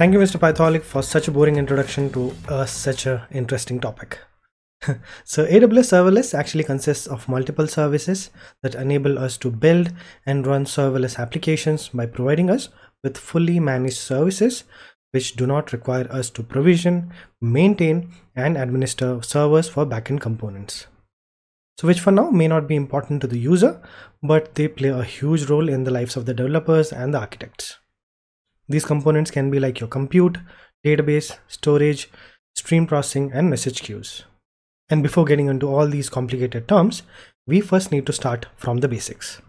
Thank you, Mr. Pytholic, for such a boring introduction to uh, such an interesting topic. so AWS Serverless actually consists of multiple services that enable us to build and run serverless applications by providing us with fully managed services which do not require us to provision, maintain, and administer servers for backend components. So which for now may not be important to the user, but they play a huge role in the lives of the developers and the architects. These components can be like your compute, database, storage, stream processing, and message queues. And before getting into all these complicated terms, we first need to start from the basics.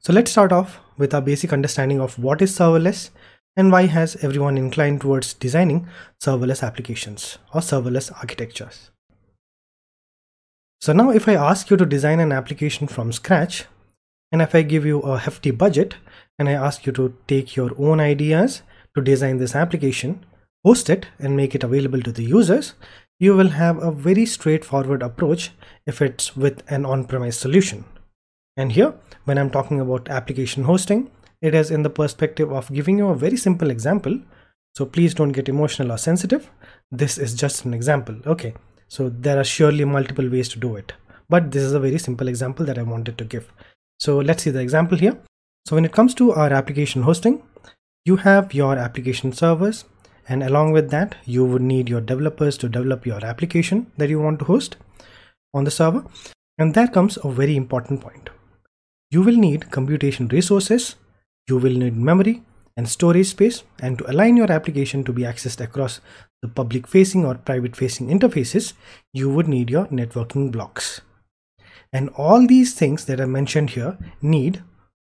So let's start off with our basic understanding of what is serverless and why has everyone inclined towards designing serverless applications or serverless architectures. So now if I ask you to design an application from scratch, and if I give you a hefty budget and I ask you to take your own ideas to design this application, host it and make it available to the users, you will have a very straightforward approach if it's with an on-premise solution. And here, when I'm talking about application hosting, it is in the perspective of giving you a very simple example. So please don't get emotional or sensitive. This is just an example. Okay. So there are surely multiple ways to do it. But this is a very simple example that I wanted to give. So let's see the example here. So when it comes to our application hosting, you have your application servers and along with that you would need your developers to develop your application that you want to host on the server and there comes a very important point you will need computation resources, you will need memory and storage space, and to align your application to be accessed across the public facing or private facing interfaces, you would need your networking blocks. And all these things that I mentioned here need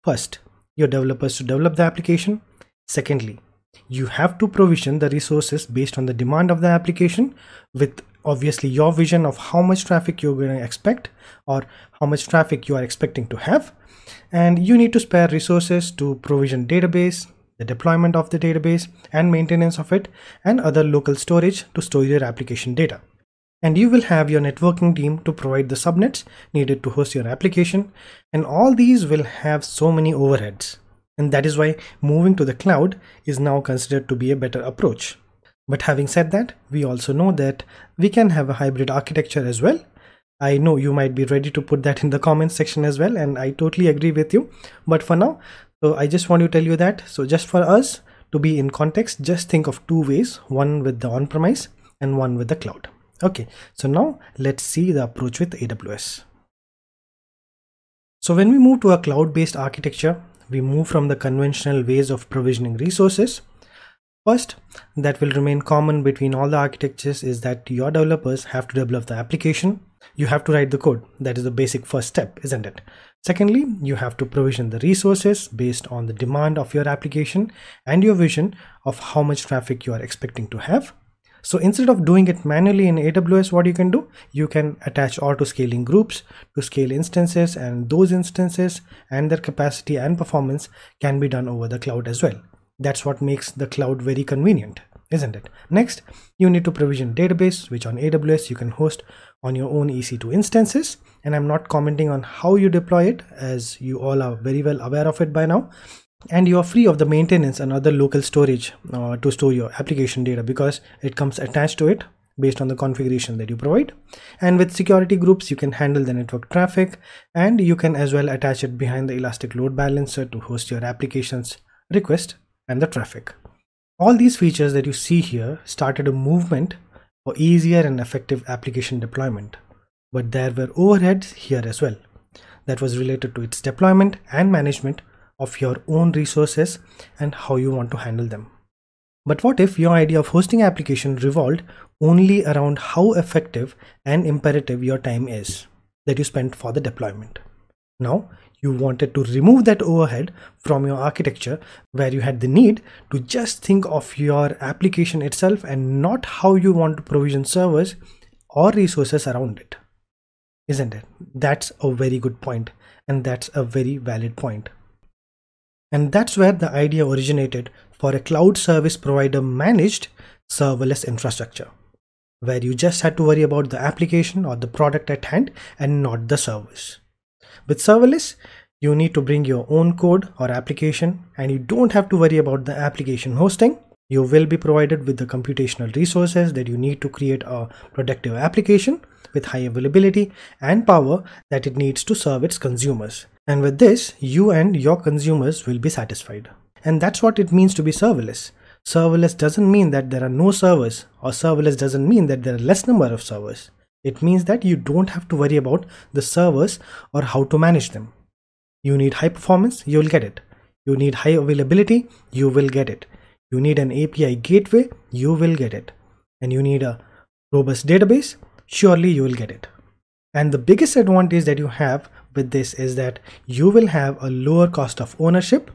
first, your developers to develop the application. Secondly, you have to provision the resources based on the demand of the application with obviously your vision of how much traffic you're going to expect or how much traffic you are expecting to have and you need to spare resources to provision database the deployment of the database and maintenance of it and other local storage to store your application data and you will have your networking team to provide the subnets needed to host your application. And all these will have so many overheads. And that is why moving to the cloud is now considered to be a better approach. But having said that we also know that we can have a hybrid architecture as well. I know you might be ready to put that in the comments section as well and I totally agree with you. But for now so I just want to tell you that so just for us to be in context just think of two ways one with the on-premise and one with the cloud okay so now let's see the approach with AWS so when we move to a cloud-based architecture we move from the conventional ways of provisioning resources First, that will remain common between all the architectures is that your developers have to develop the application you have to write the code. That is the basic first step, isn't it? Secondly, you have to provision the resources based on the demand of your application and your vision of how much traffic you are expecting to have. So instead of doing it manually in AWS, what you can do, you can attach auto scaling groups to scale instances and those instances and their capacity and performance can be done over the cloud as well. That's what makes the cloud very convenient isn't it? Next, you need to provision database, which on AWS you can host on your own EC2 instances. And I'm not commenting on how you deploy it as you all are very well aware of it by now. And you are free of the maintenance and other local storage uh, to store your application data because it comes attached to it based on the configuration that you provide. And with security groups, you can handle the network traffic and you can as well attach it behind the Elastic Load Balancer to host your application's request and the traffic. All these features that you see here started a movement for easier and effective application deployment, but there were overheads here as well that was related to its deployment and management of your own resources and how you want to handle them. But what if your idea of hosting application revolved only around how effective and imperative your time is that you spent for the deployment? Now, you wanted to remove that overhead from your architecture where you had the need to just think of your application itself and not how you want to provision servers or resources around it. Isn't it? That's a very good point, and that's a very valid point. And that's where the idea originated for a cloud service provider managed serverless infrastructure, where you just had to worry about the application or the product at hand and not the service. With serverless, you need to bring your own code or application and you don't have to worry about the application hosting. You will be provided with the computational resources that you need to create a productive application with high availability and power that it needs to serve its consumers. And with this, you and your consumers will be satisfied. And that's what it means to be serverless. Serverless doesn't mean that there are no servers, or serverless doesn't mean that there are less number of servers. It means that you don't have to worry about the servers or how to manage them. You need high performance, you will get it. You need high availability, you will get it. You need an API gateway, you will get it. And you need a robust database, surely you will get it. And the biggest advantage that you have with this is that you will have a lower cost of ownership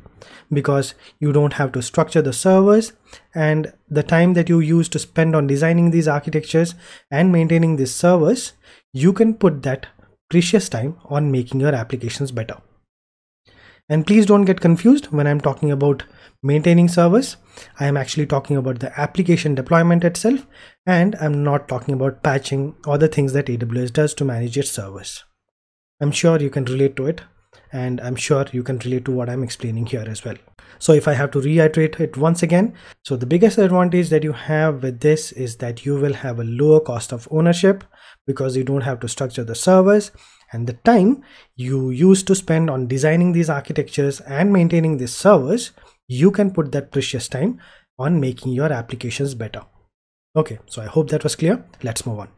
because you don't have to structure the servers and the time that you use to spend on designing these architectures and maintaining these servers, you can put that precious time on making your applications better. And please don't get confused when I'm talking about maintaining servers. I am actually talking about the application deployment itself, and I'm not talking about patching or the things that AWS does to manage its servers. I'm sure you can relate to it and I'm sure you can relate to what I'm explaining here as well. So if I have to reiterate it once again, so the biggest advantage that you have with this is that you will have a lower cost of ownership because you don't have to structure the servers and the time you used to spend on designing these architectures and maintaining these servers, you can put that precious time on making your applications better. Okay, so I hope that was clear. Let's move on.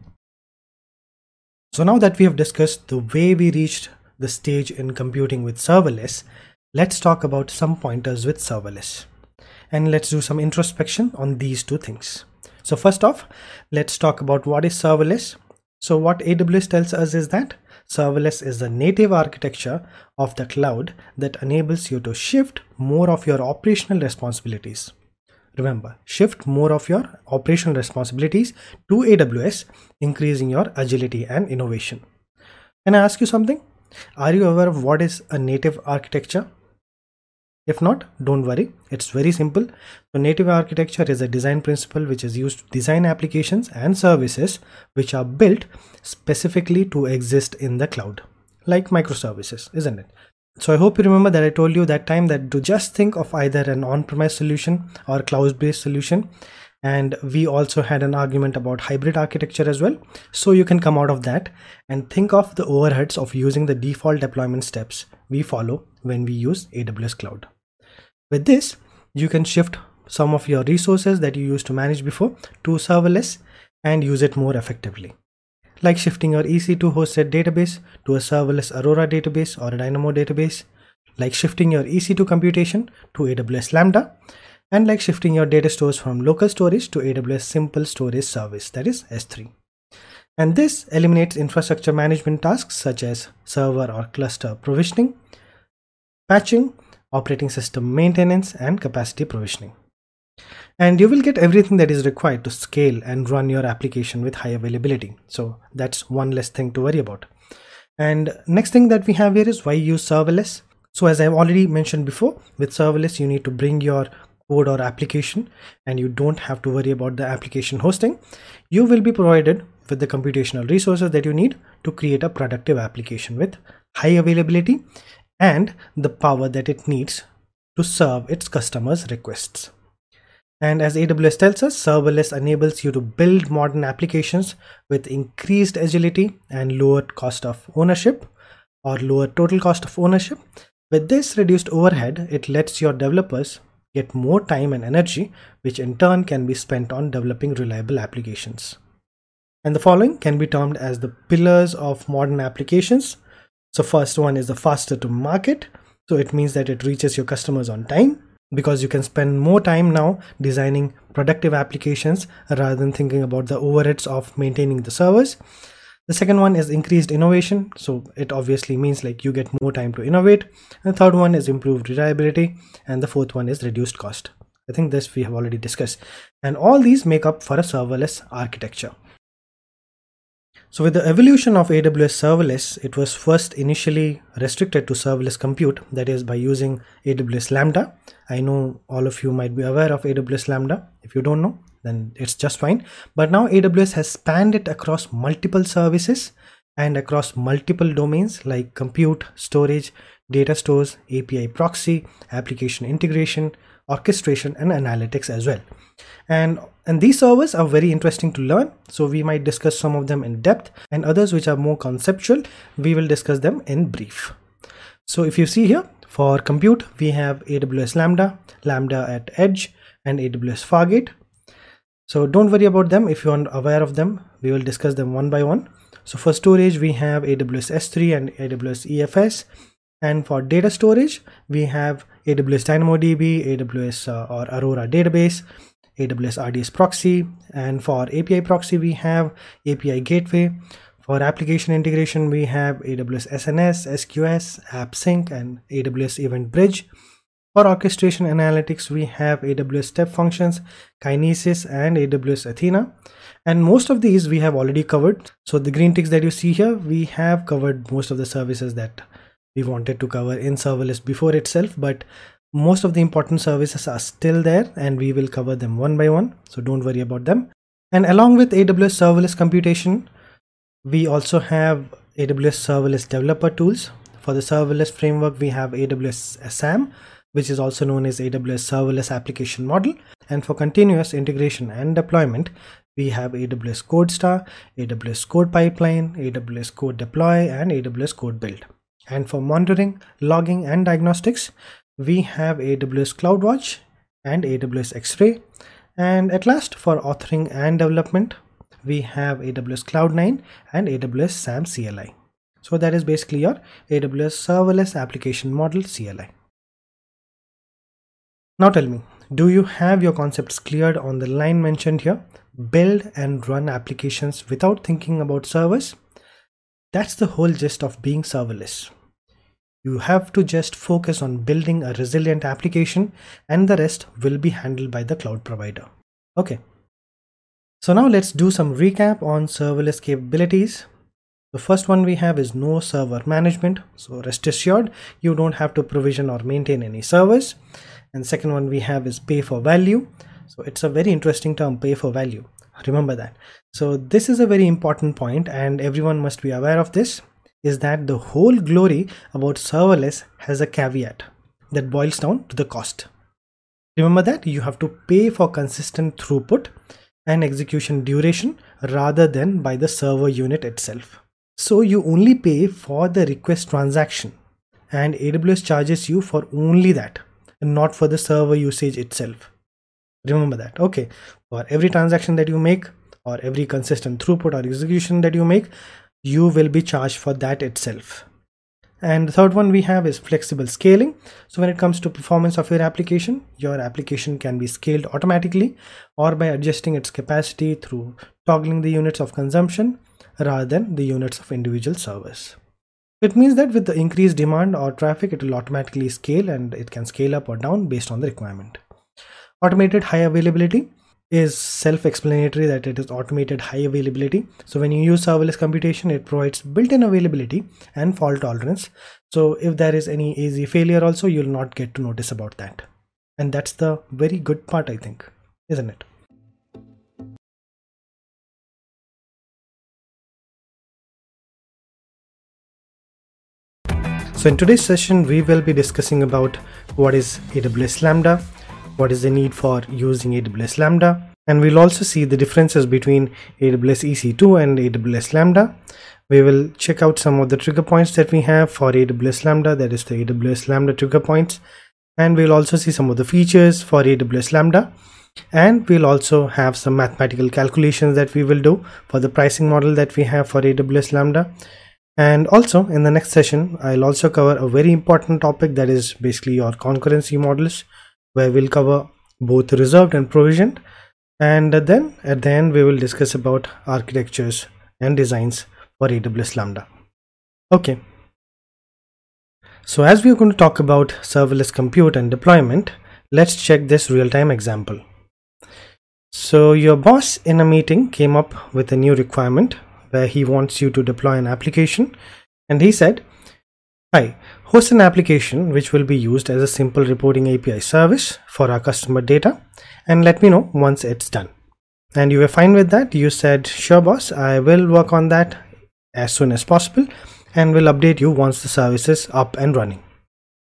So now that we have discussed the way we reached the stage in computing with serverless, let's talk about some pointers with serverless. And let's do some introspection on these two things. So first off, let's talk about what is serverless. So what AWS tells us is that serverless is the native architecture of the cloud that enables you to shift more of your operational responsibilities. Remember, shift more of your operational responsibilities to AWS, increasing your agility and innovation. Can I ask you something? Are you aware of what is a native architecture? If not, don't worry, it's very simple. So native architecture is a design principle which is used to design applications and services which are built specifically to exist in the cloud, like microservices, isn't it? So I hope you remember that I told you that time that to just think of either an on-premise solution or cloud-based solution. And we also had an argument about hybrid architecture as well. So you can come out of that and think of the overheads of using the default deployment steps we follow when we use aws cloud. With this you can shift some of your resources that you used to manage before to serverless and use it more effectively like shifting your ec2 hosted database to a serverless aurora database or a dynamo database like shifting your ec2 computation to aws lambda and like shifting your data stores from local storage to AWS Simple Storage Service, that is S3. And this eliminates infrastructure management tasks such as server or cluster provisioning, patching, operating system maintenance, and capacity provisioning. And you will get everything that is required to scale and run your application with high availability. So that's one less thing to worry about. And next thing that we have here is why use serverless. So as I've already mentioned before, with serverless, you need to bring your code or application and you don't have to worry about the application hosting, you will be provided with the computational resources that you need to create a productive application with high availability and the power that it needs to serve its customers' requests. And as AWS tells us, serverless enables you to build modern applications with increased agility and lower cost of ownership or lower total cost of ownership. With this reduced overhead, it lets your developers get more time and energy, which in turn can be spent on developing reliable applications. And the following can be termed as the pillars of modern applications. So first one is the faster to market. So it means that it reaches your customers on time because you can spend more time now designing productive applications rather than thinking about the overheads of maintaining the servers. The second one is increased innovation. So it obviously means like you get more time to innovate. And the third one is improved reliability. And the fourth one is reduced cost. I think this we have already discussed. And all these make up for a serverless architecture. So with the evolution of AWS serverless, it was first initially restricted to serverless compute, that is by using AWS Lambda. I know all of you might be aware of AWS Lambda. If you don't know, then it's just fine. But now AWS has spanned it across multiple services and across multiple domains like compute, storage, data stores, API proxy, application integration, orchestration and analytics as well. And, and these servers are very interesting to learn. So we might discuss some of them in depth and others which are more conceptual, we will discuss them in brief. So if you see here for compute, we have AWS Lambda, Lambda at Edge and AWS Fargate. So don't worry about them if you aren't aware of them. We will discuss them one by one. So for storage, we have AWS S3 and AWS EFS. And for data storage, we have AWS DynamoDB, AWS uh, or Aurora database, AWS RDS proxy. And for API proxy, we have API gateway. For application integration, we have AWS SNS, SQS, AppSync, and AWS Event Bridge. For orchestration analytics, we have AWS Step Functions, Kinesis, and AWS Athena. And most of these we have already covered. So the green ticks that you see here, we have covered most of the services that we wanted to cover in serverless before itself but most of the important services are still there and we will cover them one by one so don't worry about them. And along with aws serverless computation we also have aws serverless developer tools. For the serverless framework we have aws sam which is also known as aws serverless application model. And for continuous integration and deployment we have aws codestar aws code pipeline aws code deploy and aws code build and for monitoring, logging, and diagnostics, we have AWS CloudWatch and AWS X-Ray. And at last, for authoring and development, we have AWS Cloud9 and AWS SAM CLI. So that is basically your AWS Serverless Application Model CLI. Now tell me, do you have your concepts cleared on the line mentioned here? Build and run applications without thinking about servers? That's the whole gist of being serverless. You have to just focus on building a resilient application and the rest will be handled by the cloud provider. Okay. So now let's do some recap on serverless capabilities. The first one we have is no server management. So rest assured, you don't have to provision or maintain any servers. And second one we have is pay for value. So it's a very interesting term, pay for value. Remember that. So this is a very important point and everyone must be aware of this is that the whole glory about serverless has a caveat that boils down to the cost. Remember that you have to pay for consistent throughput and execution duration rather than by the server unit itself. So you only pay for the request transaction and AWS charges you for only that and not for the server usage itself. Remember that. Okay. For every transaction that you make or every consistent throughput or execution that you make, you will be charged for that itself. And the third one we have is flexible scaling. So when it comes to performance of your application, your application can be scaled automatically or by adjusting its capacity through toggling the units of consumption rather than the units of individual servers. It means that with the increased demand or traffic, it will automatically scale and it can scale up or down based on the requirement. Automated high availability is self-explanatory that it is automated high availability. So when you use serverless computation it provides built-in availability and fault tolerance. So if there is any AZ failure also you'll not get to notice about that. And that's the very good part i think isn't it? So in today's session we will be discussing about what is aws lambda what is the need for using AWS Lambda. And we'll also see the differences between AWS EC2 and AWS Lambda. We will check out some of the trigger points that we have for AWS Lambda that is the AWS Lambda trigger points. And we'll also see some of the features for AWS Lambda. And we'll also have some mathematical calculations that we will do for the pricing model that we have for AWS Lambda. And also in the next session I'll also cover a very important topic that is basically your concurrency models where we'll cover both reserved and provisioned and then at the end we will discuss about architectures and designs for AWS Lambda. Okay. So as we are going to talk about serverless compute and deployment, let's check this real-time example. So your boss in a meeting came up with a new requirement where he wants you to deploy an application and he said, Hi, host an application which will be used as a simple reporting API service for our customer data and let me know once it's done. And you were fine with that. You said, sure boss, I will work on that as soon as possible and will update you once the service is up and running.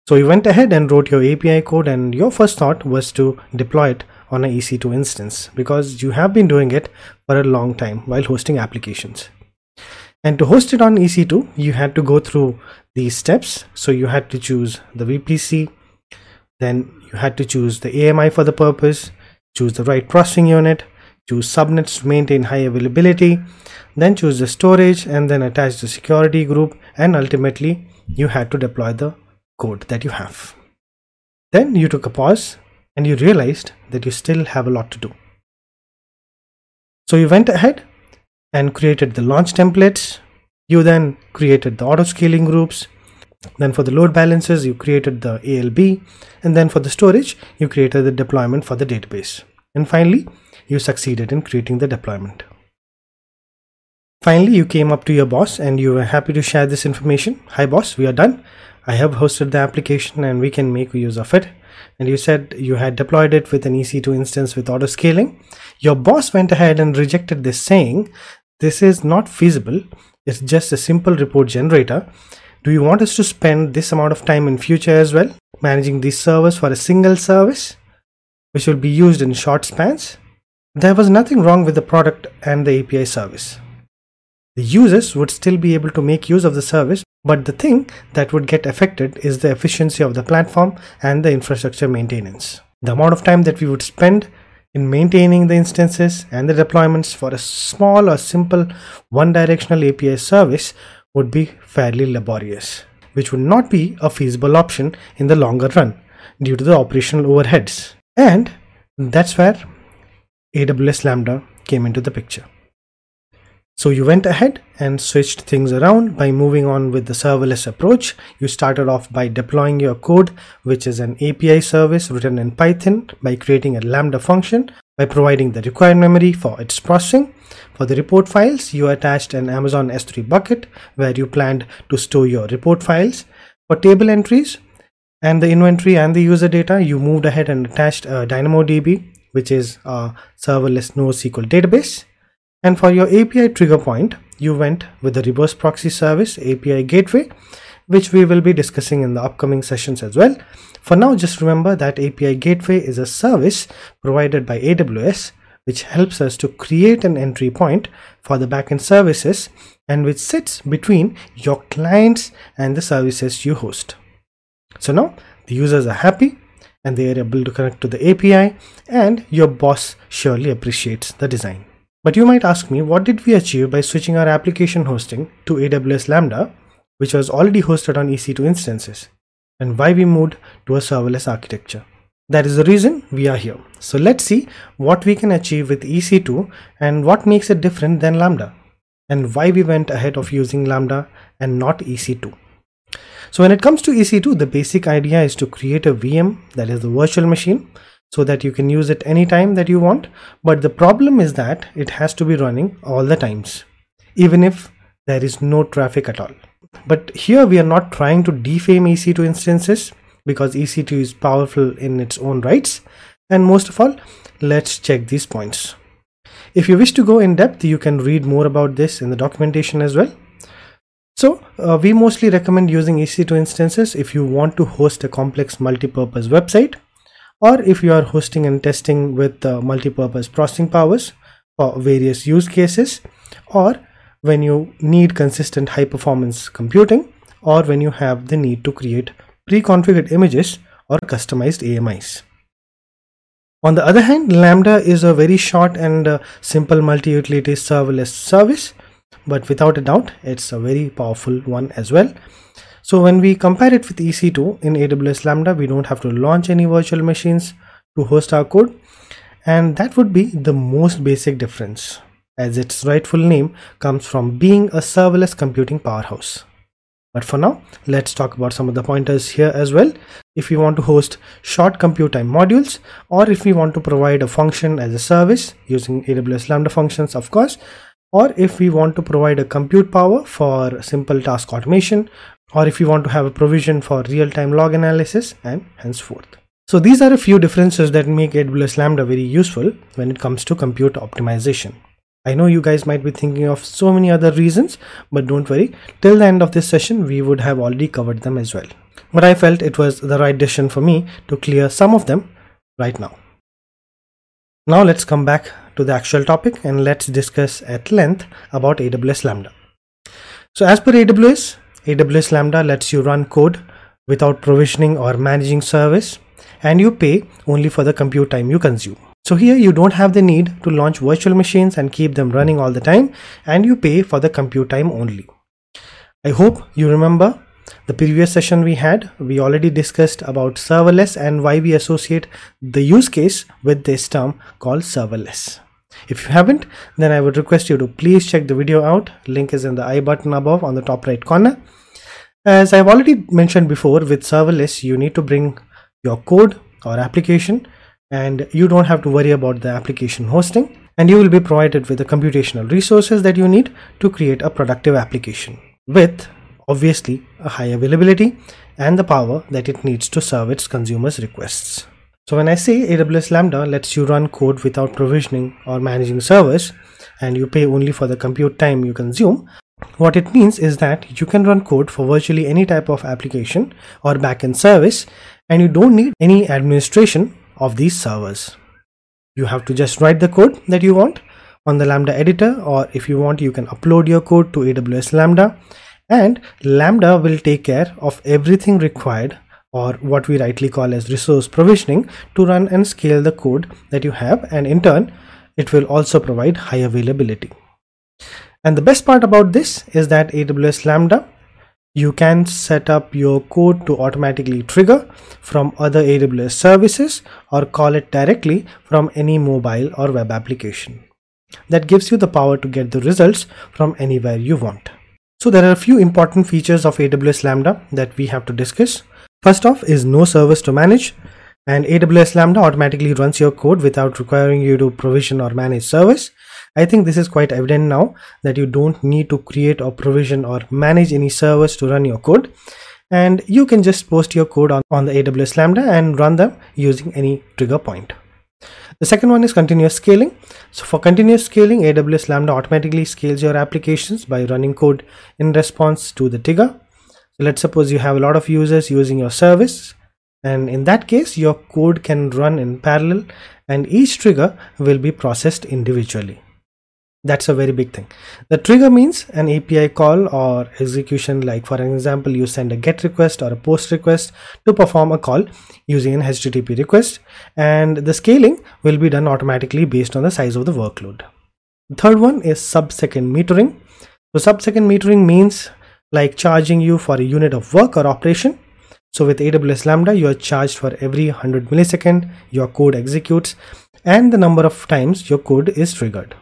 So you went ahead and wrote your API code and your first thought was to deploy it on an EC2 instance because you have been doing it for a long time while hosting applications. And to host it on EC2, you had to go through these steps. So you had to choose the VPC, then you had to choose the AMI for the purpose, choose the right processing unit, choose subnets to maintain high availability, then choose the storage and then attach the security group and ultimately you had to deploy the code that you have. Then you took a pause and you realized that you still have a lot to do. So you went ahead and created the launch templates. You then created the auto scaling groups. Then for the load balancers, you created the ALB. And then for the storage, you created the deployment for the database. And finally, you succeeded in creating the deployment. Finally, you came up to your boss and you were happy to share this information. Hi boss, we are done. I have hosted the application and we can make use of it and you said you had deployed it with an EC2 instance with auto scaling. Your boss went ahead and rejected this saying, this is not feasible. It's just a simple report generator. Do you want us to spend this amount of time in future as well, managing these servers for a single service, which will be used in short spans? There was nothing wrong with the product and the API service. The users would still be able to make use of the service but the thing that would get affected is the efficiency of the platform and the infrastructure maintenance. The amount of time that we would spend in maintaining the instances and the deployments for a small or simple one directional API service would be fairly laborious, which would not be a feasible option in the longer run due to the operational overheads. And that's where AWS Lambda came into the picture. So you went ahead and switched things around by moving on with the serverless approach. You started off by deploying your code, which is an API service written in Python by creating a Lambda function by providing the required memory for its processing. For the report files, you attached an Amazon S3 bucket where you planned to store your report files. For table entries and the inventory and the user data, you moved ahead and attached a DynamoDB, which is a serverless NoSQL database. And for your API trigger point, you went with the reverse proxy service API gateway, which we will be discussing in the upcoming sessions as well. For now, just remember that API gateway is a service provided by AWS, which helps us to create an entry point for the backend services and which sits between your clients and the services you host. So now the users are happy and they are able to connect to the API and your boss surely appreciates the design. But you might ask me, what did we achieve by switching our application hosting to AWS Lambda, which was already hosted on EC2 instances, and why we moved to a serverless architecture? That is the reason we are here. So let's see what we can achieve with EC2 and what makes it different than Lambda, and why we went ahead of using Lambda and not EC2. So when it comes to EC2, the basic idea is to create a VM, that is the virtual machine, so that you can use it anytime that you want. But the problem is that it has to be running all the times, even if there is no traffic at all. But here we are not trying to defame EC2 instances because EC2 is powerful in its own rights. And most of all, let's check these points. If you wish to go in depth, you can read more about this in the documentation as well. So uh, we mostly recommend using EC2 instances if you want to host a complex multi-purpose website or if you are hosting and testing with uh, multi-purpose processing powers for various use cases or when you need consistent high performance computing or when you have the need to create pre-configured images or customized AMIs. On the other hand, Lambda is a very short and uh, simple multi-utility serverless service, but without a doubt, it's a very powerful one as well. So when we compare it with EC2 in AWS Lambda, we don't have to launch any virtual machines to host our code. And that would be the most basic difference as its rightful name comes from being a serverless computing powerhouse. But for now, let's talk about some of the pointers here as well. If we want to host short compute time modules, or if we want to provide a function as a service using AWS Lambda functions, of course, or if we want to provide a compute power for simple task automation, or if you want to have a provision for real-time log analysis and henceforth. So these are a few differences that make AWS Lambda very useful when it comes to compute optimization. I know you guys might be thinking of so many other reasons, but don't worry, till the end of this session, we would have already covered them as well. But I felt it was the right decision for me to clear some of them right now. Now let's come back to the actual topic and let's discuss at length about AWS Lambda. So as per AWS, AWS Lambda lets you run code without provisioning or managing service and you pay only for the compute time you consume. So here you don't have the need to launch virtual machines and keep them running all the time and you pay for the compute time only. I hope you remember the previous session we had, we already discussed about serverless and why we associate the use case with this term called serverless. If you haven't, then I would request you to please check the video out. Link is in the i button above on the top right corner. As I've already mentioned before, with serverless, you need to bring your code or application and you don't have to worry about the application hosting and you will be provided with the computational resources that you need to create a productive application with obviously a high availability and the power that it needs to serve its consumers requests. So when I say AWS Lambda lets you run code without provisioning or managing servers and you pay only for the compute time you consume, what it means is that you can run code for virtually any type of application or backend service and you don't need any administration of these servers. You have to just write the code that you want on the Lambda editor or if you want you can upload your code to AWS Lambda and Lambda will take care of everything required or what we rightly call as resource provisioning to run and scale the code that you have and in turn it will also provide high availability. And the best part about this is that AWS Lambda you can set up your code to automatically trigger from other AWS services or call it directly from any mobile or web application. That gives you the power to get the results from anywhere you want. So there are a few important features of AWS Lambda that we have to discuss. First off is no service to manage and AWS Lambda automatically runs your code without requiring you to provision or manage service. I think this is quite evident now that you don't need to create or provision or manage any servers to run your code and you can just post your code on, on the AWS Lambda and run them using any trigger point. The second one is continuous scaling. So for continuous scaling, AWS Lambda automatically scales your applications by running code in response to the trigger. So let's suppose you have a lot of users using your service and in that case your code can run in parallel and each trigger will be processed individually. That's a very big thing. The trigger means an API call or execution like for example you send a get request or a post request to perform a call using an HTTP request and the scaling will be done automatically based on the size of the workload. Third one is sub-second metering. So sub-second metering means like charging you for a unit of work or operation. So with AWS Lambda you are charged for every 100 millisecond your code executes and the number of times your code is triggered.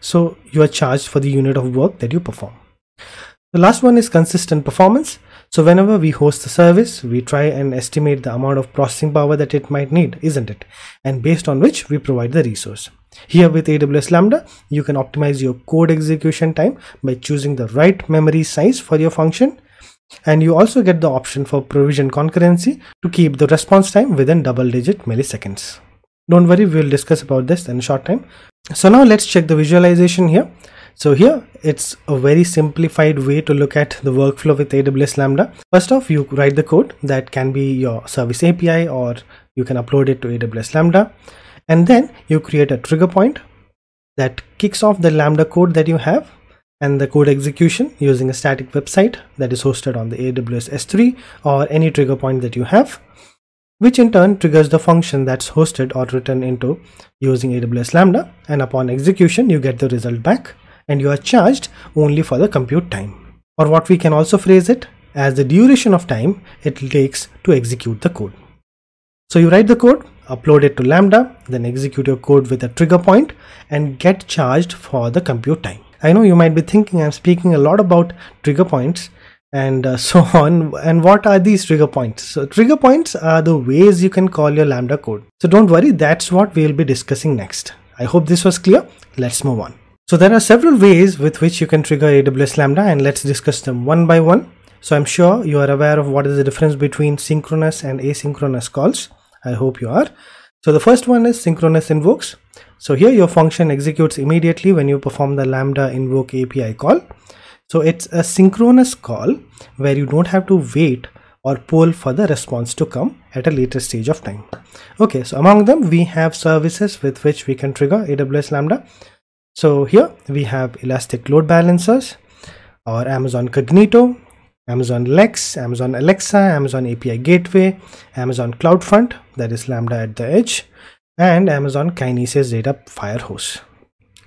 So you are charged for the unit of work that you perform. The last one is consistent performance. So whenever we host the service, we try and estimate the amount of processing power that it might need, isn't it? And based on which we provide the resource. Here with AWS Lambda, you can optimize your code execution time by choosing the right memory size for your function. And you also get the option for provision concurrency to keep the response time within double digit milliseconds. Don't worry, we'll discuss about this in a short time. So now let's check the visualization here. So here it's a very simplified way to look at the workflow with AWS Lambda. First off, you write the code that can be your service API or you can upload it to AWS Lambda. And then you create a trigger point that kicks off the Lambda code that you have and the code execution using a static website that is hosted on the AWS S3 or any trigger point that you have which in turn triggers the function that's hosted or written into using AWS Lambda and upon execution you get the result back and you are charged only for the compute time or what we can also phrase it as the duration of time it takes to execute the code. So you write the code, upload it to Lambda, then execute your code with a trigger point and get charged for the compute time. I know you might be thinking I'm speaking a lot about trigger points and uh, so on. And what are these trigger points? So trigger points are the ways you can call your lambda code. So don't worry that's what we'll be discussing next. I hope this was clear. Let's move on. So there are several ways with which you can trigger aws lambda and let's discuss them one by one. So i'm sure you are aware of what is the difference between synchronous and asynchronous calls. I hope you are. So the first one is synchronous invokes. So here your function executes immediately when you perform the Lambda invoke API call. So it's a synchronous call where you don't have to wait or poll for the response to come at a later stage of time. Okay, so among them we have services with which we can trigger AWS Lambda. So here we have Elastic Load Balancers or Amazon Cognito, Amazon Lex, Amazon Alexa, Amazon API Gateway, Amazon CloudFront, that is Lambda at the edge, and Amazon Kinesis Data Firehose.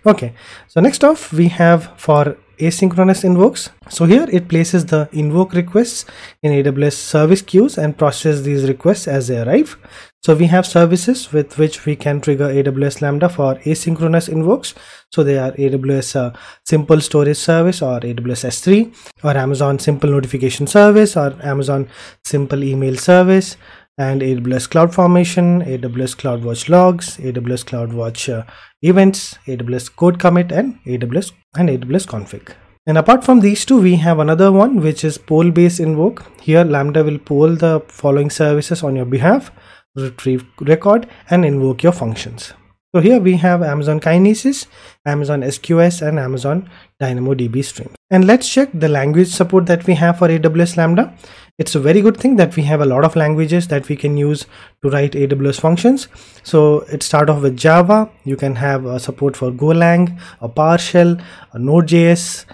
Okay, so next off we have for asynchronous invokes. So here it places the invoke requests in AWS service queues and processes these requests as they arrive. So we have services with which we can trigger AWS Lambda for asynchronous invokes. So they are AWS uh, Simple Storage Service or AWS S3 or Amazon Simple Notification Service or Amazon Simple Email Service and AWS CloudFormation, AWS CloudWatch Logs, AWS CloudWatch uh, Events, AWS Code Commit and AWS and AWS Config. And apart from these two, we have another one which is poll based invoke. Here Lambda will poll the following services on your behalf, retrieve record and invoke your functions. So here we have Amazon Kinesis, Amazon SQS and Amazon DynamoDB streams. And let's check the language support that we have for AWS Lambda. It's a very good thing that we have a lot of languages that we can use to write AWS functions. So it start off with Java. You can have a support for Golang, a PowerShell, a Node.js,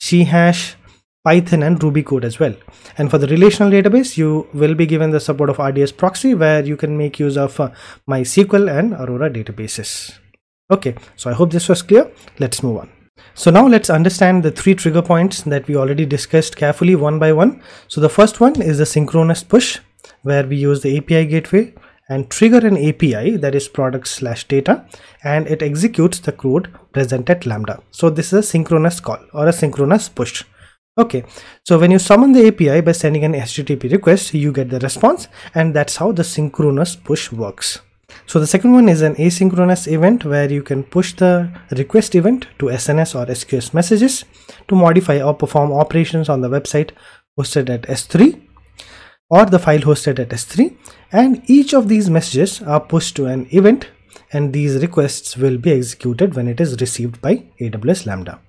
C hash, Python and Ruby code as well. And for the relational database, you will be given the support of RDS proxy where you can make use of uh, MySQL and Aurora databases. Okay, so I hope this was clear. Let's move on. So now let's understand the three trigger points that we already discussed carefully one by one. So the first one is the synchronous push where we use the API gateway and trigger an API that is product slash data and it executes the code present at Lambda. So this is a synchronous call or a synchronous push. Okay, so when you summon the API by sending an HTTP request, you get the response and that's how the synchronous push works. So the second one is an asynchronous event where you can push the request event to SNS or SQS messages to modify or perform operations on the website hosted at S3 or the file hosted at S3 and each of these messages are pushed to an event and these requests will be executed when it is received by AWS Lambda.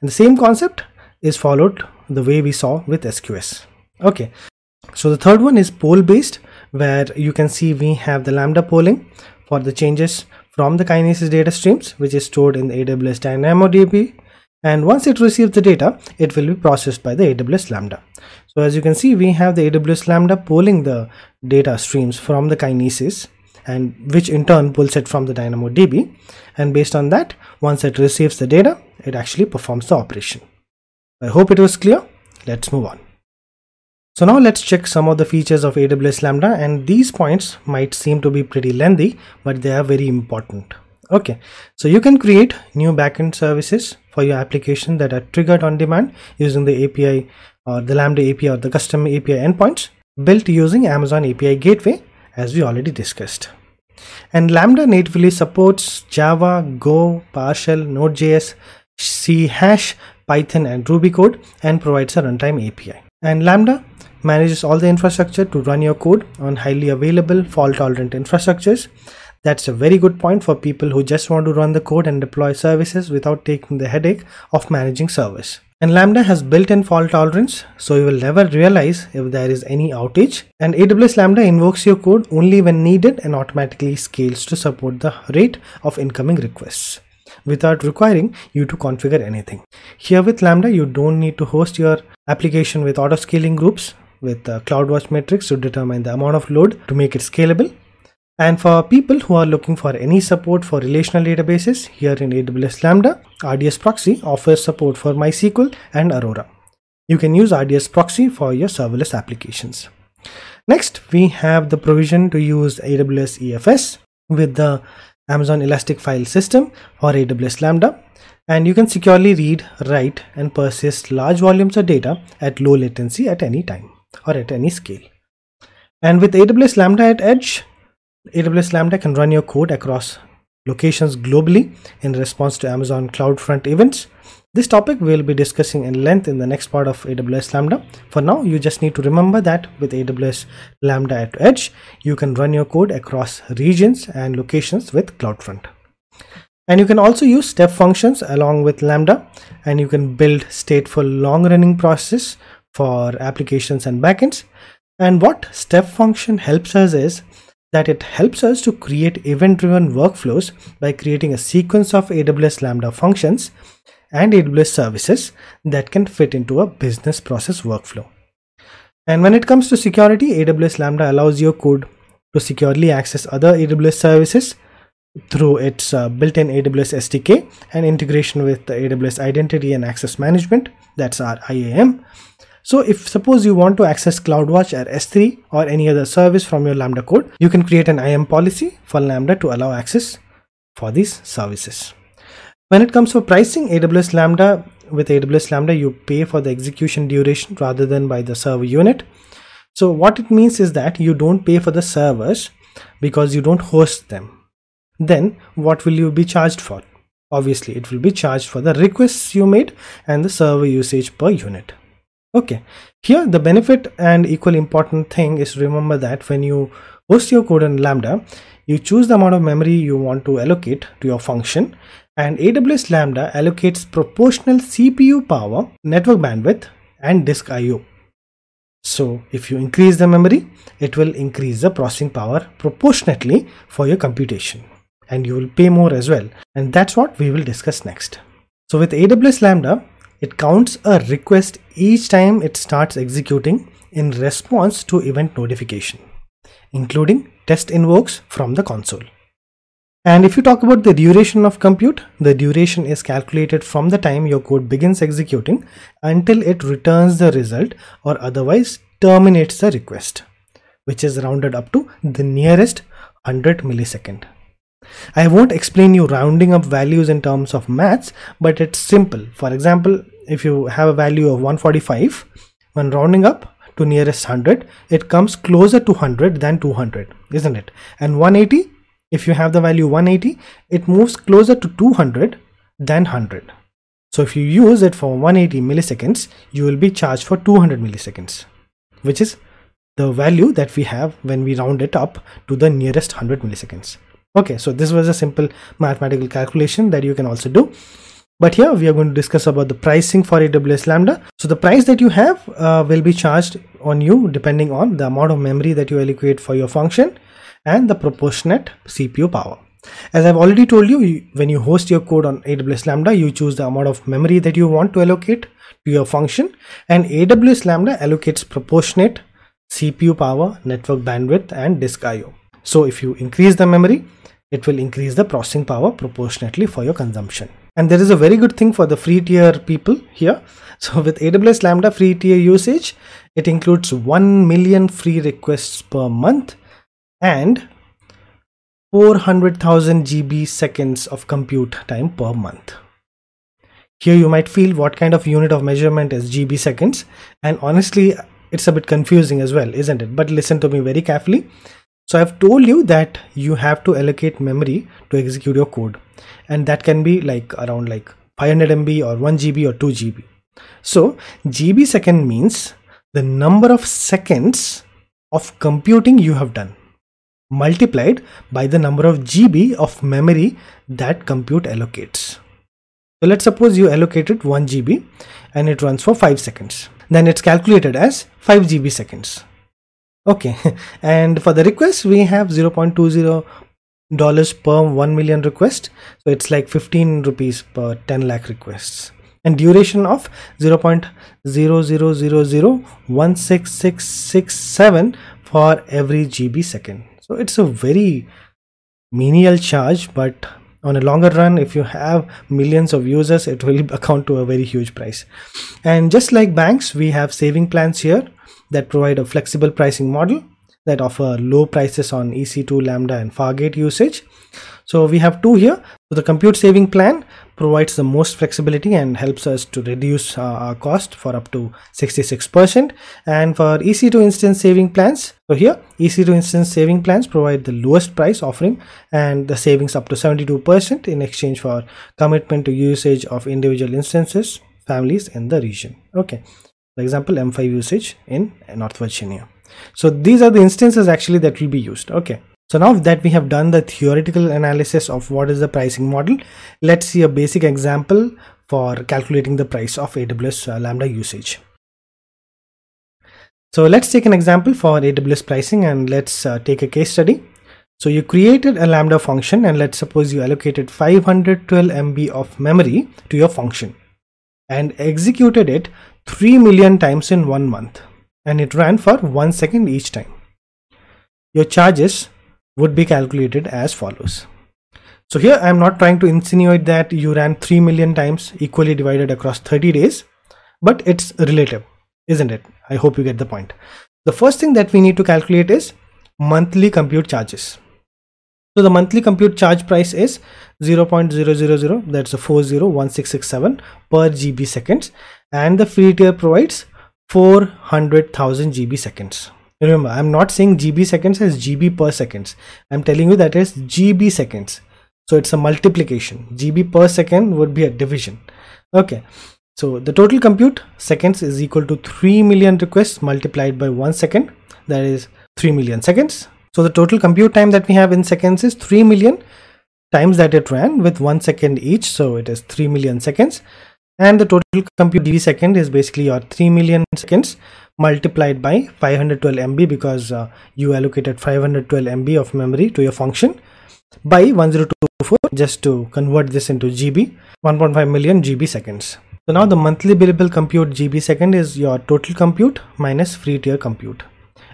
And the same concept is followed the way we saw with SQS. Okay, so the third one is poll based where you can see we have the Lambda polling for the changes from the Kinesis data streams which is stored in the AWS DynamoDB and once it receives the data it will be processed by the AWS Lambda. So as you can see we have the AWS Lambda polling the data streams from the Kinesis and which in turn pulls it from the DynamoDB and based on that once it receives the data it actually performs the operation. I hope it was clear. Let's move on. So now let's check some of the features of AWS Lambda and these points might seem to be pretty lengthy but they are very important. Okay, so you can create new backend services for your application that are triggered on demand using the API or the Lambda API or the custom API endpoints built using Amazon API Gateway as we already discussed. And Lambda natively supports Java, Go, PowerShell, Node.js, C hash, Python and Ruby code and provides a runtime API. And Lambda manages all the infrastructure to run your code on highly available fault tolerant infrastructures. That's a very good point for people who just want to run the code and deploy services without taking the headache of managing servers. And Lambda has built-in fault tolerance, so you will never realize if there is any outage. And AWS Lambda invokes your code only when needed and automatically scales to support the rate of incoming requests without requiring you to configure anything. Here with Lambda, you don't need to host your application with auto scaling groups with uh, CloudWatch metrics to determine the amount of load to make it scalable. And for people who are looking for any support for relational databases, here in AWS Lambda, RDS Proxy offers support for MySQL and Aurora. You can use RDS Proxy for your serverless applications. Next, we have the provision to use AWS EFS with the Amazon Elastic File System or AWS Lambda and you can securely read, write and persist large volumes of data at low latency at any time or at any scale. And with AWS Lambda at Edge, AWS Lambda can run your code across locations globally in response to Amazon CloudFront events this topic we'll be discussing in length in the next part of AWS Lambda. For now, you just need to remember that with AWS Lambda at Edge, you can run your code across regions and locations with CloudFront. and you can also use step functions along with lambda and you can build stateful long running process for applications and backends and what step function helps us is that it helps us to create event driven workflows by creating a sequence of AWS Lambda functions and AWS services that can fit into a business process workflow. And when it comes to security, AWS Lambda allows your code to securely access other AWS services through its uh, built-in AWS SDK and integration with AWS Identity and Access Management, that's our IAM. So if suppose you want to access CloudWatch or S3 or any other service from your Lambda code, you can create an IAM policy for Lambda to allow access for these services. When it comes to pricing, AWS Lambda, with AWS Lambda, you pay for the execution duration rather than by the server unit. So what it means is that you don't pay for the servers because you don't host them. Then what will you be charged for? Obviously, it will be charged for the requests you made and the server usage per unit. Okay, here the benefit and equally important thing is remember that when you host your code in Lambda, you choose the amount of memory you want to allocate to your function and AWS Lambda allocates proportional CPU power, network bandwidth and disk IO. So if you increase the memory, it will increase the processing power proportionately for your computation and you will pay more as well. And that's what we will discuss next. So with AWS Lambda, it counts a request each time it starts executing in response to event notification, including test invokes from the console. And if you talk about the duration of compute, the duration is calculated from the time your code begins executing until it returns the result or otherwise terminates the request, which is rounded up to the nearest 100 millisecond. I won't explain you rounding up values in terms of maths, but it's simple. For example, if you have a value of 145 when rounding up to nearest 100 it comes closer to 100 than 200 isn't it? And 180 if you have the value 180 it moves closer to 200 than 100 so if you use it for 180 milliseconds you will be charged for 200 milliseconds which is the value that we have when we round it up to the nearest 100 milliseconds okay so this was a simple mathematical calculation that you can also do but here we are going to discuss about the pricing for AWS Lambda. So the price that you have uh, will be charged on you depending on the amount of memory that you allocate for your function and the proportionate CPU power. As I've already told you, when you host your code on AWS Lambda, you choose the amount of memory that you want to allocate to your function and AWS Lambda allocates proportionate CPU power, network bandwidth and disk IO. So if you increase the memory, it will increase the processing power proportionately for your consumption. And there is a very good thing for the free tier people here. So with aws lambda free tier usage it includes 1 million free requests per month and 400,000 GB seconds of compute time per month. Here you might feel what kind of unit of measurement is GB seconds. And honestly it's a bit confusing as well isn't it? But listen to me very carefully so I've told you that you have to allocate memory to execute your code and that can be like around like 500 MB or 1 GB or 2 GB. So GB second means the number of seconds of computing you have done multiplied by the number of GB of memory that compute allocates. So let's suppose you allocated 1 GB and it runs for 5 seconds. Then it's calculated as 5 GB seconds okay. And for the request we have 0.20 dollars per 1 million request. So it's like 15 rupees per 10 lakh requests. And duration of 0.000016667 for every GB second. So it's a very menial charge but on a longer run if you have millions of users it will account to a very huge price. And just like banks we have saving plans here that provide a flexible pricing model that offer low prices on EC2, Lambda and Fargate usage. So we have two here. So the compute saving plan provides the most flexibility and helps us to reduce uh, our cost for up to 66%. And for EC2 instance saving plans, so here EC2 instance saving plans provide the lowest price offering and the savings up to 72% in exchange for commitment to usage of individual instances, families in the region. Okay for example m5 usage in north virginia so these are the instances actually that will be used okay So now that we have done the theoretical analysis of what is the pricing model, let's see a basic example for calculating the price of AWS uh, Lambda usage. So let's take an example for AWS pricing and let's uh, take a case study. So you created a Lambda function and let's suppose you allocated 512 MB of memory to your function and executed it 3 million times in one month and it ran for one second each time. Your charges would be calculated as follows. So here I am not trying to insinuate that you ran 3 million times equally divided across 30 days, but it's relative, isn't it? I hope you get the point. The first thing that we need to calculate is monthly compute charges. So the monthly compute charge price is 0.000 that's a 401667 per GB seconds and the free tier provides 400,000 GB seconds. Remember, I'm not saying GB seconds as GB per seconds. I'm telling you that is GB seconds. So it's a multiplication. GB per second would be a division. Okay. So the total compute seconds is equal to 3 million requests multiplied by 1 second. That is 3 million seconds. So the total compute time that we have in seconds is 3 million times that it ran with 1 second each. So it is 3 million seconds. And the total compute GB second is basically your 3 million seconds multiplied by 512 MB because uh, you allocated 512 MB of memory to your function by 1024 just to convert this into GB 1.5 million GB seconds. So now the monthly billable compute GB second is your total compute minus free tier compute.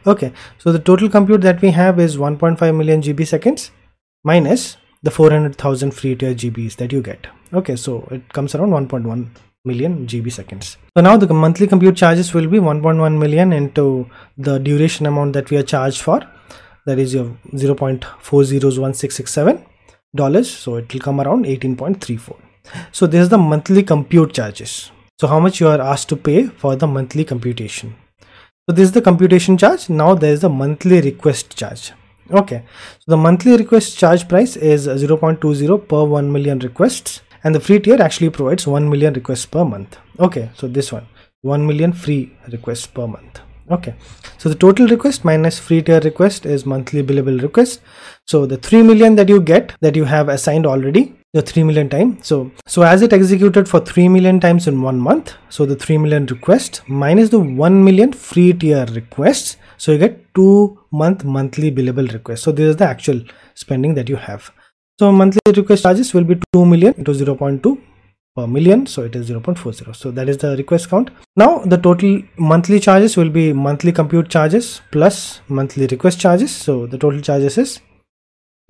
Okay, so the total compute that we have is 1.5 million GB seconds minus the 400,000 free tier GBs that you get. Okay, so it comes around 1.1 million GB seconds. So now the monthly compute charges will be 1.1 million into the duration amount that we are charged for. That is your 0.401667 dollars. So it will come around 18.34. So this is the monthly compute charges. So how much you are asked to pay for the monthly computation. So this is the computation charge. Now there is the monthly request charge. Okay. So the monthly request charge price is 0.20 per 1 million requests and the free tier actually provides 1 million requests per month okay so this one 1 million free requests per month okay so the total request minus free tier request is monthly billable request so the 3 million that you get that you have assigned already the 3 million time so so as it executed for 3 million times in one month so the 3 million request minus the 1 million free tier requests so you get 2 month monthly billable request so this is the actual spending that you have so monthly request charges will be 2 million into 0.2 per million. So it is 0.40. So that is the request count. Now the total monthly charges will be monthly compute charges plus monthly request charges. So the total charges is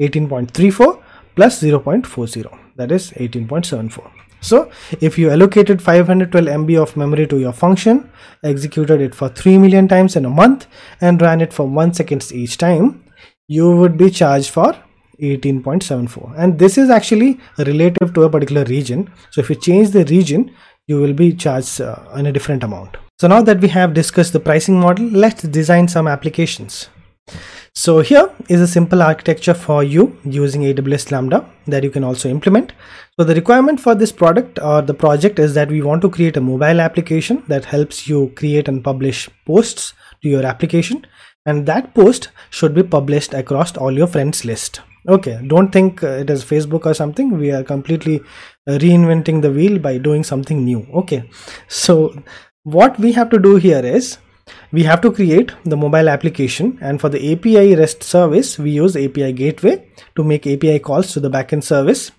18.34 plus 0.40 that is 18.74. So if you allocated 512 MB of memory to your function, executed it for 3 million times in a month and ran it for 1 seconds each time, you would be charged for 18.74 and this is actually relative to a particular region. So if you change the region you will be charged uh, in a different amount. So now that we have discussed the pricing model let's design some applications so here is a simple architecture for you using AWS Lambda that you can also implement. So the requirement for this product or the project is that we want to create a mobile application that helps you create and publish posts to your application. And that post should be published across all your friends list. Okay don't think it is facebook or something. We are completely uh, reinventing the wheel by doing something new. Okay so what we have to do here is we have to create the mobile application and for the api rest service we use api gateway to make api calls to the backend service.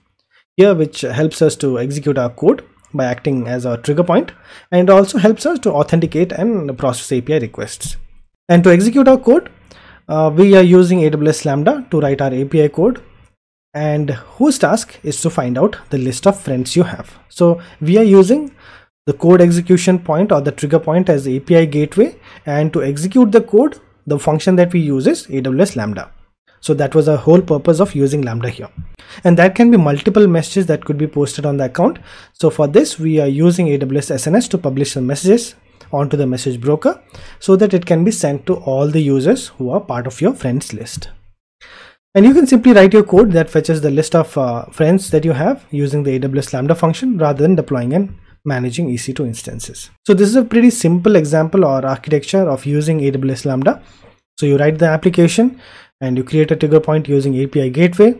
Here which helps us to execute our code by acting as our trigger point and also helps us to authenticate and process api requests. And to execute our code uh, we are using AWS Lambda to write our API code. And whose task is to find out the list of friends you have. So we are using the code execution point or the trigger point as API gateway and to execute the code the function that we use is AWS Lambda. So that was the whole purpose of using Lambda here. And that can be multiple messages that could be posted on the account. So for this, we are using AWS SNS to publish the messages onto the message broker so that it can be sent to all the users who are part of your friends list. And you can simply write your code that fetches the list of uh, friends that you have using the AWS Lambda function rather than deploying and managing EC2 instances. So this is a pretty simple example or architecture of using AWS Lambda. So you write the application and you create a trigger point using API gateway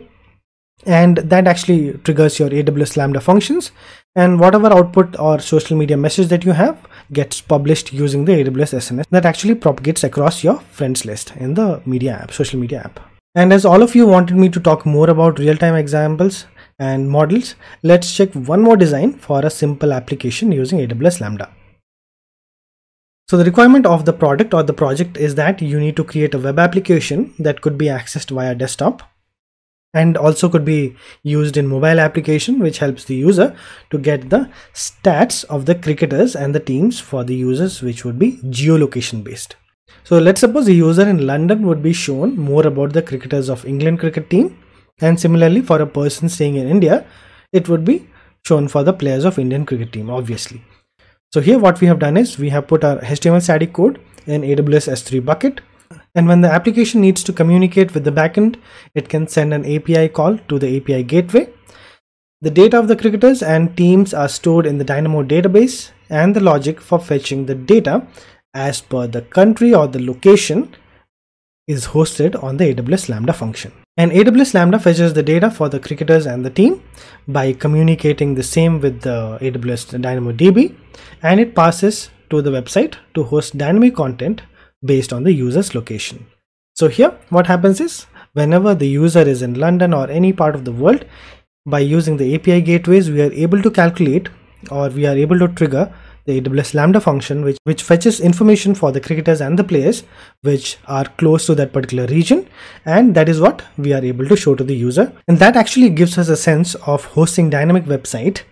and that actually triggers your AWS Lambda functions and whatever output or social media message that you have gets published using the AWS SNS that actually propagates across your friends list in the media app, social media app. And as all of you wanted me to talk more about real-time examples and models, let's check one more design for a simple application using AWS Lambda. So the requirement of the product or the project is that you need to create a web application that could be accessed via desktop and also could be used in mobile application which helps the user to get the stats of the cricketers and the teams for the users which would be geolocation based. So let's suppose a user in London would be shown more about the cricketers of England cricket team and similarly for a person staying in India it would be shown for the players of Indian cricket team obviously. So here what we have done is we have put our HTML static code in AWS S3 bucket and when the application needs to communicate with the backend, it can send an API call to the API gateway. The data of the cricketers and teams are stored in the Dynamo database and the logic for fetching the data as per the country or the location is hosted on the AWS Lambda function. And AWS Lambda fetches the data for the cricketers and the team by communicating the same with the AWS DynamoDB and it passes to the website to host dynamic content based on the user's location. So here what happens is whenever the user is in London or any part of the world, by using the API gateways, we are able to calculate or we are able to trigger the AWS Lambda function which, which fetches information for the cricketers and the players which are close to that particular region and that is what we are able to show to the user and that actually gives us a sense of hosting dynamic website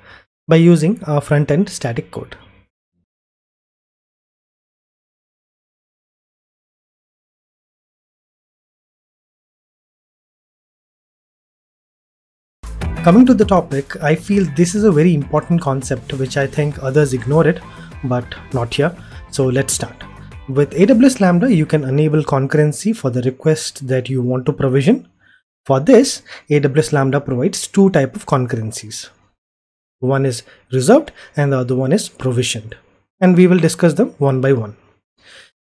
by using a front-end static code. Coming to the topic, I feel this is a very important concept which I think others ignore it, but not here. So let's start. With AWS Lambda, you can enable concurrency for the request that you want to provision. For this, AWS Lambda provides two type of concurrencies. One is reserved and the other one is provisioned. And we will discuss them one by one.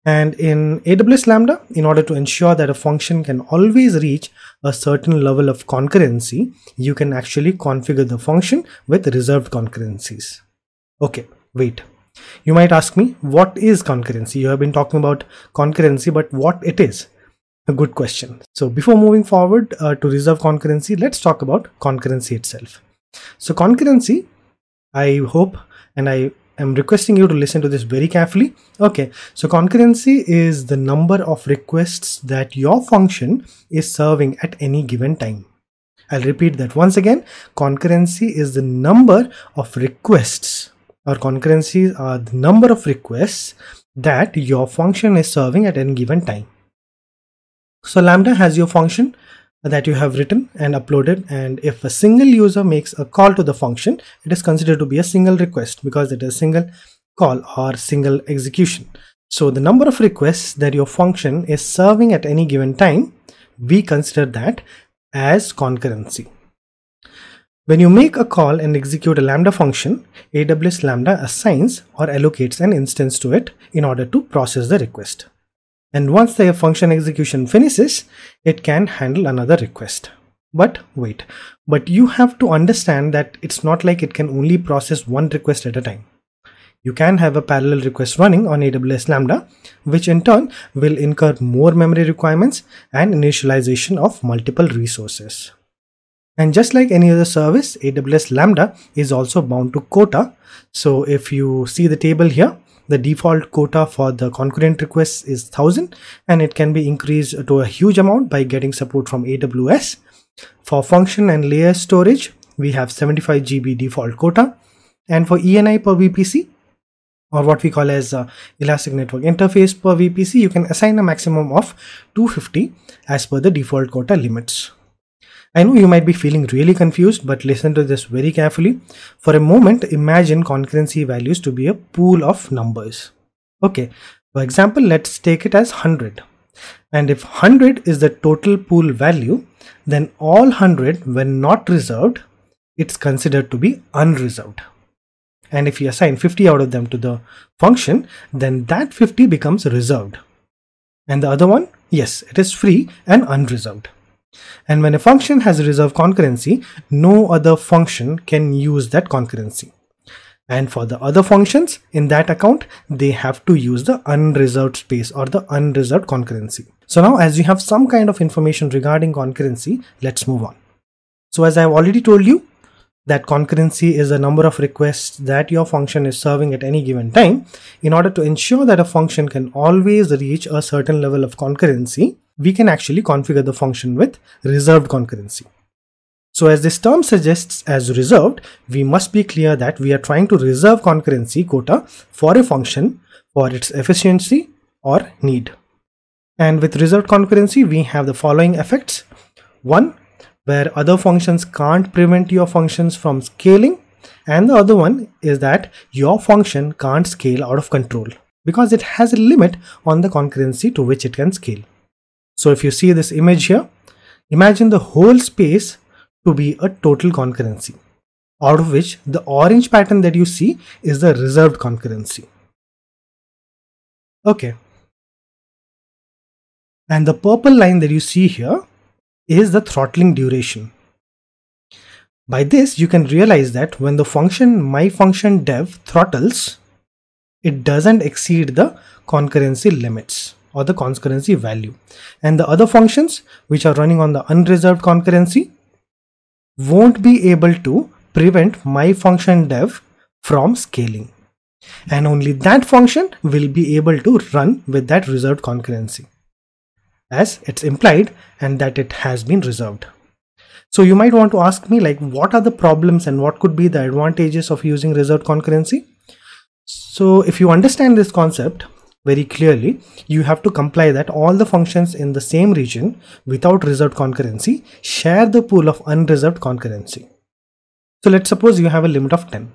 And in AWS Lambda, in order to ensure that a function can always reach a certain level of concurrency, you can actually configure the function with reserved concurrencies. Okay, wait. You might ask me, what is concurrency? You have been talking about concurrency, but what it is? A good question. So before moving forward uh, to reserve concurrency, let's talk about concurrency itself. So concurrency, I hope and I I'm requesting you to listen to this very carefully. Okay, so concurrency is the number of requests that your function is serving at any given time. I'll repeat that once again. Concurrency is the number of requests or concurrencies are the number of requests that your function is serving at any given time. So Lambda has your function that you have written and uploaded. And if a single user makes a call to the function it is considered to be a single request because it is a single call or single execution. So the number of requests that your function is serving at any given time we consider that as concurrency. When you make a call and execute a Lambda function, AWS Lambda assigns or allocates an instance to it in order to process the request. And once the function execution finishes, it can handle another request. But wait, but you have to understand that it's not like it can only process one request at a time. You can have a parallel request running on AWS Lambda, which in turn will incur more memory requirements and initialization of multiple resources. And just like any other service, AWS Lambda is also bound to quota. So if you see the table here, the default quota for the concurrent requests is 1000 and it can be increased to a huge amount by getting support from AWS. For function and layer storage, we have 75 GB default quota. And for ENI per VPC, or what we call as uh, Elastic Network Interface per VPC, you can assign a maximum of 250 as per the default quota limits. I know you might be feeling really confused, but listen to this very carefully. For a moment, imagine concurrency values to be a pool of numbers. Okay, for example, let's take it as 100. And if 100 is the total pool value, then all 100 when not reserved, it's considered to be unreserved. And if you assign 50 out of them to the function, then that 50 becomes reserved. And the other one Yes, it is free and unreserved. And when a function has a reserved concurrency, no other function can use that concurrency. And for the other functions in that account, they have to use the unreserved space or the unreserved concurrency. So now as you have some kind of information regarding concurrency, let's move on. So as I've already told you, that concurrency is the number of requests that your function is serving at any given time. In order to ensure that a function can always reach a certain level of concurrency, we can actually configure the function with reserved concurrency. So as this term suggests as reserved, we must be clear that we are trying to reserve concurrency quota for a function for its efficiency or need. And with reserved concurrency, we have the following effects. One, where other functions can't prevent your functions from scaling. And the other one is that your function can't scale out of control because it has a limit on the concurrency to which it can scale. So if you see this image here, imagine the whole space to be a total concurrency, out of which the orange pattern that you see is the reserved concurrency. Okay. And the purple line that you see here is the throttling duration. By this, you can realize that when the function myFunctionDev throttles, it doesn't exceed the concurrency limits or the concurrency value. And the other functions which are running on the unreserved concurrency won't be able to prevent my function dev from scaling. And only that function will be able to run with that reserved concurrency as it's implied and that it has been reserved. So you might want to ask me like what are the problems and what could be the advantages of using reserved concurrency? So if you understand this concept very clearly, you have to comply that all the functions in the same region without reserved concurrency share the pool of unreserved concurrency. So let's suppose you have a limit of 10.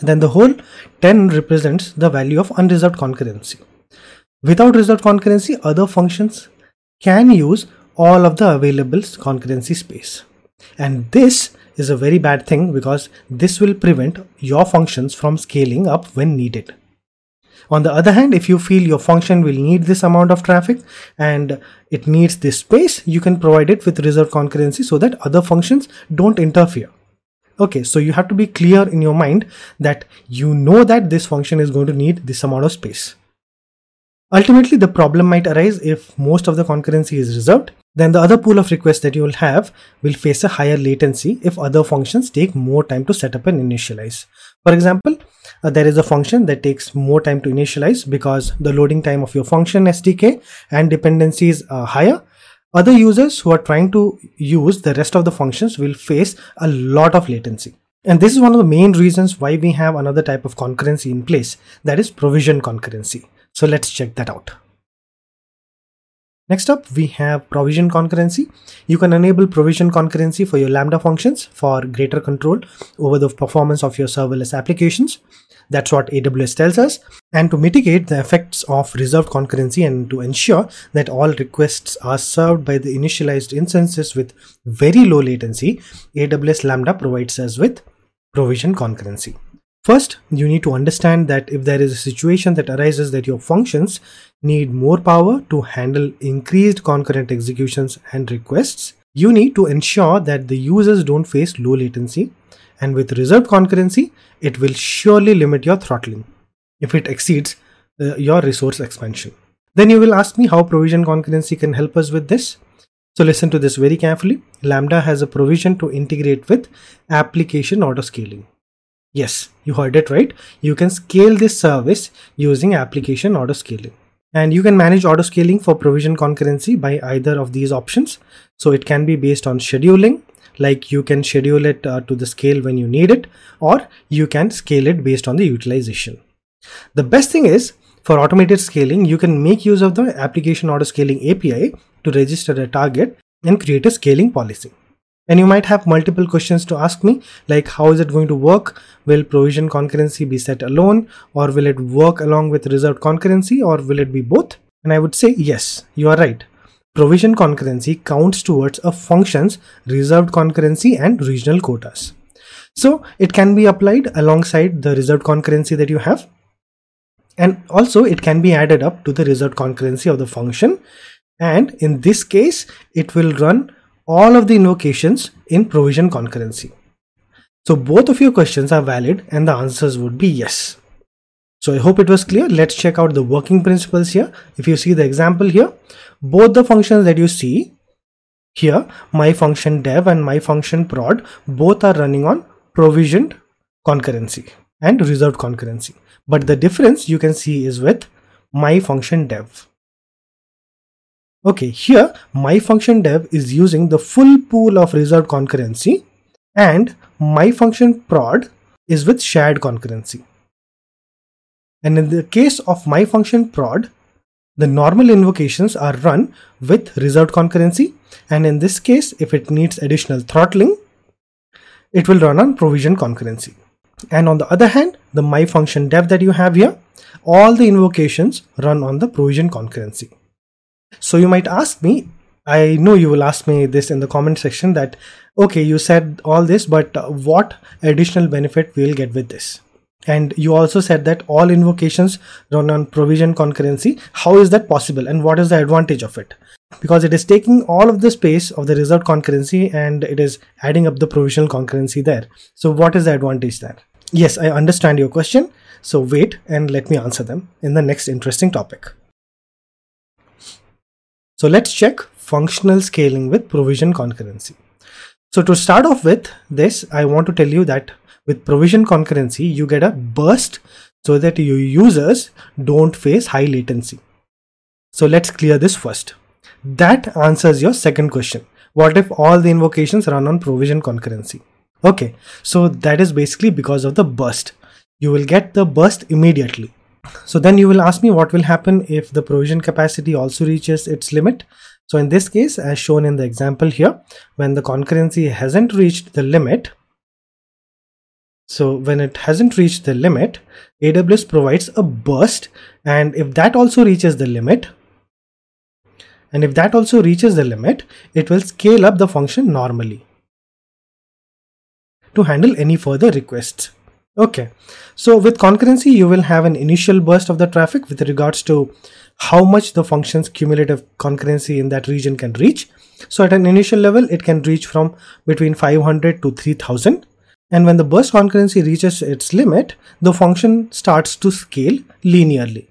Then the whole 10 represents the value of unreserved concurrency. Without reserved concurrency, other functions can use all of the available concurrency space. And this is a very bad thing because this will prevent your functions from scaling up when needed. On the other hand, if you feel your function will need this amount of traffic and it needs this space, you can provide it with reserved concurrency so that other functions don't interfere. Okay, so you have to be clear in your mind that you know that this function is going to need this amount of space. Ultimately, the problem might arise if most of the concurrency is reserved, then the other pool of requests that you will have will face a higher latency if other functions take more time to set up and initialize. For example, uh, there is a function that takes more time to initialize because the loading time of your function SDK and dependencies are higher. Other users who are trying to use the rest of the functions will face a lot of latency. And this is one of the main reasons why we have another type of concurrency in place, that is provision concurrency. So let's check that out. Next up, we have provision concurrency. You can enable provision concurrency for your Lambda functions for greater control over the performance of your serverless applications. That's what AWS tells us. And to mitigate the effects of reserved concurrency and to ensure that all requests are served by the initialized instances with very low latency, AWS Lambda provides us with provision concurrency. First, you need to understand that if there is a situation that arises that your functions need more power to handle increased concurrent executions and requests, you need to ensure that the users don't face low latency. And with reserved concurrency, it will surely limit your throttling if it exceeds uh, your resource expansion. Then you will ask me how provision concurrency can help us with this. So listen to this very carefully. Lambda has a provision to integrate with application autoscaling. Yes, you heard it right. You can scale this service using application autoscaling. And you can manage autoscaling for provision concurrency by either of these options. So it can be based on scheduling, like you can schedule it uh, to the scale when you need it, or you can scale it based on the utilization. The best thing is for automated scaling, you can make use of the application auto scaling API to register a target and create a scaling policy. And you might have multiple questions to ask me, like how is it going to work? Will provision concurrency be set alone, or will it work along with reserved concurrency, or will it be both? And I would say yes, you are right. Provision concurrency counts towards a function's reserved concurrency and regional quotas. So it can be applied alongside the reserved concurrency that you have. And also it can be added up to the reserved concurrency of the function And in this case, it will run all of the invocations in provision concurrency. So both of your questions are valid and the answers would be yes. So I hope it was clear. Let's check out the working principles here. If you see the example here, both the functions that you see here, my function dev and my function prod, both are running on provisioned concurrency and reserved concurrency. But the difference you can see is with my function dev. Okay, here my function dev is using the full pool of reserved concurrency and my function prod is with shared concurrency. And in the case of my function prod, the normal invocations are run with reserved concurrency and in this case if it needs additional throttling, it will run on provision concurrency. And on the other hand, the my function dev that you have here, all the invocations run on the provision concurrency. So you might ask me, I know you will ask me this in the comment section that, okay, you said all this, but uh, what additional benefit we'll get with this? And you also said that all invocations run on provision concurrency. How is that possible and what is the advantage of it? Because it is taking all of the space of the reserved concurrency and it is adding up the provisional concurrency there. So what is the advantage there? Yes, I understand your question. So wait and let me answer them in the next interesting topic. So let's check functional scaling with provision concurrency. So to start off with this, I want to tell you that with provision concurrency, you get a burst so that your users don't face high latency. So let's clear this first. That answers your second question. What if all the invocations run on provision concurrency? Okay, so that is basically because of the burst. You will get the burst immediately. So then you will ask me what will happen if the provision capacity also reaches its limit. So in this case, as shown in the example here, when the concurrency hasn't reached the limit, so when it hasn't reached the limit, AWS provides a burst and if that also reaches the limit, and if that also reaches the limit, it will scale up the function normally to handle any further requests. Okay, so with concurrency, you will have an initial burst of the traffic with regards to how much the function's cumulative concurrency in that region can reach. So at an initial level, it can reach from between 500 to 3000. And when the burst concurrency reaches its limit, the function starts to scale linearly.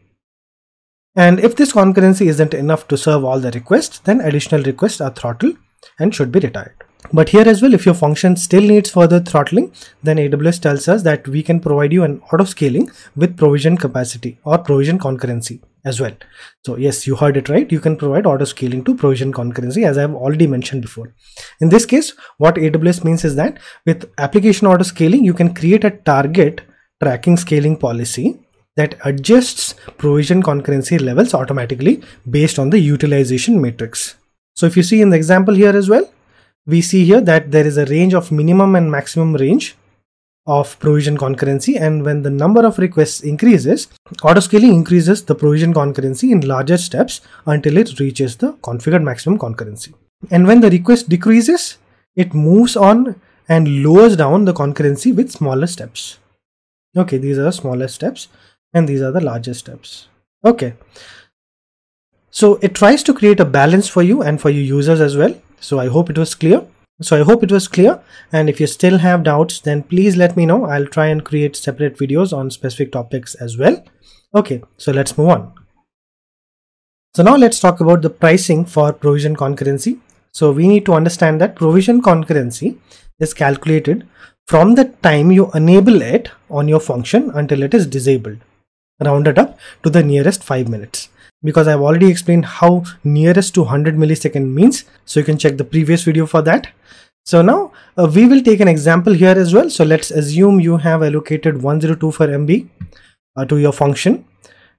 And if this concurrency isn't enough to serve all the requests, then additional requests are throttled and should be retired. But here as well, if your function still needs further throttling, then AWS tells us that we can provide you an auto scaling with provision capacity or provision concurrency as well. So yes, you heard it right. You can provide auto scaling to provision concurrency as I've already mentioned before. In this case, what AWS means is that with application auto scaling, you can create a target tracking scaling policy that adjusts provision concurrency levels automatically based on the utilization matrix. So if you see in the example here as well, we see here that there is a range of minimum and maximum range of provision concurrency and when the number of requests increases, autoscaling increases the provision concurrency in larger steps until it reaches the configured maximum concurrency. And when the request decreases, it moves on and lowers down the concurrency with smaller steps. Okay, these are the smaller steps and these are the larger steps. Okay. So it tries to create a balance for you and for your users as well. So I hope it was clear. So I hope it was clear and if you still have doubts then please let me know. I'll try and create separate videos on specific topics as well. Okay, so let's move on. So now let's talk about the pricing for provision concurrency. So we need to understand that provision concurrency is calculated from the time you enable it on your function until it is disabled, rounded up to the nearest 5 minutes because I've already explained how nearest to 100 millisecond means. So you can check the previous video for that. So now uh, we will take an example here as well. So let's assume you have allocated 1024 MB uh, to your function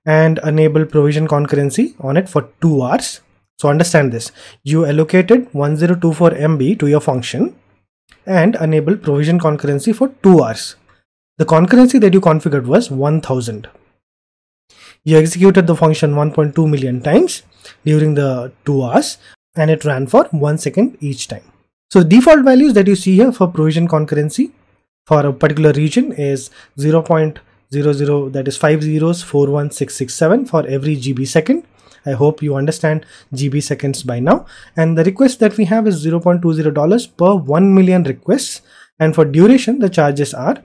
and enable provision concurrency on it for two hours. So understand this, you allocated 1024 MB to your function and enable provision concurrency for two hours. The concurrency that you configured was 1000 you executed the function 1.2 million times during the two hours and it ran for one second each time. So default values that you see here for provision concurrency for a particular region is 0.00 that is 5 zeros 41667 for every GB second I hope you understand GB seconds by now. And the request that we have is $0.20 per 1 million requests. And for duration, the charges are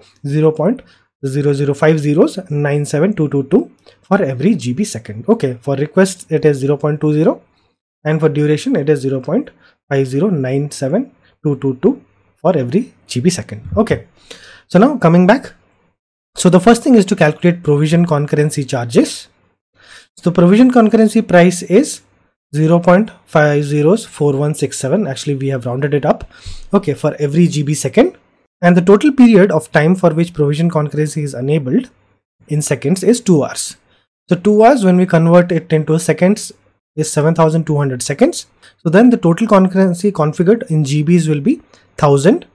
0.0050 for every GB second. Okay, for requests, it is 0.20 and for duration, it is 0.5097222 for every GB second. Okay, so now coming back so the first thing is to calculate provision concurrency charges. So the provision concurrency price is 0.504167. Actually, we have rounded it up. Okay, for every GB second. And the total period of time for which provision concurrency is enabled in seconds is 2 hours. So 2 hours when we convert it into seconds is 7200 seconds. So then the total concurrency configured in GBs will be 1000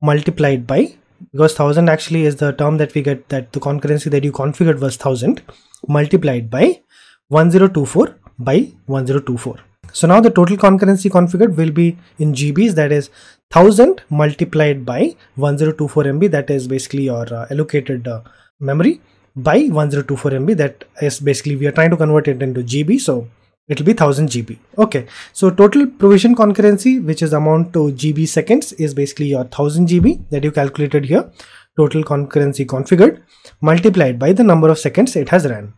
multiplied by because 1000 actually is the term that we get that the concurrency that you configured was 1000 multiplied by 1024 by 1024 so now the total concurrency configured will be in gbs that is 1000 multiplied by 1024 mb that is basically your uh, allocated uh, memory by 1024 mb that is basically we are trying to convert it into gb so it will be 1000 GB. Okay, so total provision concurrency, which is amount to GB seconds, is basically your 1000 GB that you calculated here. Total concurrency configured multiplied by the number of seconds it has ran.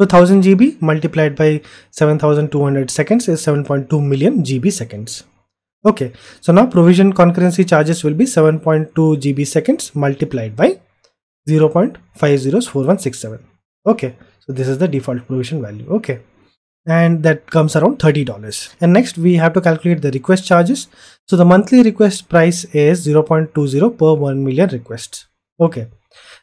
So 1000 GB multiplied by 7200 seconds is 7.2 million GB seconds. Okay, so now provision concurrency charges will be 7.2 GB seconds multiplied by 0.504167. Okay, so this is the default provision value. Okay and that comes around $30 and next we have to calculate the request charges. So the monthly request price is 0.20 per 1 million requests. Okay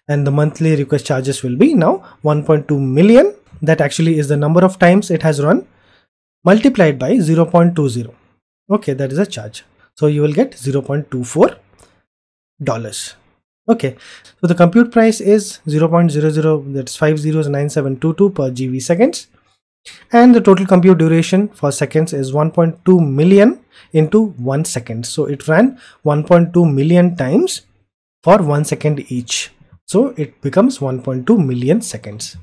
and the monthly request charges will be now 1.2 million. That actually is the number of times it has run multiplied by 0.20 okay that is a charge. So you will get 0.24 dollars. Okay. So the compute price is 0.00 that's 509722 per gb seconds. And the total compute duration for seconds is 1.2 million into 1 second. So it ran 1.2 million times for 1 second each. So it becomes 1.2 million seconds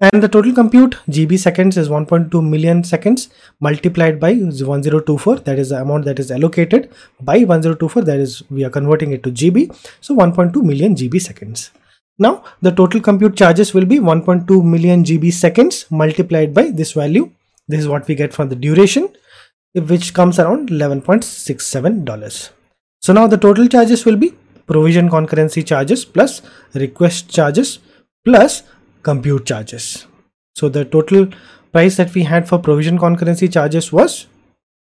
and the total compute GB seconds is 1.2 million seconds multiplied by 1024 that is the amount that is allocated by 1024 that is we are converting it to GB so 1.2 million GB seconds now the total compute charges will be 1.2 million GB seconds multiplied by this value. This is what we get for the duration which comes around $11.67. So now the total charges will be provision concurrency charges plus request charges plus compute charges. So the total price that we had for provision concurrency charges was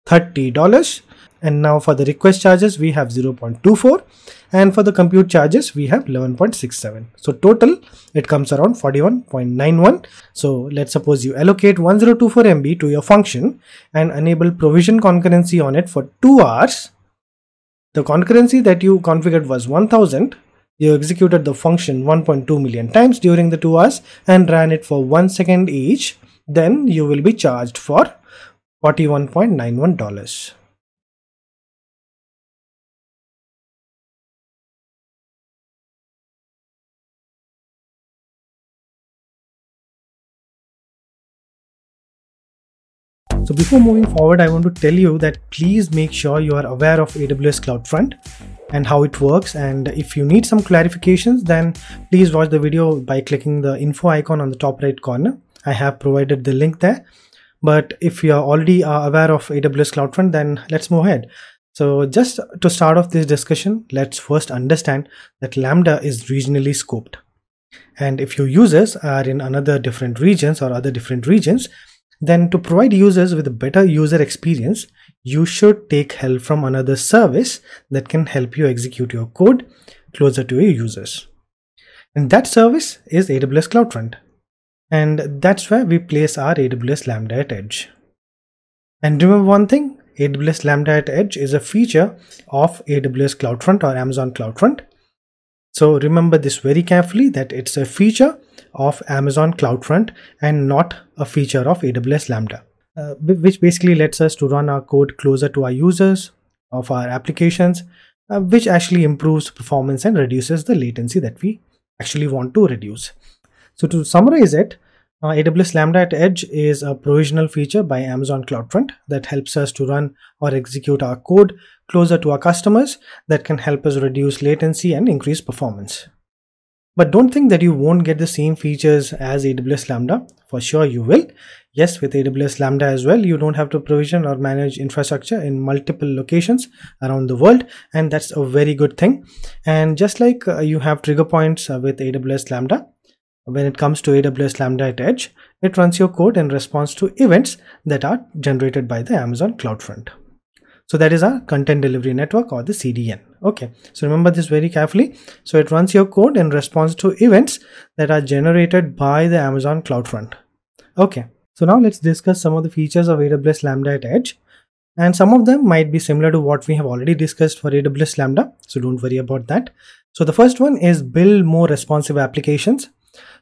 $30 and now for the request charges we have 0.24 and for the compute charges we have 11.67 so total it comes around 41.91 so let's suppose you allocate 1024 MB to your function and enable provision concurrency on it for 2 hours. The concurrency that you configured was 1000 you executed the function 1.2 million times during the 2 hours and ran it for 1 second each then you will be charged for $41.91 So before moving forward, I want to tell you that please make sure you are aware of AWS CloudFront and how it works. And if you need some clarifications, then please watch the video by clicking the info icon on the top right corner. I have provided the link there. But if you are already uh, aware of AWS CloudFront, then let's move ahead. So just to start off this discussion, let's first understand that Lambda is regionally scoped. And if your users are in another different regions or other different regions, then to provide users with a better user experience, you should take help from another service that can help you execute your code closer to your users. And that service is AWS CloudFront. And that's where we place our AWS Lambda at Edge. And remember one thing, AWS Lambda at Edge is a feature of AWS CloudFront or Amazon CloudFront. So remember this very carefully that it's a feature of Amazon CloudFront and not a feature of AWS Lambda, uh, which basically lets us to run our code closer to our users of our applications, uh, which actually improves performance and reduces the latency that we actually want to reduce. So to summarize it, Uh, AWS Lambda at Edge is a provisional feature by Amazon CloudFront that helps us to run or execute our code closer to our customers that can help us reduce latency and increase performance. But don't think that you won't get the same features as AWS Lambda. For sure you will. Yes, with AWS Lambda as well, you don't have to provision or manage infrastructure in multiple locations around the world. And that's a very good thing. And just like uh, you have trigger points uh, with AWS Lambda, when it comes to AWS Lambda at Edge, it runs your code in response to events that are generated by the Amazon CloudFront. So that is our content delivery network or the CDN. Okay, so remember this very carefully. So it runs your code in response to events that are generated by the Amazon CloudFront. Okay, so now let's discuss some of the features of AWS Lambda at Edge. And some of them might be similar to what we have already discussed for AWS Lambda. So don't worry about that. So the first one is build more responsive applications.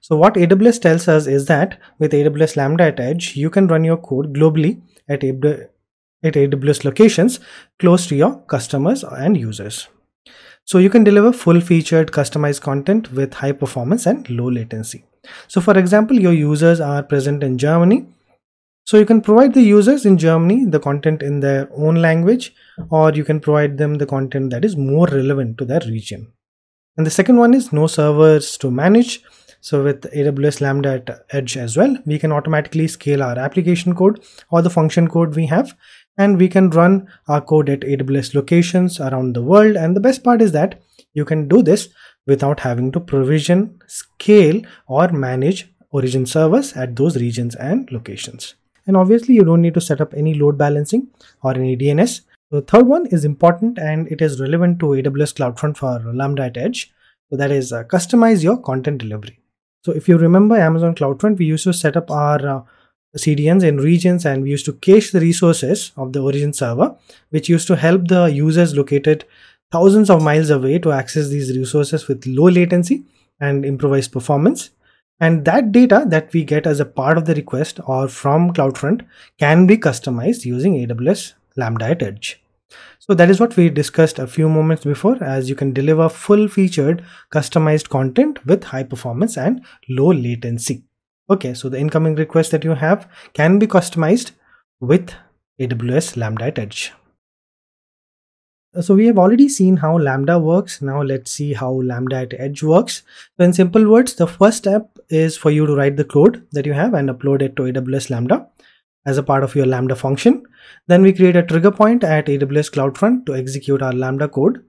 So what AWS tells us is that with AWS Lambda at Edge, you can run your code globally at at AWS locations close to your customers and users. So you can deliver full featured customized content with high performance and low latency. So for example, your users are present in Germany. So you can provide the users in Germany the content in their own language or you can provide them the content that is more relevant to their region. And the second one is no servers to manage. So with AWS Lambda at Edge as well, we can automatically scale our application code or the function code we have and we can run our code at AWS locations around the world. And the best part is that you can do this without having to provision, scale, or manage origin servers at those regions and locations. And obviously, you don't need to set up any load balancing or any DNS. The third one is important and it is relevant to AWS CloudFront for Lambda at Edge. So that is uh, customize your content delivery. So if you remember Amazon CloudFront, we used to set up our uh, CDNs in regions and we used to cache the resources of the origin server, which used to help the users located thousands of miles away to access these resources with low latency and improvised performance. And that data that we get as a part of the request or from CloudFront can be customized using AWS Lambda at Edge. So that is what we discussed a few moments before as you can deliver full featured customized content with high performance and low latency. Okay, so the incoming request that you have can be customized with AWS Lambda at Edge. So we have already seen how Lambda works. Now let's see how Lambda at Edge works. So in simple words, the first step is for you to write the code that you have and upload it to AWS Lambda as a part of your Lambda function. Then we create a trigger point at AWS CloudFront to execute our Lambda code.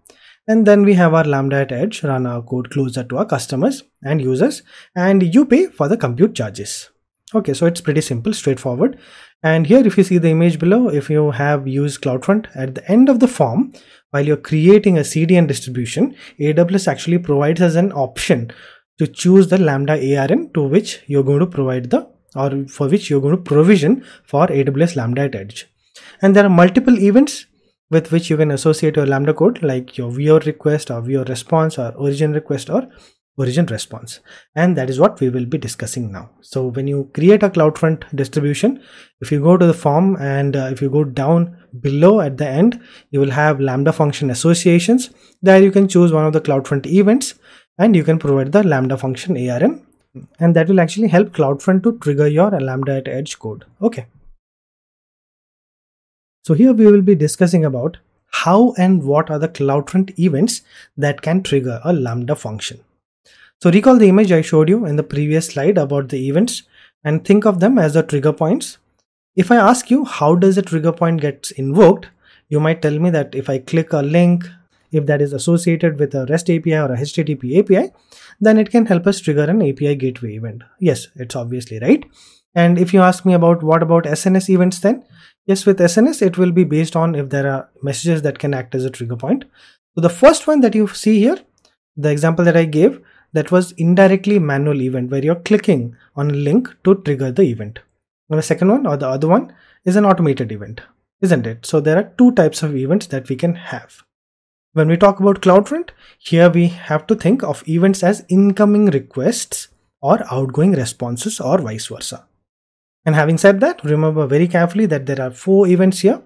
And then we have our lambda at edge run our code closer to our customers and users and you pay for the compute charges. Okay so it's pretty simple straightforward. And here if you see the image below if you have used cloudfront at the end of the form while you're creating a cdn distribution aws actually provides us an option to choose the lambda arn to which you're going to provide the or for which you're going to provision for aws lambda at edge. And there are multiple events with which you can associate your lambda code like your viewer request or viewer response or origin request or origin response. And that is what we will be discussing now. So when you create a cloudfront distribution if you go to the form and uh, if you go down below at the end you will have lambda function associations. There you can choose one of the cloudfront events and you can provide the lambda function arn and that will actually help cloudfront to trigger your lambda at edge code okay so here we will be discussing about how and what are the CloudFront events that can trigger a Lambda function. So recall the image I showed you in the previous slide about the events and think of them as the trigger points. If I ask you how does a trigger point gets invoked, you might tell me that if I click a link, if that is associated with a REST API or a HTTP API, then it can help us trigger an API gateway event. Yes, it's obviously right. And if you ask me about what about SNS events then, Yes, with SNS, it will be based on if there are messages that can act as a trigger point. So the first one that you see here, the example that I gave, that was indirectly manual event where you're clicking on a link to trigger the event. And the second one or the other one is an automated event, isn't it? So there are two types of events that we can have. When we talk about CloudFront, here we have to think of events as incoming requests or outgoing responses or vice versa. And having said that, remember very carefully that there are four events here.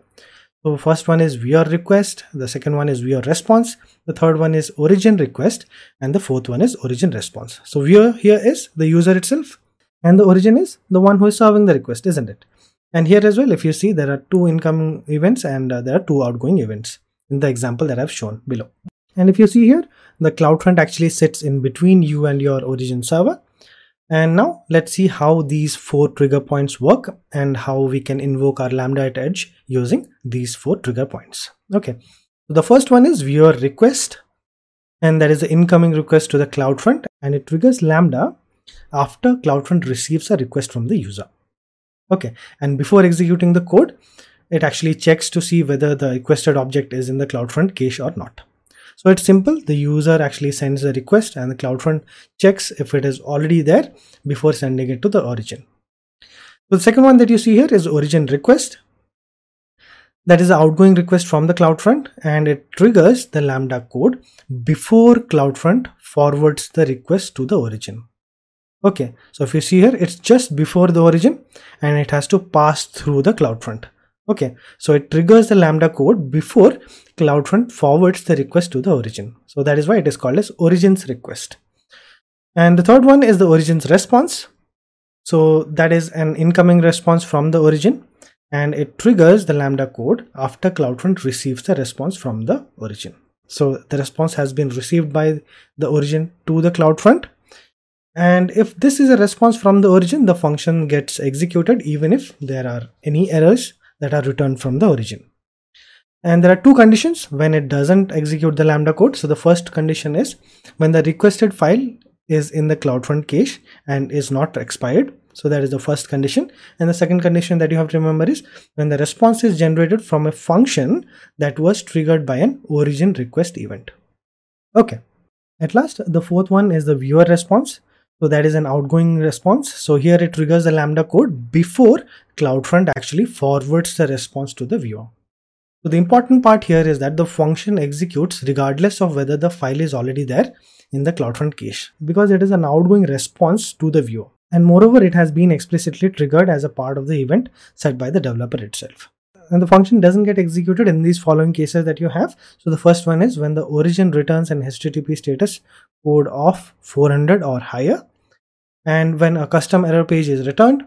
So first one is viewer request, the second one is viewer response, the third one is origin request, and the fourth one is origin response. So viewer here is the user itself, and the origin is the one who is serving the request isn't it and here as well if you see there are two incoming events and uh, there are two outgoing events in the example that i've shown below and if you see here the CloudFront actually sits in between you and your origin server and now let's see how these four trigger points work and how we can invoke our Lambda at edge using these four trigger points. Okay, the first one is viewer request and that is the incoming request to the CloudFront and it triggers Lambda after CloudFront receives a request from the user. Okay, and before executing the code, it actually checks to see whether the requested object is in the CloudFront cache or not. So it's simple. The user actually sends the request and the CloudFront checks if it is already there before sending it to the origin. So the second one that you see here is origin request. That is the outgoing request from the CloudFront and it triggers the Lambda code before CloudFront forwards the request to the origin. Okay, so if you see here, it's just before the origin and it has to pass through the CloudFront. Okay, so it triggers the Lambda code before CloudFront forwards the request to the origin. So that is why it is called as origins request. And the third one is the origins response. So that is an incoming response from the origin and it triggers the Lambda code after CloudFront receives the response from the origin. So the response has been received by the origin to the CloudFront. And if this is a response from the origin, the function gets executed even if there are any errors that are returned from the origin. And there are two conditions when it doesn't execute the Lambda code. So the first condition is when the requested file is in the CloudFront cache and is not expired. So that is the first condition. And the second condition that you have to remember is when the response is generated from a function that was triggered by an origin request event. Okay. At last, the fourth one is the viewer response. So that is an outgoing response. So here it triggers the Lambda code before CloudFront actually forwards the response to the viewer. So the important part here is that the function executes regardless of whether the file is already there in the CloudFront cache because it is an outgoing response to the viewer. And moreover, it has been explicitly triggered as a part of the event set by the developer itself. And the function doesn't get executed in these following cases that you have. So the first one is when the origin returns an HTTP status code of 400 or higher and when a custom error page is returned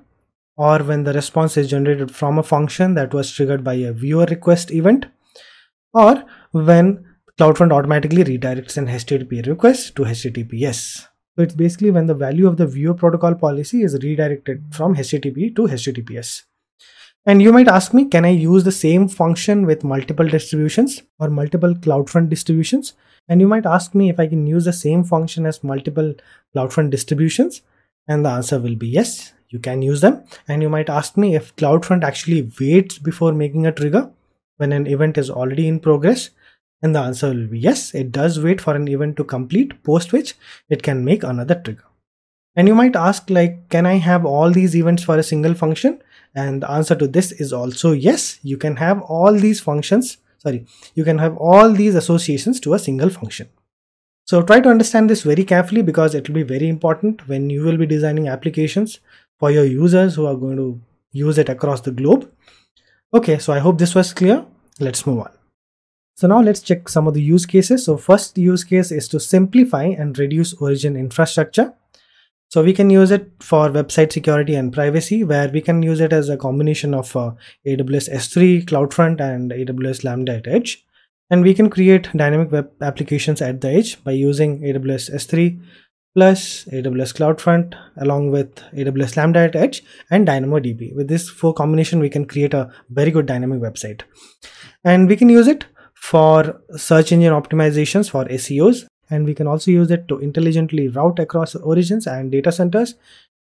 or when the response is generated from a function that was triggered by a viewer request event or when CloudFront automatically redirects an HTTP request to HTTPS. So it's basically when the value of the viewer protocol policy is redirected from HTTP to HTTPS. And you might ask me, can I use the same function with multiple distributions or multiple CloudFront distributions? And you might ask me if I can use the same function as multiple CloudFront distributions. And the answer will be yes, you can use them. And you might ask me if CloudFront actually waits before making a trigger when an event is already in progress. And the answer will be yes, it does wait for an event to complete, post which it can make another trigger. And you might ask like, can I have all these events for a single function? And the answer to this is also yes, you can have all these functions, sorry, you can have all these associations to a single function. So try to understand this very carefully because it will be very important when you will be designing applications for your users who are going to use it across the globe. Okay, so I hope this was clear. Let's move on. So now let's check some of the use cases. So first use case is to simplify and reduce origin infrastructure. So we can use it for website security and privacy where we can use it as a combination of uh, AWS S3, CloudFront and AWS Lambda at Edge. And we can create dynamic web applications at the edge by using AWS S3 plus AWS CloudFront along with AWS Lambda at Edge and DynamoDB. With this four combination, we can create a very good dynamic website. And we can use it for search engine optimizations for SEOs and we can also use it to intelligently route across origins and data centers.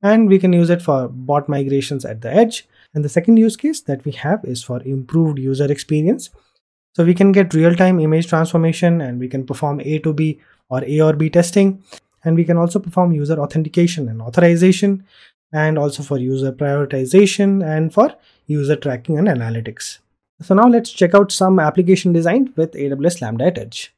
And we can use it for bot mitigations at the edge. And the second use case that we have is for improved user experience. So we can get real-time image transformation and we can perform a to b or a or b testing. And we can also perform user authentication and authorization. And also for user prioritization and for user tracking and analytics. So now let's check out some application design with aws lambda at edge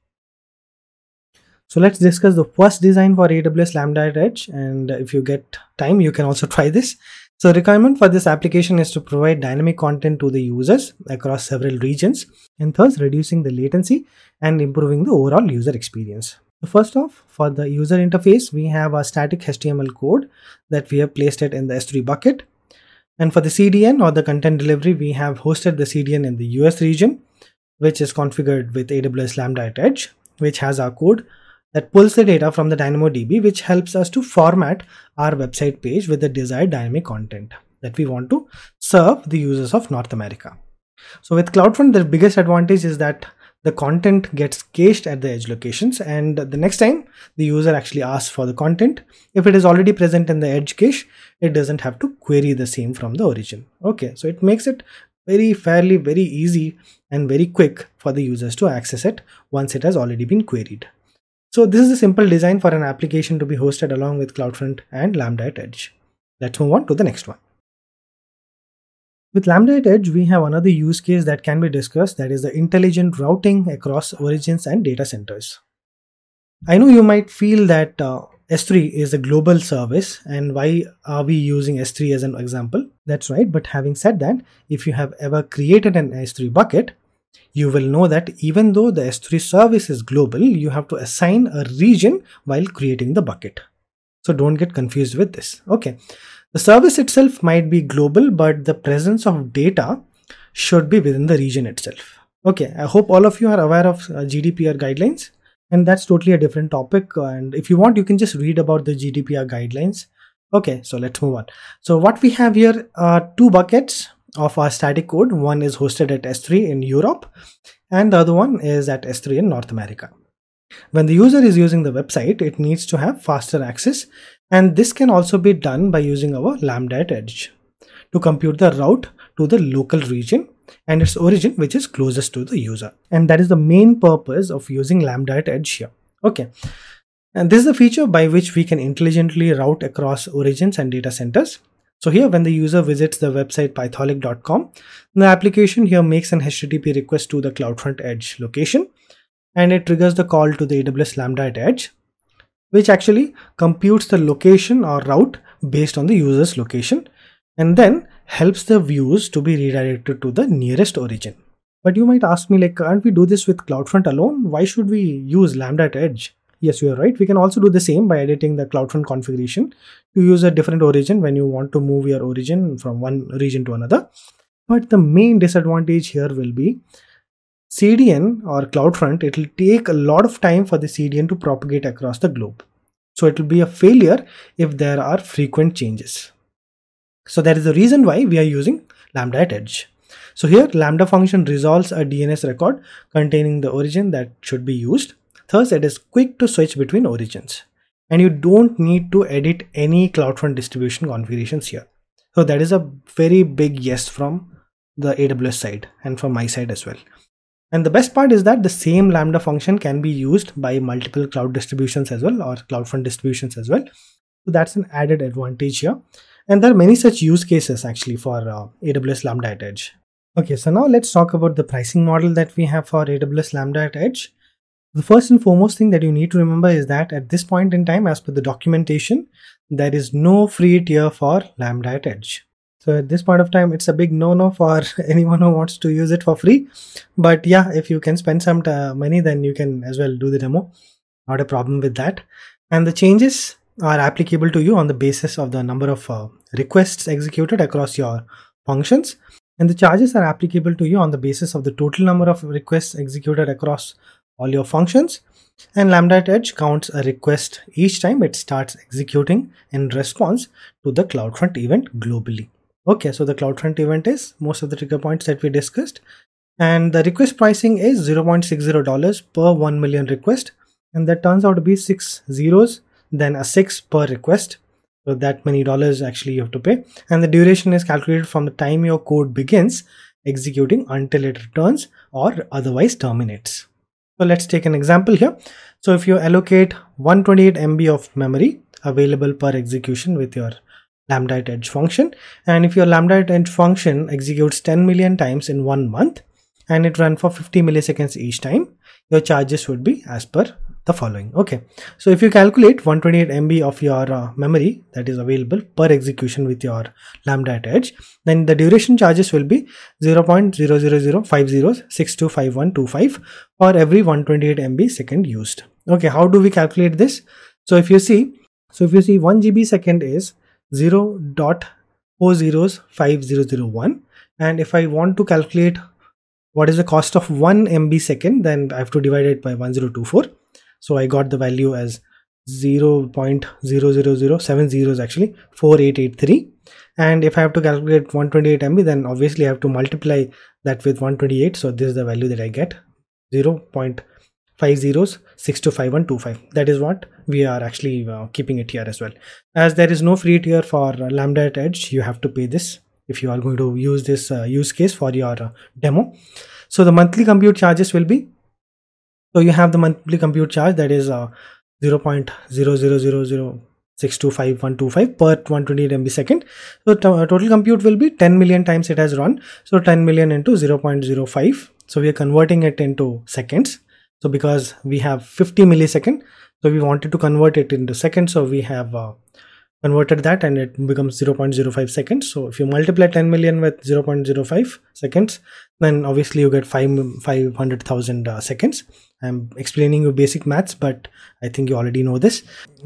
so let's discuss the first design for AWS Lambda Edge and if you get time you can also try this. So requirement for this application is to provide dynamic content to the users across several regions and thus reducing the latency and improving the overall user experience. First off, for the user interface, we have a static HTML code that we have placed it in the S3 bucket. And for the CDN or the content delivery, we have hosted the CDN in the US region, which is configured with AWS Lambda at Edge, which has our code that pulls the data from the DynamoDB, which helps us to format our website page with the desired dynamic content that we want to serve the users of North America. So with CloudFront, the biggest advantage is that the content gets cached at the edge locations and the next time the user actually asks for the content if it is already present in the edge cache it doesn't have to query the same from the origin okay so it makes it very fairly very easy and very quick for the users to access it once it has already been queried so this is a simple design for an application to be hosted along with CloudFront and Lambda at Edge. Let's move on to the next one. With Lambda at Edge, we have another use case that can be discussed that is the intelligent routing across origins and data centers. I know you might feel that uh, S3 is a global service and why are we using S3 as an example? That's right, but having said that, if you have ever created an S3 bucket, you will know that even though the S3 service is global, you have to assign a region while creating the bucket. So don't get confused with this. Okay. The service itself might be global, but the presence of data should be within the region itself. Okay, I hope all of you are aware of uh, GDPR guidelines, and that's totally a different topic. And if you want, you can just read about the GDPR guidelines. Okay, so let's move on. So what we have here are two buckets of our static code. One is hosted at S3 in Europe, and the other one is at S3 in North America. When the user is using the website, it needs to have faster access and this can also be done by using our Lambda at Edge to compute the route to the local region and its origin which is closest to the user. And that is the main purpose of using Lambda at Edge here. Okay. And this is the feature by which we can intelligently route across origins and data centers. So here when the user visits the website pytholic.com, the application here makes an HTTP request to the CloudFront Edge location and it triggers the call to the AWS Lambda at Edge which actually computes the location or route based on the user's location and then helps the views to be redirected to the nearest origin. But you might ask me like, can't we do this with CloudFront alone? Why should we use Lambda at Edge? Yes, you are right. We can also do the same by editing the CloudFront configuration to use a different origin when you want to move your origin from one region to another. But the main disadvantage here will be CDN or CloudFront, it will take a lot of time for the CDN to propagate across the globe. So it will be a failure if there are frequent changes. So that is the reason why we are using Lambda at Edge. So here Lambda function resolves a DNS record containing the origin that should be used. Thus it is quick to switch between origins and you don't need to edit any CloudFront distribution configurations here. So that is a very big yes from the AWS side and from my side as well. And the best part is that the same Lambda function can be used by multiple cloud distributions as well or CloudFront distributions as well. So that's an added advantage here. And there are many such use cases actually for uh, AWS Lambda at Edge. Okay, so now let's talk about the pricing model that we have for AWS Lambda at Edge. The first and foremost thing that you need to remember is that at this point in time, as per the documentation, there is no free tier for Lambda at Edge. So at this point of time, it's a big no-no for anyone who wants to use it for free. But yeah, if you can spend some money, then you can as well do the demo. Not a problem with that. And the changes are applicable to you on the basis of the number of uh, requests executed across your functions. And the charges are applicable to you on the basis of the total number of requests executed across all your functions. And Lambda Edge counts a request each time it starts executing in response to the CloudFront event globally. Okay, so the CloudFront event is most of the trigger points that we discussed. And the request pricing is $0.60 per 1 million request. And that turns out to be six zeros, then a six per request. So that many dollars actually you have to pay. And the duration is calculated from the time your code begins executing until it returns or otherwise terminates. So let's take an example here. So if you allocate 128 MB of memory available per execution with your lambda at edge function and if your lambda at edge function executes 10 million times in one month and it run for 50 milliseconds each time. Your charges would be as per the following. Okay. So if you calculate 128 mb of your uh, memory that is available per execution with your lambda at edge then the duration charges will be 0.00050625125 for every 128 mb second used. Okay. How do we calculate this? So if you see so if you see 1 gb second is 0 dot four zeros 5001 and if i want to calculate what is the cost of 1 mb second then i have to divide it by 1024 so i got the value as 0 0.00070 zeros actually 4883 and if I have to calculate 128 MB then obviously I have to multiply that with 128 so this is the value that I get 0 0.50625125 that is what we are actually uh, keeping it here as well. As there is no free tier for lambda at edge you have to pay this if you are going to use this uh, use case for your uh, demo so the monthly compute charges will be so you have the monthly compute charge that is uh, 0.000062525 per 128 MB second. So uh, total compute will be 10 million times it has run. So 10 million into 0.05. So we are converting it into seconds. So because we have 50 millisecond, so we wanted to convert it into seconds. So we have uh, converted that and it becomes 0.05 seconds. So if you multiply 10 million with 0.05 seconds, then obviously you get 5 500,000 uh, seconds. I'm explaining you basic maths, but I think you already know this.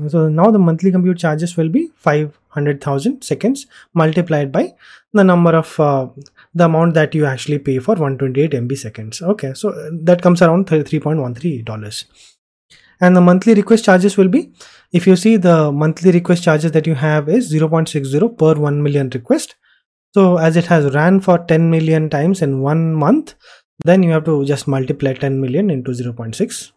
So now the monthly compute charges will be 500,000 seconds multiplied by the number of uh, the amount that you actually pay for 128 MB seconds. Okay, so that comes around 3.13 dollars. And the monthly request charges will be, if you see the monthly request charges that you have is 0.60 per 1 million request. So as it has ran for 10 million times in one month, then you have to just multiply 10 million into 0.6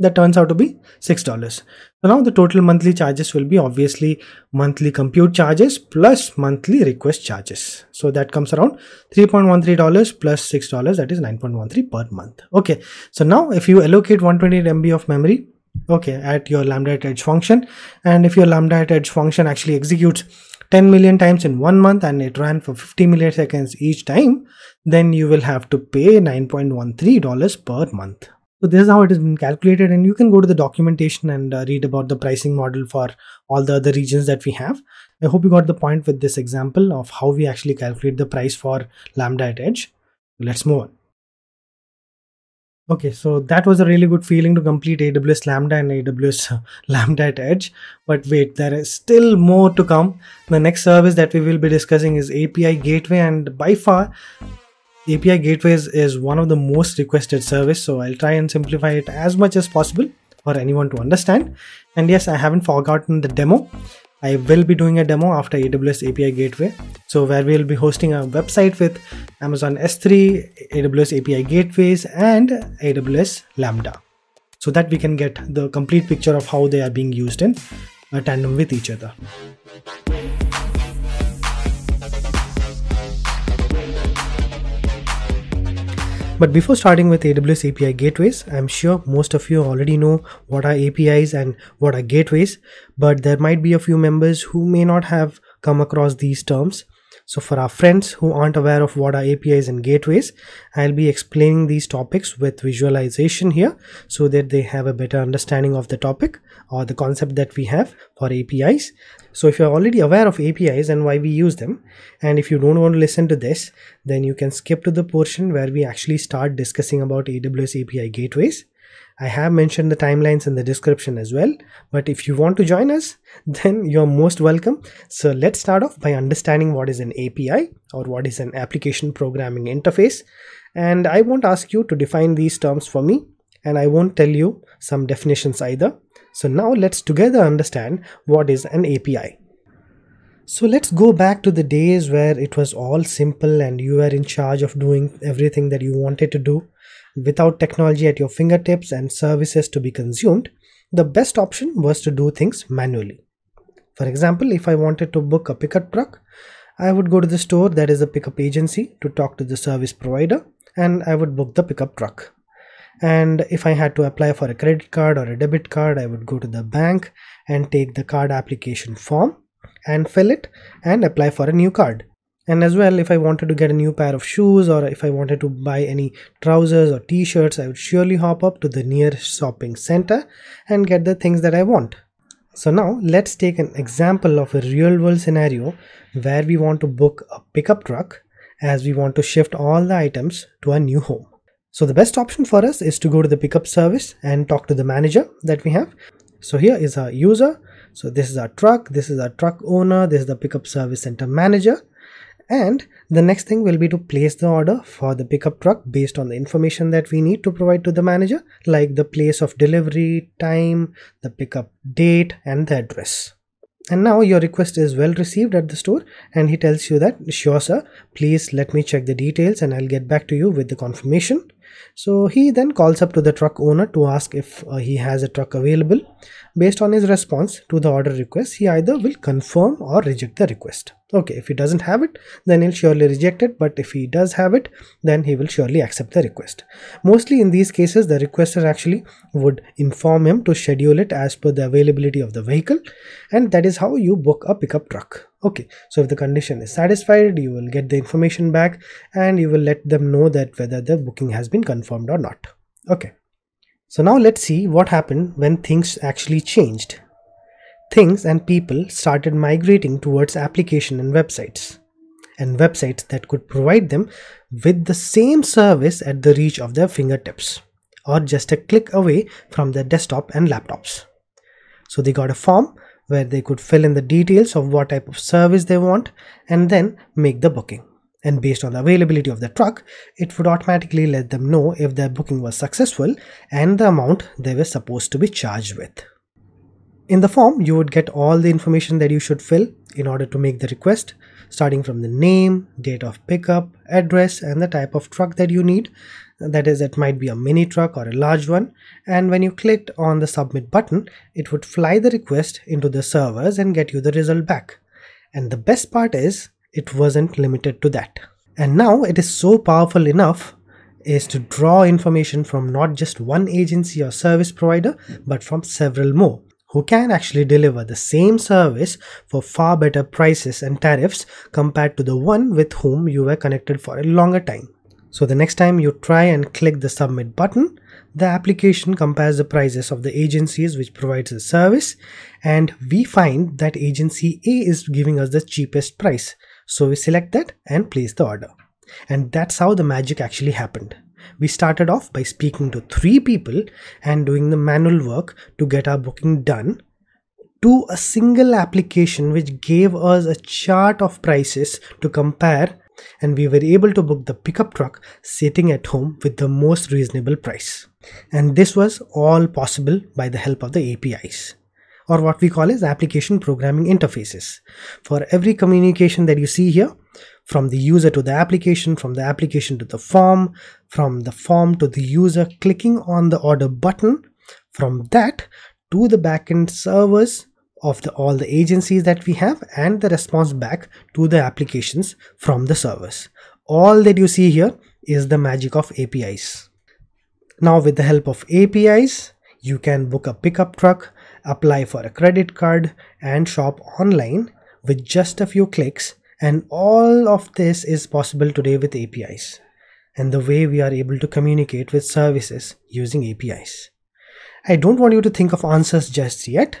that turns out to be six dollars. So now the total monthly charges will be obviously monthly compute charges plus monthly request charges. So that comes around 3.13 dollars plus six dollars that is 9.13 per month. Okay. So now if you allocate 128 mb of memory okay at your lambda at edge function and if your lambda at edge function actually executes 10 million times in one month and it ran for 50 milliseconds each time, then you will have to pay $9.13 per month. So this is how it has been calculated and you can go to the documentation and uh, read about the pricing model for all the other regions that we have. I hope you got the point with this example of how we actually calculate the price for Lambda at Edge. Let's move on. Okay, so that was a really good feeling to complete AWS Lambda and AWS uh, Lambda at Edge. But wait, there is still more to come. The next service that we will be discussing is API Gateway, and by far, API Gateways is one of the most requested service. So I'll try and simplify it as much as possible for anyone to understand. And yes, I haven't forgotten the demo. I will be doing a demo after AWS API Gateway. So where we'll be hosting a website with Amazon S3, AWS API Gateways and AWS Lambda so that we can get the complete picture of how they are being used in tandem with each other. But before starting with AWS API gateways, I'm sure most of you already know what are APIs and what are gateways, but there might be a few members who may not have come across these terms. So for our friends who aren't aware of what are APIs and gateways, I'll be explaining these topics with visualization here so that they have a better understanding of the topic or the concept that we have for APIs. So if you're already aware of APIs and why we use them, and if you don't want to listen to this, then you can skip to the portion where we actually start discussing about AWS API gateways. I have mentioned the timelines in the description as well, but if you want to join us, then you're most welcome. So let's start off by understanding what is an API or what is an application programming interface. And I won't ask you to define these terms for me, and I won't tell you some definitions either. So now let's together understand what is an API. So let's go back to the days where it was all simple and you were in charge of doing everything that you wanted to do. Without technology at your fingertips and services to be consumed, the best option was to do things manually. For example, if I wanted to book a pickup truck, I would go to the store that is a pickup agency to talk to the service provider and I would book the pickup truck and if I had to apply for a credit card or a debit card I would go to the bank and take the card application form and fill it and apply for a new card. And as well if I wanted to get a new pair of shoes or if I wanted to buy any trousers or t-shirts I would surely hop up to the nearest shopping center and get the things that I want. So now let's take an example of a real world scenario where we want to book a pickup truck as we want to shift all the items to a new home So the best option for us is to go to the pickup service and talk to the manager that we have. So here is our user. So this is our truck, this is our truck owner, this is the pickup service center manager. And the next thing will be to place the order for the pickup truck based on the information that we need to provide to the manager, like the place of delivery, time, the pickup date, and the address. And now your request is well received at the store and he tells you that sure sir, please let me check the details and I'll get back to you with the confirmation. So he then calls up to the truck owner to ask if uh, he has a truck available. Based on his response to the order request, he either will confirm or reject the request. Okay, if he doesn't have it, then he'll surely reject it, but if he does have it, then he will surely accept the request. Mostly in these cases, the requester actually would inform him to schedule it as per the availability of the vehicle, and that is how you book a pickup truck. Okay so if the condition is satisfied you will get the information back and you will let them know that whether the booking has been confirmed or not. Okay so now let's see what happened when things actually changed things and people started migrating towards application and websites and websites that could provide them with the same service at the reach of their fingertips or just a click away from their desktop and laptops so they got a form where they could fill in the details of what type of service they want and then make the booking. And based on the availability of the truck, it would automatically let them know if their booking was successful and the amount they were supposed to be charged with. In the form, you would get all the information that you should fill in order to make the request, starting from the name, date of pickup, address, and the type of truck that you need, that is it might be a mini truck or a large one. And when you clicked on the submit button it would fly the request into the servers and get you the result back. And the best part is it wasn't limited to that and now it is so powerful enough is to draw information from not just one agency or service provider but from several more who can actually deliver the same service for far better prices and tariffs compared to the one with whom you were connected for a longer time. So the next time you try and click the submit button, the application compares the prices of the agencies which provides the service and we find that agency A is giving us the cheapest price. So we select that and place the order. And that's how the magic actually happened. We started off by speaking to three people and doing the manual work to get our booking done to a single application which gave us a chart of prices to compare and we were able to book the pickup truck sitting at home with the most reasonable price. And this was all possible by the help of the APIs or what we call as application programming interfaces. For every communication that you see here, from the user to the application, from the application to the form, from the form to the user clicking on the order button, from that to the backend servers of the, all the agencies that we have and the response back to the applications from the servers. All that you see here is the magic of APIs. Now with the help of APIs, you can book a pickup truck, apply for a credit card and shop online with just a few clicks and all of this is possible today with APIs and the way we are able to communicate with services using APIs. I don't want you to think of answers just yet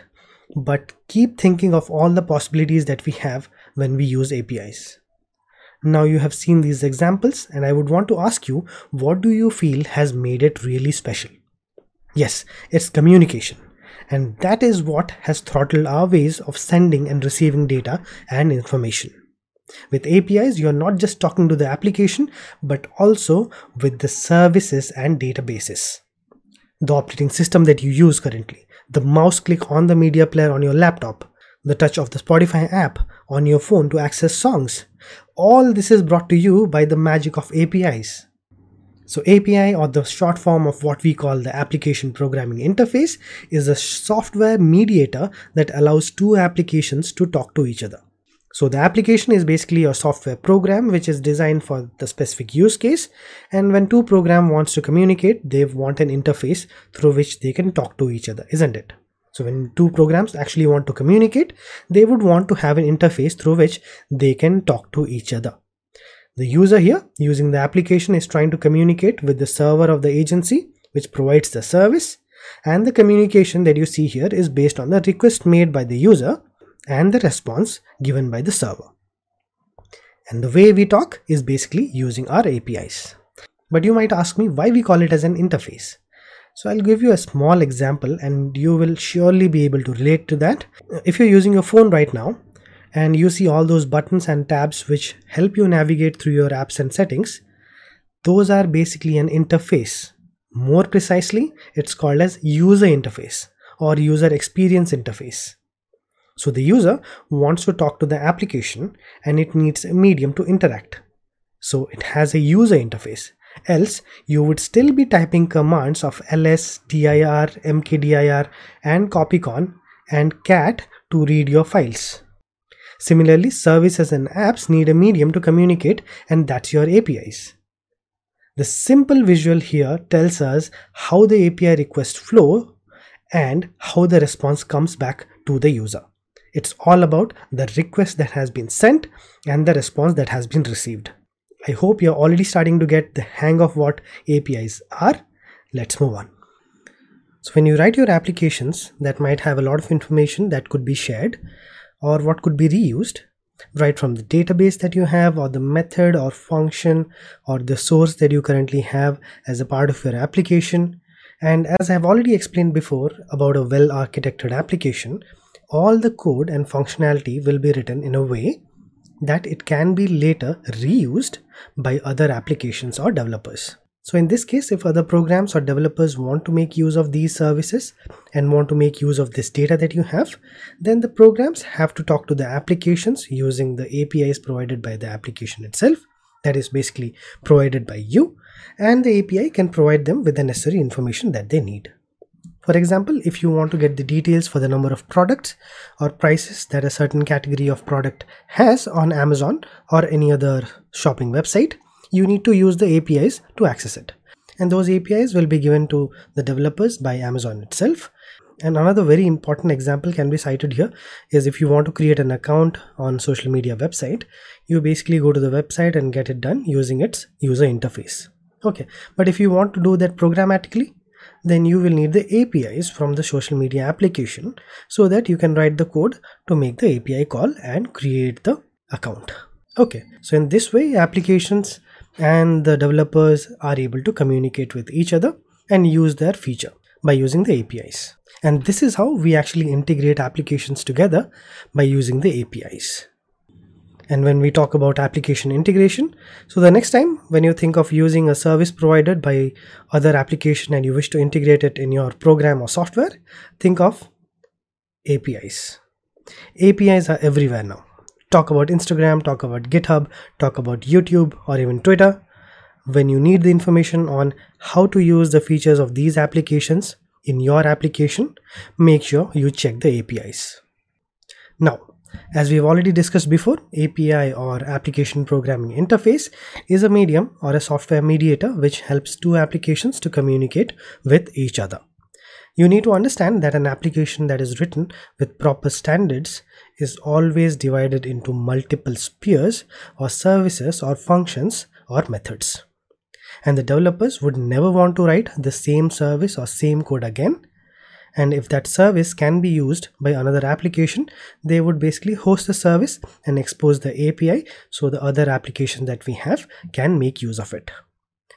but keep thinking of all the possibilities that we have when we use APIs. Now you have seen these examples and I would want to ask you what do you feel has made it really special? Yes, it's communication and that is what has throttled our ways of sending and receiving data and information. With APIs, you're not just talking to the application, but also with the services and databases. The operating system that you use currently, the mouse click on the media player on your laptop, the touch of the Spotify app on your phone to access songs. All this is brought to you by the magic of APIs. So API or the short form of what we call the application programming interface is a software mediator that allows two applications to talk to each other. So the application is basically a software program which is designed for the specific use case and when two program wants to communicate they want an interface through which they can talk to each other isn't it? So when two programs actually want to communicate they would want to have an interface through which they can talk to each other. The user here using the application is trying to communicate with the server of the agency which provides the service and the communication that you see here is based on the request made by the user and the response given by the server. And the way we talk is basically using our APIs. But you might ask me why we call it as an interface. So I'll give you a small example and you will surely be able to relate to that. If you're using your phone right now and you see all those buttons and tabs which help you navigate through your apps and settings, those are basically an interface. More precisely, it's called as user interface or user experience interface. So the user wants to talk to the application and it needs a medium to interact. So it has a user interface. Else you would still be typing commands of ls, dir, mkdir and copycon and cat to read your files. Similarly, services and apps need a medium to communicate and that's your APIs. The simple visual here tells us how the API request flow and how the response comes back to the user. It's all about the request that has been sent and the response that has been received. I hope you're already starting to get the hang of what APIs are. Let's move on. So when you write your applications that might have a lot of information that could be shared or what could be reused, right from the database that you have or the method or function or the source that you currently have as a part of your application. And as I've already explained before about a well architected application, all the code and functionality will be written in a way that it can be later reused by other applications or developers. So in this case, if other programs or developers want to make use of these services and want to make use of this data that you have, then the programs have to talk to the applications using the APIs provided by the application itself, that is basically provided by you, and the API can provide them with the necessary information that they need. For example, if you want to get the details for the number of products or prices that a certain category of product has on Amazon or any other shopping website, you need to use the APIs to access it. And those APIs will be given to the developers by Amazon itself. And another very important example can be cited here is if you want to create an account on social media website, you basically go to the website and get it done using its user interface. Okay, but if you want to do that programmatically, then you will need the APIs from the social media application so that you can write the code to make the API call and create the account. Okay, so in this way applications and the developers are able to communicate with each other and use their feature by using the APIs. And this is how we actually integrate applications together by using the APIs. And when we talk about application integration, so the next time when you think of using a service provided by other application and you wish to integrate it in your program or software, think of APIs. APIs are everywhere now talk about Instagram, talk about GitHub, talk about YouTube or even Twitter. When you need the information on how to use the features of these applications in your application, make sure you check the APIs. Now, as we've already discussed before, API or Application Programming Interface is a medium or a software mediator which helps two applications to communicate with each other. You need to understand that an application that is written with proper standards is always divided into multiple spheres or services or functions or methods. And the developers would never want to write the same service or same code again. And if that service can be used by another application, they would basically host the service and expose the API so the other application that we have can make use of it.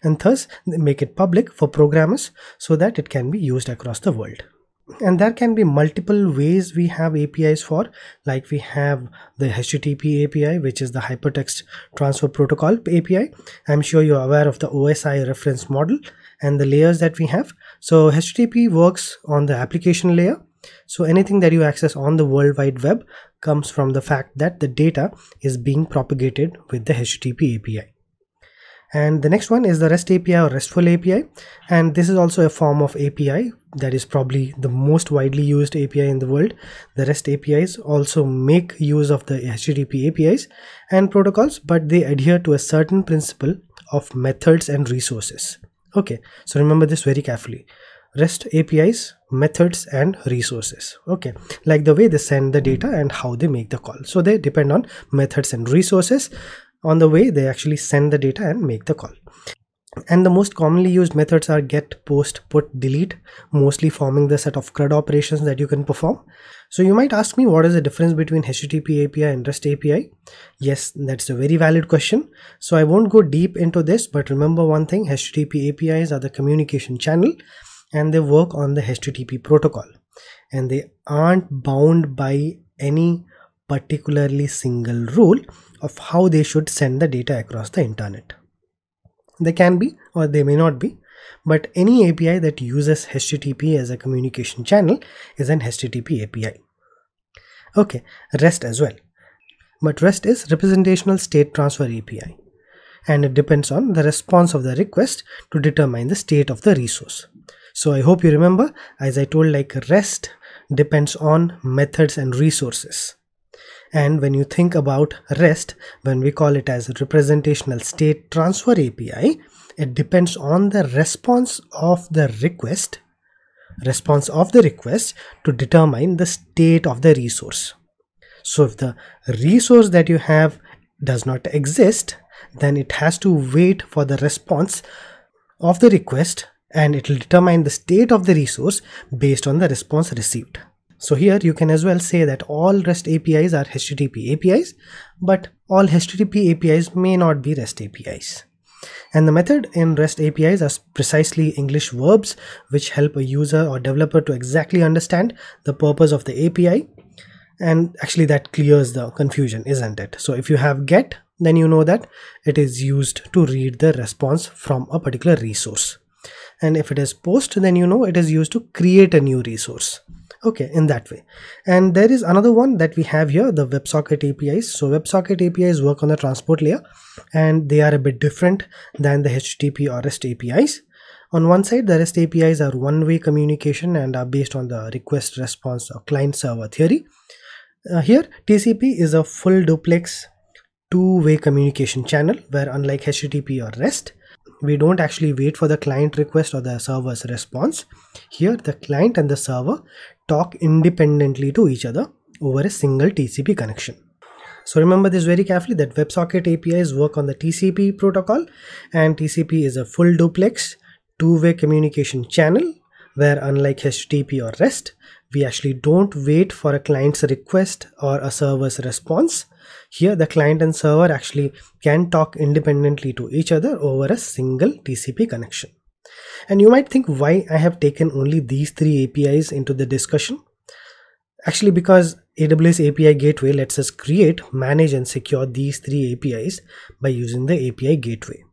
And thus make it public for programmers so that it can be used across the world and there can be multiple ways we have apis for like we have the http api which is the hypertext transfer protocol api i'm sure you're aware of the osi reference model and the layers that we have. So http works on the application layer. So anything that you access on the world wide web comes from the fact that the data is being propagated with the http api and the next one is the REST API or RESTful API and this is also a form of API that is probably the most widely used API in the world. The REST APIs also make use of the HTTP APIs and protocols but they adhere to a certain principle of methods and resources. Okay, so remember this very carefully. REST APIs, methods and resources. Okay, like the way they send the data and how they make the call. So they depend on methods and resources on the way they actually send the data and make the call. and the most commonly used methods are get, post, put, delete, mostly forming the set of CRUD operations that you can perform. So you might ask me what is the difference between HTTP API and REST API? Yes, that's a very valid question. So I won't go deep into this, but remember one thing, HTTP APIs are the communication channel and they work on the HTTP protocol and they aren't bound by any particularly single rule of how they should send the data across the internet. They can be or they may not be, but any API that uses HTTP as a communication channel is an HTTP API. Okay, REST as well. But REST is representational state transfer API and it depends on the response of the request to determine the state of the resource. So I hope you remember as I told like REST depends on methods and resources. And when you think about REST, when we call it as representational state transfer API, it depends on the response of the request response of the request to determine the state of the resource. So if the resource that you have does not exist, then it has to wait for the response of the request and it will determine the state of the resource based on the response received. So here you can as well say that all REST APIs are HTTP APIs, but all HTTP APIs may not be REST APIs. And the method in REST APIs are precisely English verbs which help a user or developer to exactly understand the purpose of the API. And actually that clears the confusion, isn't it? So if you have get, then you know that it is used to read the response from a particular resource. And if it is post, then you know it is used to create a new resource okay in that way. And there is another one that we have here the WebSocket APIs so WebSocket APIs work on the transport layer and they are a bit different than the HTTP or REST APIs on one side the REST APIs are one-way communication and are based on the request response or client server theory. Uh, here TCP is a full duplex two-way communication channel where unlike HTTP or REST we don't actually wait for the client request or the server's response. Here, the client and the server talk independently to each other over a single TCP connection. So remember this very carefully that WebSocket APIs work on the TCP protocol and TCP is a full duplex two-way communication channel where unlike HTTP or REST, we actually don't wait for a client's request or a server's response. Here the client and server actually can talk independently to each other over a single TCP connection. And you might think why I have taken only these three APIs into the discussion. Actually because AWS API Gateway lets us create, manage and secure these three APIs by using the API Gateway.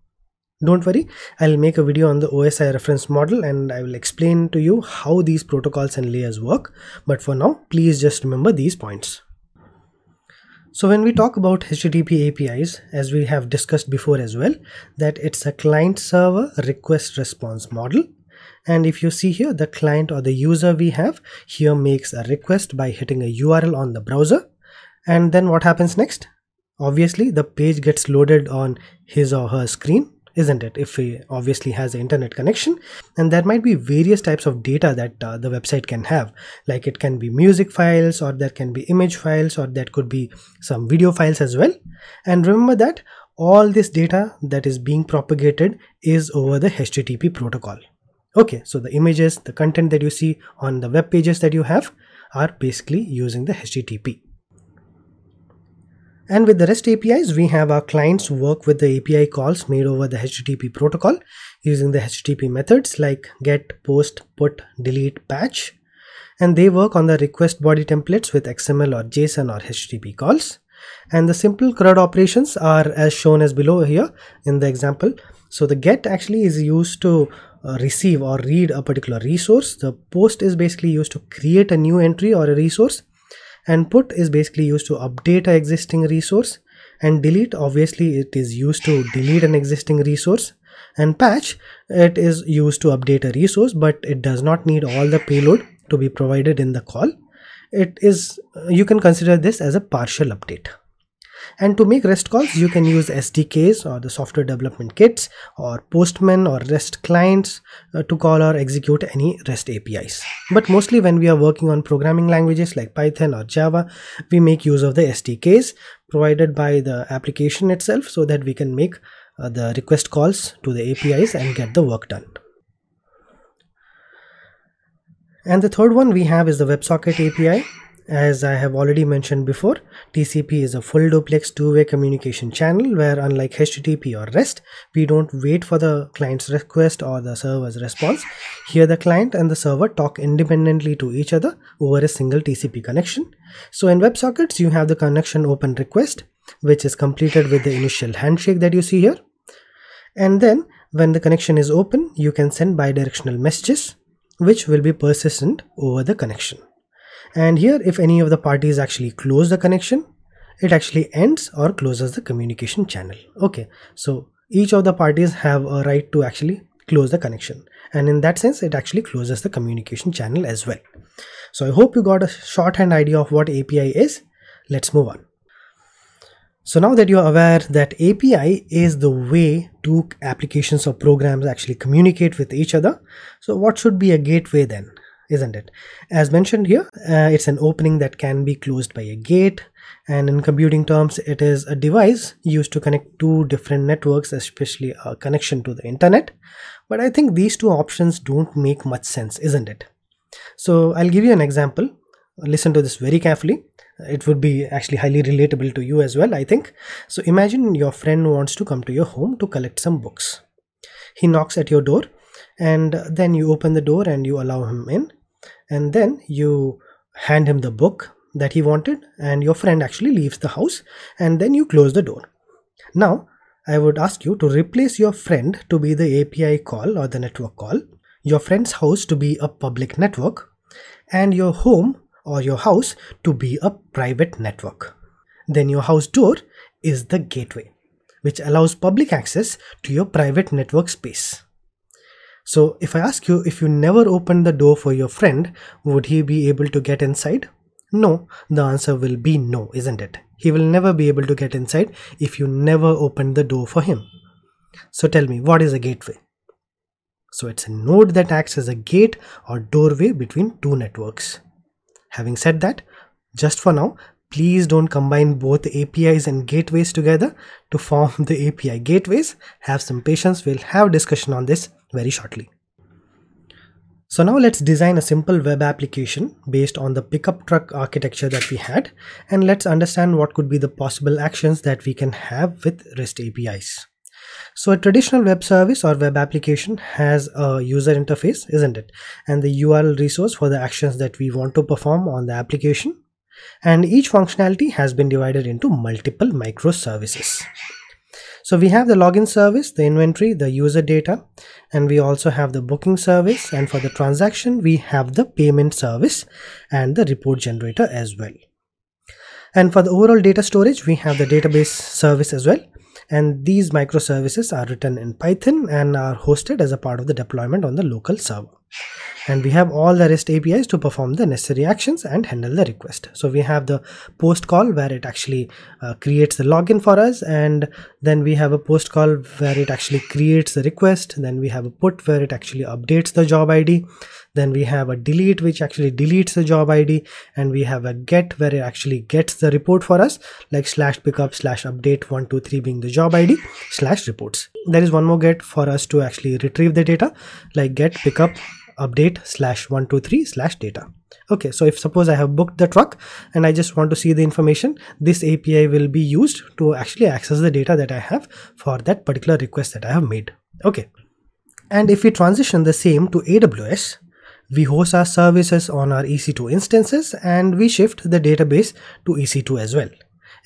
Don't worry, I'll make a video on the OSI reference model and I will explain to you how these protocols and layers work. But for now, please just remember these points. So when we talk about HTTP APIs, as we have discussed before as well, that it's a client server request response model. And if you see here, the client or the user we have here makes a request by hitting a URL on the browser. And then what happens next? Obviously, the page gets loaded on his or her screen isn't it? If he obviously has an internet connection and there might be various types of data that uh, the website can have. Like it can be music files or there can be image files or that could be some video files as well. And remember that all this data that is being propagated is over the http protocol. Okay so the images the content that you see on the web pages that you have are basically using the http and with the REST APIs, we have our clients work with the API calls made over the HTTP protocol using the HTTP methods like get, post, put, delete, patch. And they work on the request body templates with XML or JSON or HTTP calls. And the simple CRUD operations are as shown as below here in the example. So the get actually is used to uh, receive or read a particular resource. The post is basically used to create a new entry or a resource and put is basically used to update an existing resource and delete obviously it is used to delete an existing resource. And patch it is used to update a resource but it does not need all the payload to be provided in the call. It is you can consider this as a partial update and to make REST calls, you can use SDKs or the software development kits or Postman or REST clients uh, to call or execute any REST APIs. But mostly when we are working on programming languages like Python or Java, we make use of the SDKs provided by the application itself so that we can make uh, the request calls to the APIs and get the work done. And the third one we have is the WebSocket API. As I have already mentioned before, TCP is a full duplex two-way communication channel where unlike HTTP or REST, we don't wait for the client's request or the server's response. Here the client and the server talk independently to each other over a single TCP connection. So in WebSockets, you have the connection open request, which is completed with the initial handshake that you see here. And then when the connection is open, you can send bidirectional messages, which will be persistent over the connection and here if any of the parties actually close the connection it actually ends or closes the communication channel. Okay so each of the parties have a right to actually close the connection. And in that sense it actually closes the communication channel as well. So i hope you got a shorthand idea of what api is. Let's move on. So now that you're aware that API is the way two applications or programs actually communicate with each other, so what should be a gateway then? Isn't it? As mentioned here, uh, it's an opening that can be closed by a gate and in computing terms it is a device used to connect two different networks especially a connection to the internet. But I think these two options don't make much sense isn't it? So I'll give you an example. Listen to this very carefully. It would be actually highly relatable to you as well I think. So imagine your friend wants to come to your home to collect some books. He knocks at your door and then you open the door and you allow him in and then you hand him the book that he wanted and your friend actually leaves the house and then you close the door. Now i would ask you to replace your friend to be the api call or the network call your friend's house to be a public network and your home or your house to be a private network. Then your house door is the gateway which allows public access to your private network space so if I ask you if you never opened the door for your friend, would he be able to get inside? No, the answer will be no, isn't it? He will never be able to get inside if you never opened the door for him. So tell me, what is a gateway? So it's a node that acts as a gate or doorway between two networks. Having said that, just for now, please don't combine both APIs and gateways together to form the API gateways. Have some patience, we'll have discussion on this very shortly. So now let's design a simple web application based on the pickup truck architecture that we had and let's understand what could be the possible actions that we can have with REST APIs. So a traditional web service or web application has a user interface, isn't it? And the URL resource for the actions that we want to perform on the application. And each functionality has been divided into multiple microservices. So we have the login service, the inventory, the user data, and we also have the booking service. And for the transaction, we have the payment service and the report generator as well. And for the overall data storage, we have the database service as well. And these microservices are written in Python and are hosted as a part of the deployment on the local server and we have all the REST APIs to perform the necessary actions and handle the request. So we have the post call where it actually uh, creates the login for us and then we have a post call where it actually creates the request. Then we have a put where it actually updates the job ID. Then we have a delete which actually deletes the job ID and we have a get where it actually gets the report for us like slash pickup slash update 123 being the job ID slash reports. There is one more get for us to actually retrieve the data like get pickup update slash 123 slash data. Okay so if suppose i have booked the truck and i just want to see the information this api will be used to actually access the data that i have for that particular request that i have made. Okay and if we transition the same to aws we host our services on our ec2 instances and we shift the database to ec2 as well.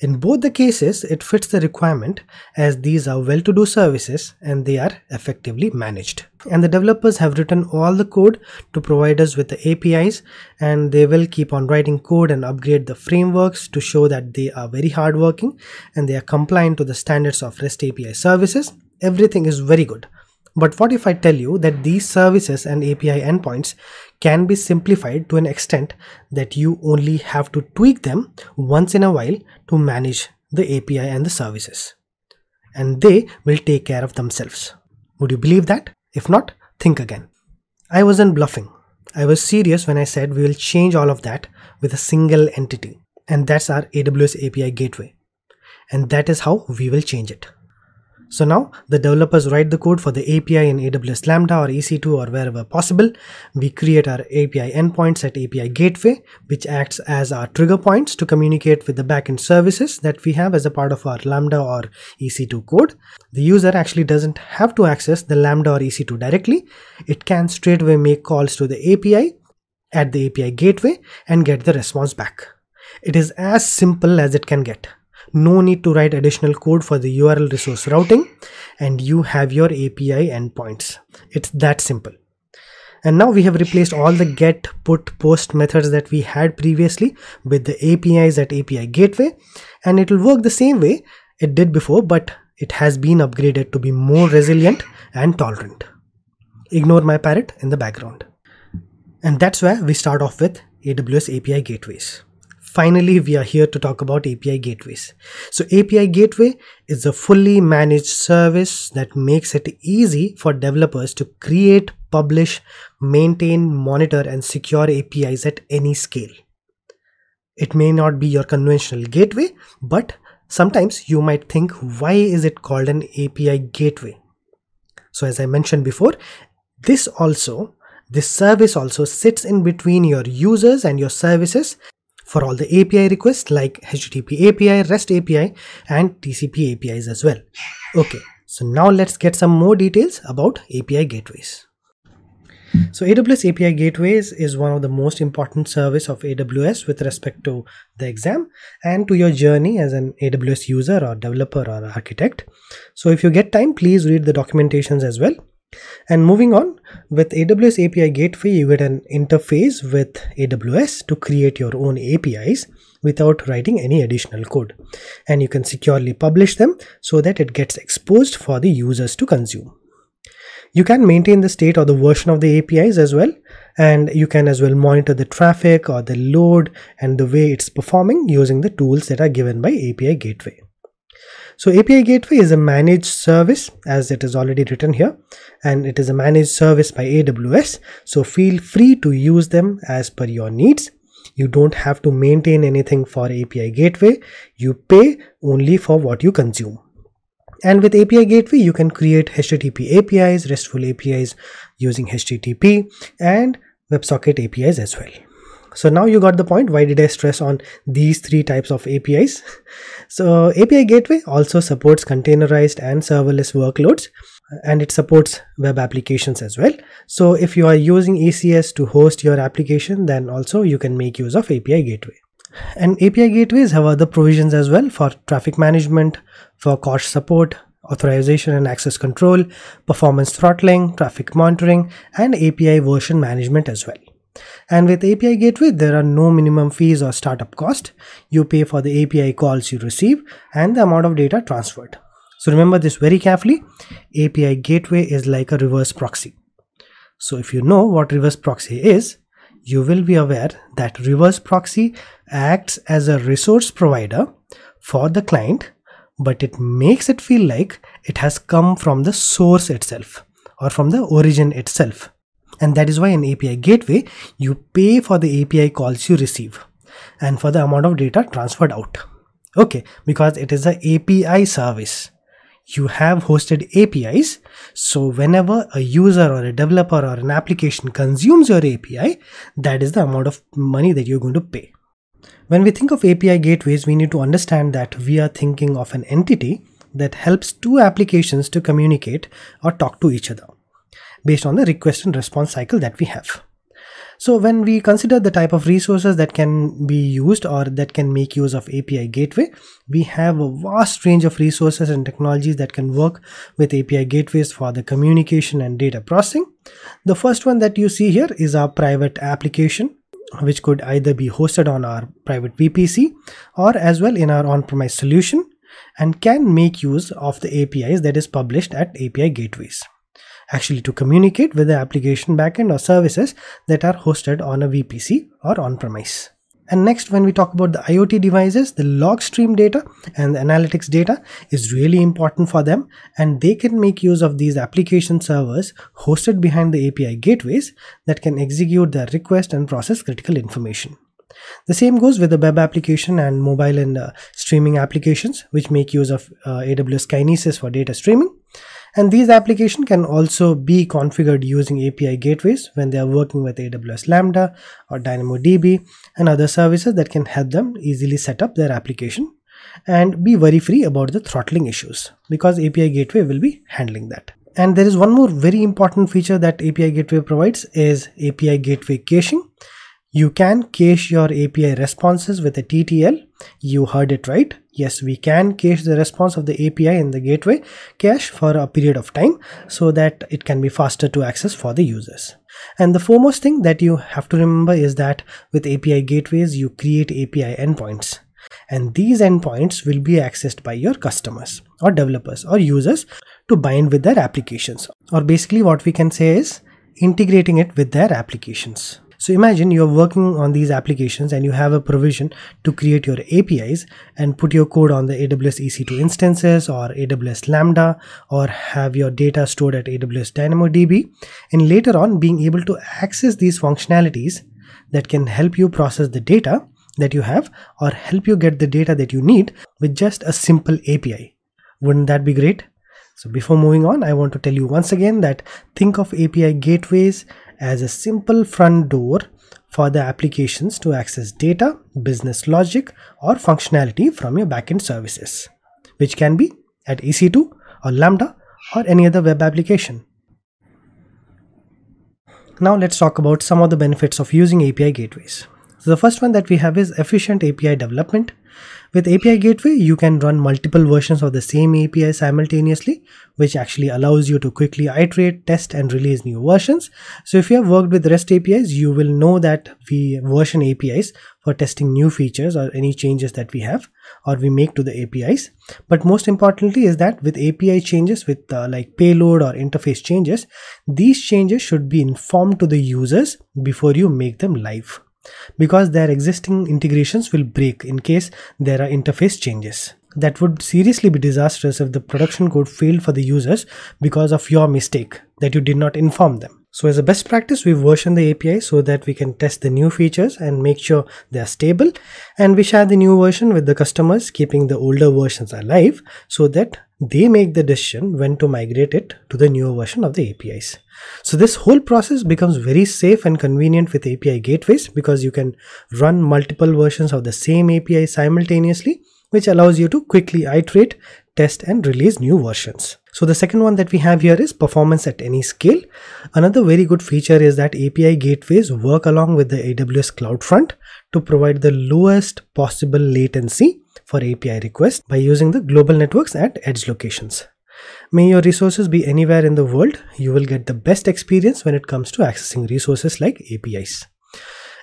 In both the cases, it fits the requirement as these are well-to-do services and they are effectively managed. And the developers have written all the code to provide us with the APIs and they will keep on writing code and upgrade the frameworks to show that they are very hardworking and they are compliant to the standards of REST API services. Everything is very good. But what if I tell you that these services and API endpoints can be simplified to an extent that you only have to tweak them once in a while to manage the API and the services. And they will take care of themselves. Would you believe that? If not, think again. I wasn't bluffing. I was serious when I said we will change all of that with a single entity. And that's our AWS API gateway. And that is how we will change it. So now the developers write the code for the API in AWS Lambda or EC2 or wherever possible. We create our API endpoints at API gateway, which acts as our trigger points to communicate with the backend services that we have as a part of our Lambda or EC2 code. The user actually doesn't have to access the Lambda or EC2 directly. It can straightaway make calls to the API at the API gateway and get the response back. It is as simple as it can get no need to write additional code for the URL resource routing and you have your API endpoints. It's that simple. And now we have replaced all the get, put, post methods that we had previously with the APIs at API gateway and it will work the same way it did before but it has been upgraded to be more resilient and tolerant. Ignore my parrot in the background. And that's where we start off with AWS API gateways finally we are here to talk about API gateways. So API gateway is a fully managed service that makes it easy for developers to create, publish, maintain, monitor and secure APIs at any scale. It may not be your conventional gateway, but sometimes you might think why is it called an API gateway? So as I mentioned before, this also this service also sits in between your users and your services for all the API requests like HTTP API, REST API and TCP APIs as well. Okay, so now let's get some more details about API gateways. So AWS API Gateways is one of the most important service of AWS with respect to the exam and to your journey as an AWS user or developer or architect. So if you get time, please read the documentations as well. And moving on, with AWS API Gateway, you get an interface with AWS to create your own APIs without writing any additional code. And you can securely publish them so that it gets exposed for the users to consume. You can maintain the state or the version of the APIs as well, and you can as well monitor the traffic or the load and the way it's performing using the tools that are given by API Gateway. So API Gateway is a managed service as it is already written here and it is a managed service by AWS. So feel free to use them as per your needs. You don't have to maintain anything for API Gateway. You pay only for what you consume. And with API Gateway, you can create HTTP APIs, RESTful APIs using HTTP and WebSocket APIs as well. So now you got the point. Why did I stress on these three types of APIs? So API Gateway also supports containerized and serverless workloads and it supports web applications as well. So if you are using ECS to host your application, then also you can make use of API Gateway. And API gateways have other provisions as well for traffic management, for CORS support, authorization and access control, performance throttling, traffic monitoring, and API version management as well. And with API Gateway, there are no minimum fees or startup cost. You pay for the API calls you receive and the amount of data transferred. So remember this very carefully. API Gateway is like a reverse proxy. So if you know what reverse proxy is, you will be aware that reverse proxy acts as a resource provider for the client, but it makes it feel like it has come from the source itself or from the origin itself and that is why in API gateway you pay for the API calls you receive and for the amount of data transferred out. Okay because it is a API service. You have hosted APIs so whenever a user or a developer or an application consumes your API that is the amount of money that you're going to pay. When we think of API gateways we need to understand that we are thinking of an entity that helps two applications to communicate or talk to each other based on the request and response cycle that we have. So when we consider the type of resources that can be used or that can make use of API gateway, we have a vast range of resources and technologies that can work with API gateways for the communication and data processing. The first one that you see here is our private application which could either be hosted on our private VPC or as well in our on-premise solution and can make use of the APIs that is published at API gateways actually to communicate with the application backend or services that are hosted on a VPC or on-premise. And next, when we talk about the IoT devices, the log stream data and the analytics data is really important for them and they can make use of these application servers hosted behind the API gateways that can execute the request and process critical information. The same goes with the web application and mobile and uh, streaming applications, which make use of uh, AWS Kinesis for data streaming. And these applications can also be configured using API gateways when they are working with AWS Lambda or DynamoDB and other services that can help them easily set up their application and be worry free about the throttling issues because API gateway will be handling that. And there is one more very important feature that API gateway provides is API gateway caching. You can cache your API responses with a TTL. You heard it right. Yes, we can cache the response of the API in the gateway cache for a period of time so that it can be faster to access for the users. And the foremost thing that you have to remember is that with API gateways, you create API endpoints. And these endpoints will be accessed by your customers or developers or users to bind with their applications. Or basically what we can say is integrating it with their applications. So imagine you're working on these applications and you have a provision to create your APIs and put your code on the AWS EC2 instances or AWS Lambda or have your data stored at AWS DynamoDB and later on being able to access these functionalities that can help you process the data that you have or help you get the data that you need with just a simple API. Wouldn't that be great? So before moving on, I want to tell you once again that think of API gateways as a simple front door for the applications to access data, business logic, or functionality from your backend services, which can be at EC2 or Lambda or any other web application. Now let's talk about some of the benefits of using API gateways. So the first one that we have is efficient API development. With API Gateway, you can run multiple versions of the same API simultaneously, which actually allows you to quickly iterate, test, and release new versions. So if you have worked with REST APIs, you will know that we version APIs for testing new features or any changes that we have or we make to the APIs. But most importantly is that with API changes with uh, like payload or interface changes, these changes should be informed to the users before you make them live because their existing integrations will break in case there are interface changes. That would seriously be disastrous if the production code failed for the users because of your mistake that you did not inform them. So as a best practice, we version the API so that we can test the new features and make sure they are stable. And we share the new version with the customers, keeping the older versions alive so that they make the decision when to migrate it to the newer version of the APIs. So this whole process becomes very safe and convenient with API gateways because you can run multiple versions of the same API simultaneously, which allows you to quickly iterate, test and release new versions. So the second one that we have here is performance at any scale. Another very good feature is that API gateways work along with the AWS CloudFront to provide the lowest possible latency for API requests by using the global networks at edge locations. May your resources be anywhere in the world, you will get the best experience when it comes to accessing resources like APIs.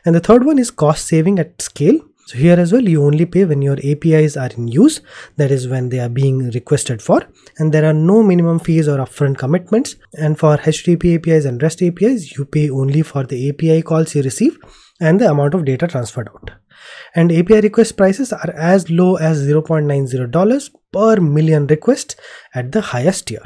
And the third one is cost saving at scale. So here as well, you only pay when your APIs are in use, that is when they are being requested for, and there are no minimum fees or upfront commitments. And for HTTP APIs and REST APIs, you pay only for the API calls you receive and the amount of data transferred out. And API request prices are as low as $0.90 per million requests at the highest tier.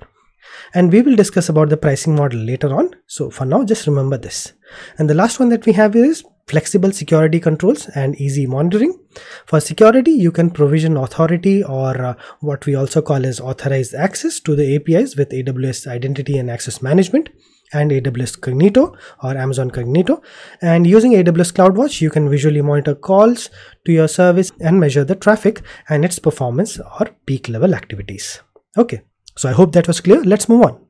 And we will discuss about the pricing model later on. So for now, just remember this. And the last one that we have is flexible security controls and easy monitoring. For security, you can provision authority or uh, what we also call as authorized access to the APIs with AWS Identity and Access Management and AWS Cognito or Amazon Cognito. And using AWS CloudWatch, you can visually monitor calls to your service and measure the traffic and its performance or peak level activities. Okay, so I hope that was clear. Let's move on.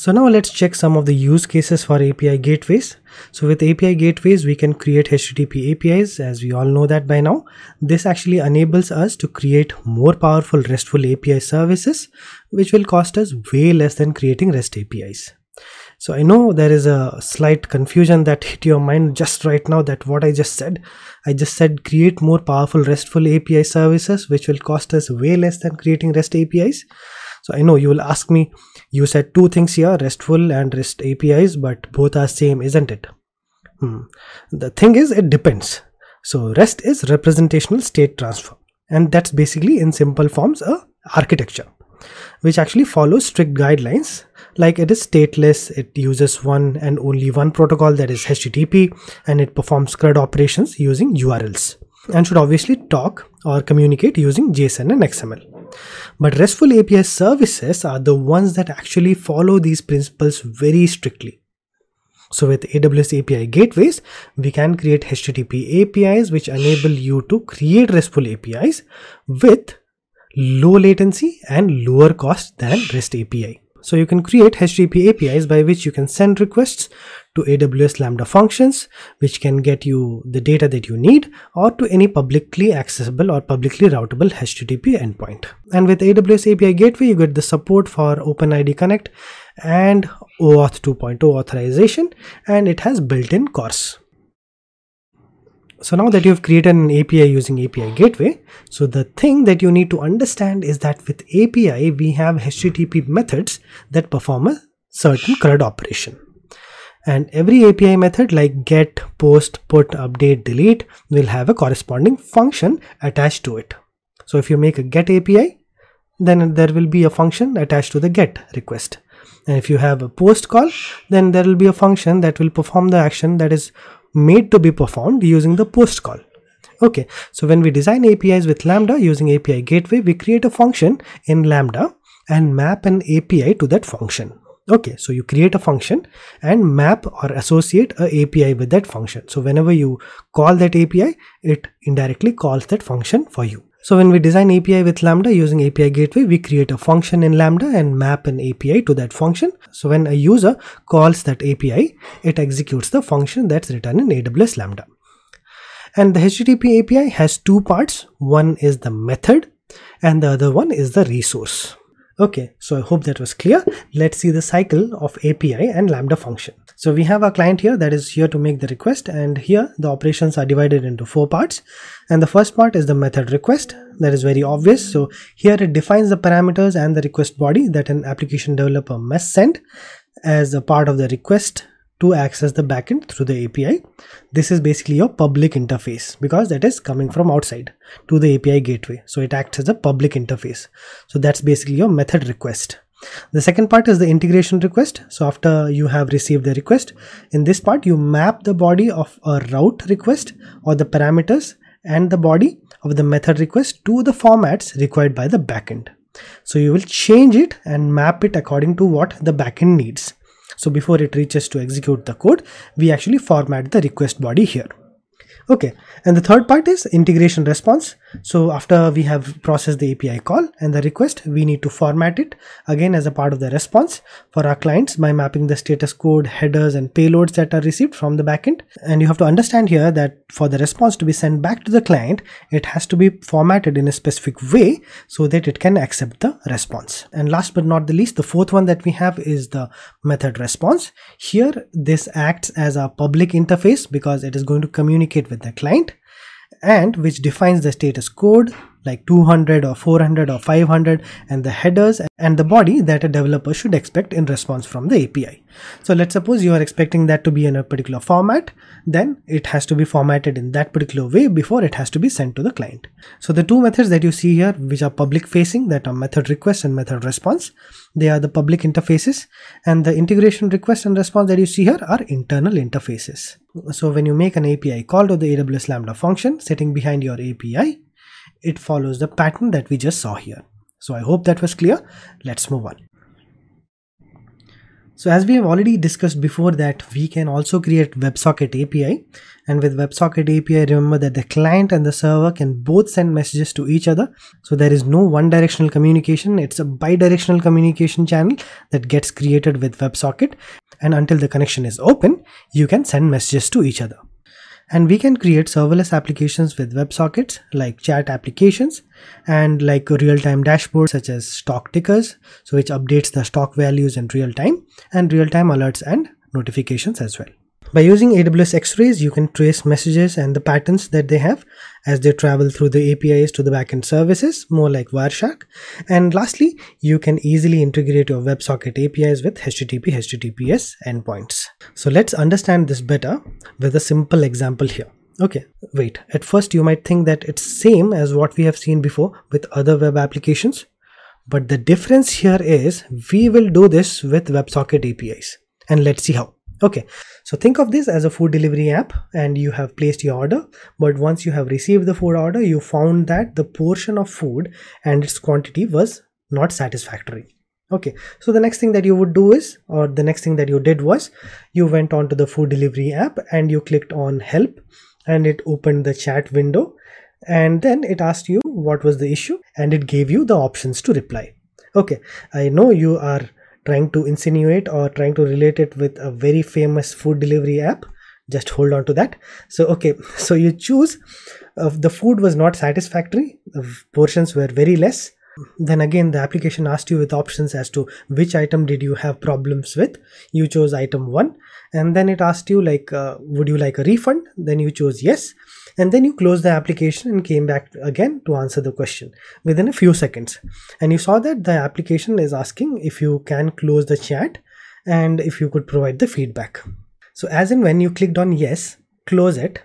So now let's check some of the use cases for API gateways. So with API gateways, we can create HTTP APIs as we all know that by now. This actually enables us to create more powerful RESTful API services, which will cost us way less than creating REST APIs. So I know there is a slight confusion that hit your mind just right now that what I just said. I just said create more powerful RESTful API services, which will cost us way less than creating REST APIs. So I know you will ask me, you said two things here, RESTful and REST APIs, but both are same, isn't it? Hmm. The thing is, it depends. So REST is representational state transfer, and that's basically in simple forms a architecture, which actually follows strict guidelines like it is stateless it uses one and only one protocol that is http and it performs crud operations using urls and should obviously talk or communicate using json and xml but restful api services are the ones that actually follow these principles very strictly so with aws api gateways we can create http apis which enable you to create restful apis with low latency and lower cost than REST API. So you can create HTTP APIs by which you can send requests to AWS Lambda functions, which can get you the data that you need, or to any publicly accessible or publicly routable HTTP endpoint. And with AWS API Gateway, you get the support for OpenID Connect and OAuth 2.0 authorization, and it has built-in CORS. So now that you've created an API using API Gateway, so the thing that you need to understand is that with API, we have HTTP methods that perform a certain CRUD operation. And every API method like get, post, put, update, delete will have a corresponding function attached to it. So if you make a get API, then there will be a function attached to the get request. And if you have a post call, then there will be a function that will perform the action that is made to be performed using the post call. Okay, so when we design APIs with Lambda using API Gateway, we create a function in Lambda and map an API to that function. Okay, so you create a function and map or associate a API with that function. So whenever you call that API, it indirectly calls that function for you. So when we design API with Lambda using API Gateway, we create a function in Lambda and map an API to that function. So when a user calls that API, it executes the function that's written in AWS Lambda. And the HTTP API has two parts. One is the method and the other one is the resource. Okay, so I hope that was clear. Let's see the cycle of API and Lambda function. So we have a client here that is here to make the request and here the operations are divided into four parts. And the first part is the method request that is very obvious. So here it defines the parameters and the request body that an application developer must send as a part of the request to access the backend through the API. This is basically your public interface because that is coming from outside to the API gateway. So it acts as a public interface. So that's basically your method request. The second part is the integration request. So after you have received the request, in this part you map the body of a route request or the parameters and the body of the method request to the formats required by the backend. So you will change it and map it according to what the backend needs. So before it reaches to execute the code, we actually format the request body here. Okay, and the third part is integration response. So after we have processed the API call and the request, we need to format it again as a part of the response for our clients by mapping the status code, headers and payloads that are received from the backend. And you have to understand here that for the response to be sent back to the client, it has to be formatted in a specific way so that it can accept the response. And last but not the least, the fourth one that we have is the method response. Here, this acts as a public interface because it is going to communicate with the client and which defines the status code like 200 or 400 or 500 and the headers and the body that a developer should expect in response from the API. So let's suppose you are expecting that to be in a particular format, then it has to be formatted in that particular way before it has to be sent to the client. So the two methods that you see here, which are public facing, that are method request and method response, they are the public interfaces and the integration request and response that you see here are internal interfaces. So when you make an API call to the AWS Lambda function sitting behind your API, it follows the pattern that we just saw here. So I hope that was clear. Let's move on. So as we have already discussed before that we can also create WebSocket API and with WebSocket API remember that the client and the server can both send messages to each other. So there is no one directional communication. It's a bi-directional communication channel that gets created with WebSocket and until the connection is open you can send messages to each other and we can create serverless applications with WebSockets like chat applications and like real-time dashboards such as stock tickers so which updates the stock values in real time and real-time alerts and notifications as well. By using AWS X-Rays, you can trace messages and the patterns that they have as they travel through the APIs to the backend services, more like Wireshark. And lastly, you can easily integrate your WebSocket APIs with HTTP, HTTPS endpoints. So let's understand this better with a simple example here. Okay, wait, at first you might think that it's same as what we have seen before with other web applications, But the difference here is we will do this with WebSocket APIs and let's see how. Okay, so think of this as a food delivery app and you have placed your order. But once you have received the food order, you found that the portion of food and its quantity was not satisfactory. Okay, so the next thing that you would do is, or the next thing that you did was, you went on to the food delivery app and you clicked on help and it opened the chat window and then it asked you what was the issue and it gave you the options to reply. Okay, I know you are trying to insinuate or trying to relate it with a very famous food delivery app. Just hold on to that. So okay. So you choose uh, the food was not satisfactory. The portions were very less. Then again the application asked you with options as to which item did you have problems with. You chose item 1 and then it asked you like uh, would you like a refund? Then you chose yes and then you closed the application and came back again to answer the question within a few seconds. And you saw that the application is asking if you can close the chat and if you could provide the feedback. So as in when you clicked on yes close it.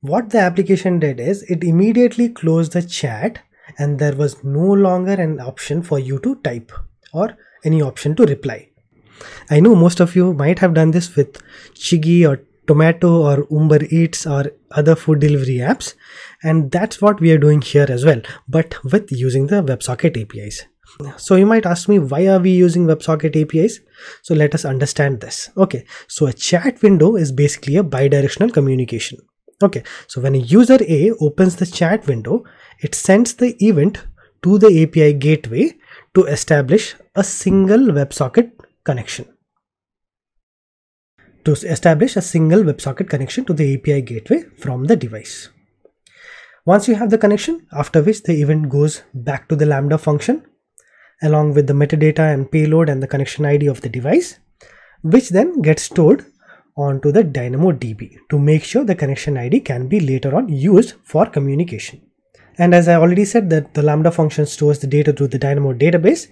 What the application did is it immediately closed the chat and there was no longer an option for you to type or any option to reply. I know most of you might have done this with Swiggy or Zomato or Uber Eats or other food delivery apps and that's what we are doing here as well but with using the WebSocket APIs. So you might ask me why are we using WebSocket APIs? So let us understand this. Okay, so a chat window is basically a bidirectional communication. Okay, so when a user A opens the chat window, it sends the event to the API gateway to establish a single WebSocket connection. To establish a single WebSocket connection to the API gateway from the device. Once you have the connection, after which the event goes back to the Lambda function along with the metadata and payload and the connection ID of the device, which then gets stored onto the DynamoDB to make sure the connection ID can be later on used for communication. And as I already said that the Lambda function stores the data through the Dynamo database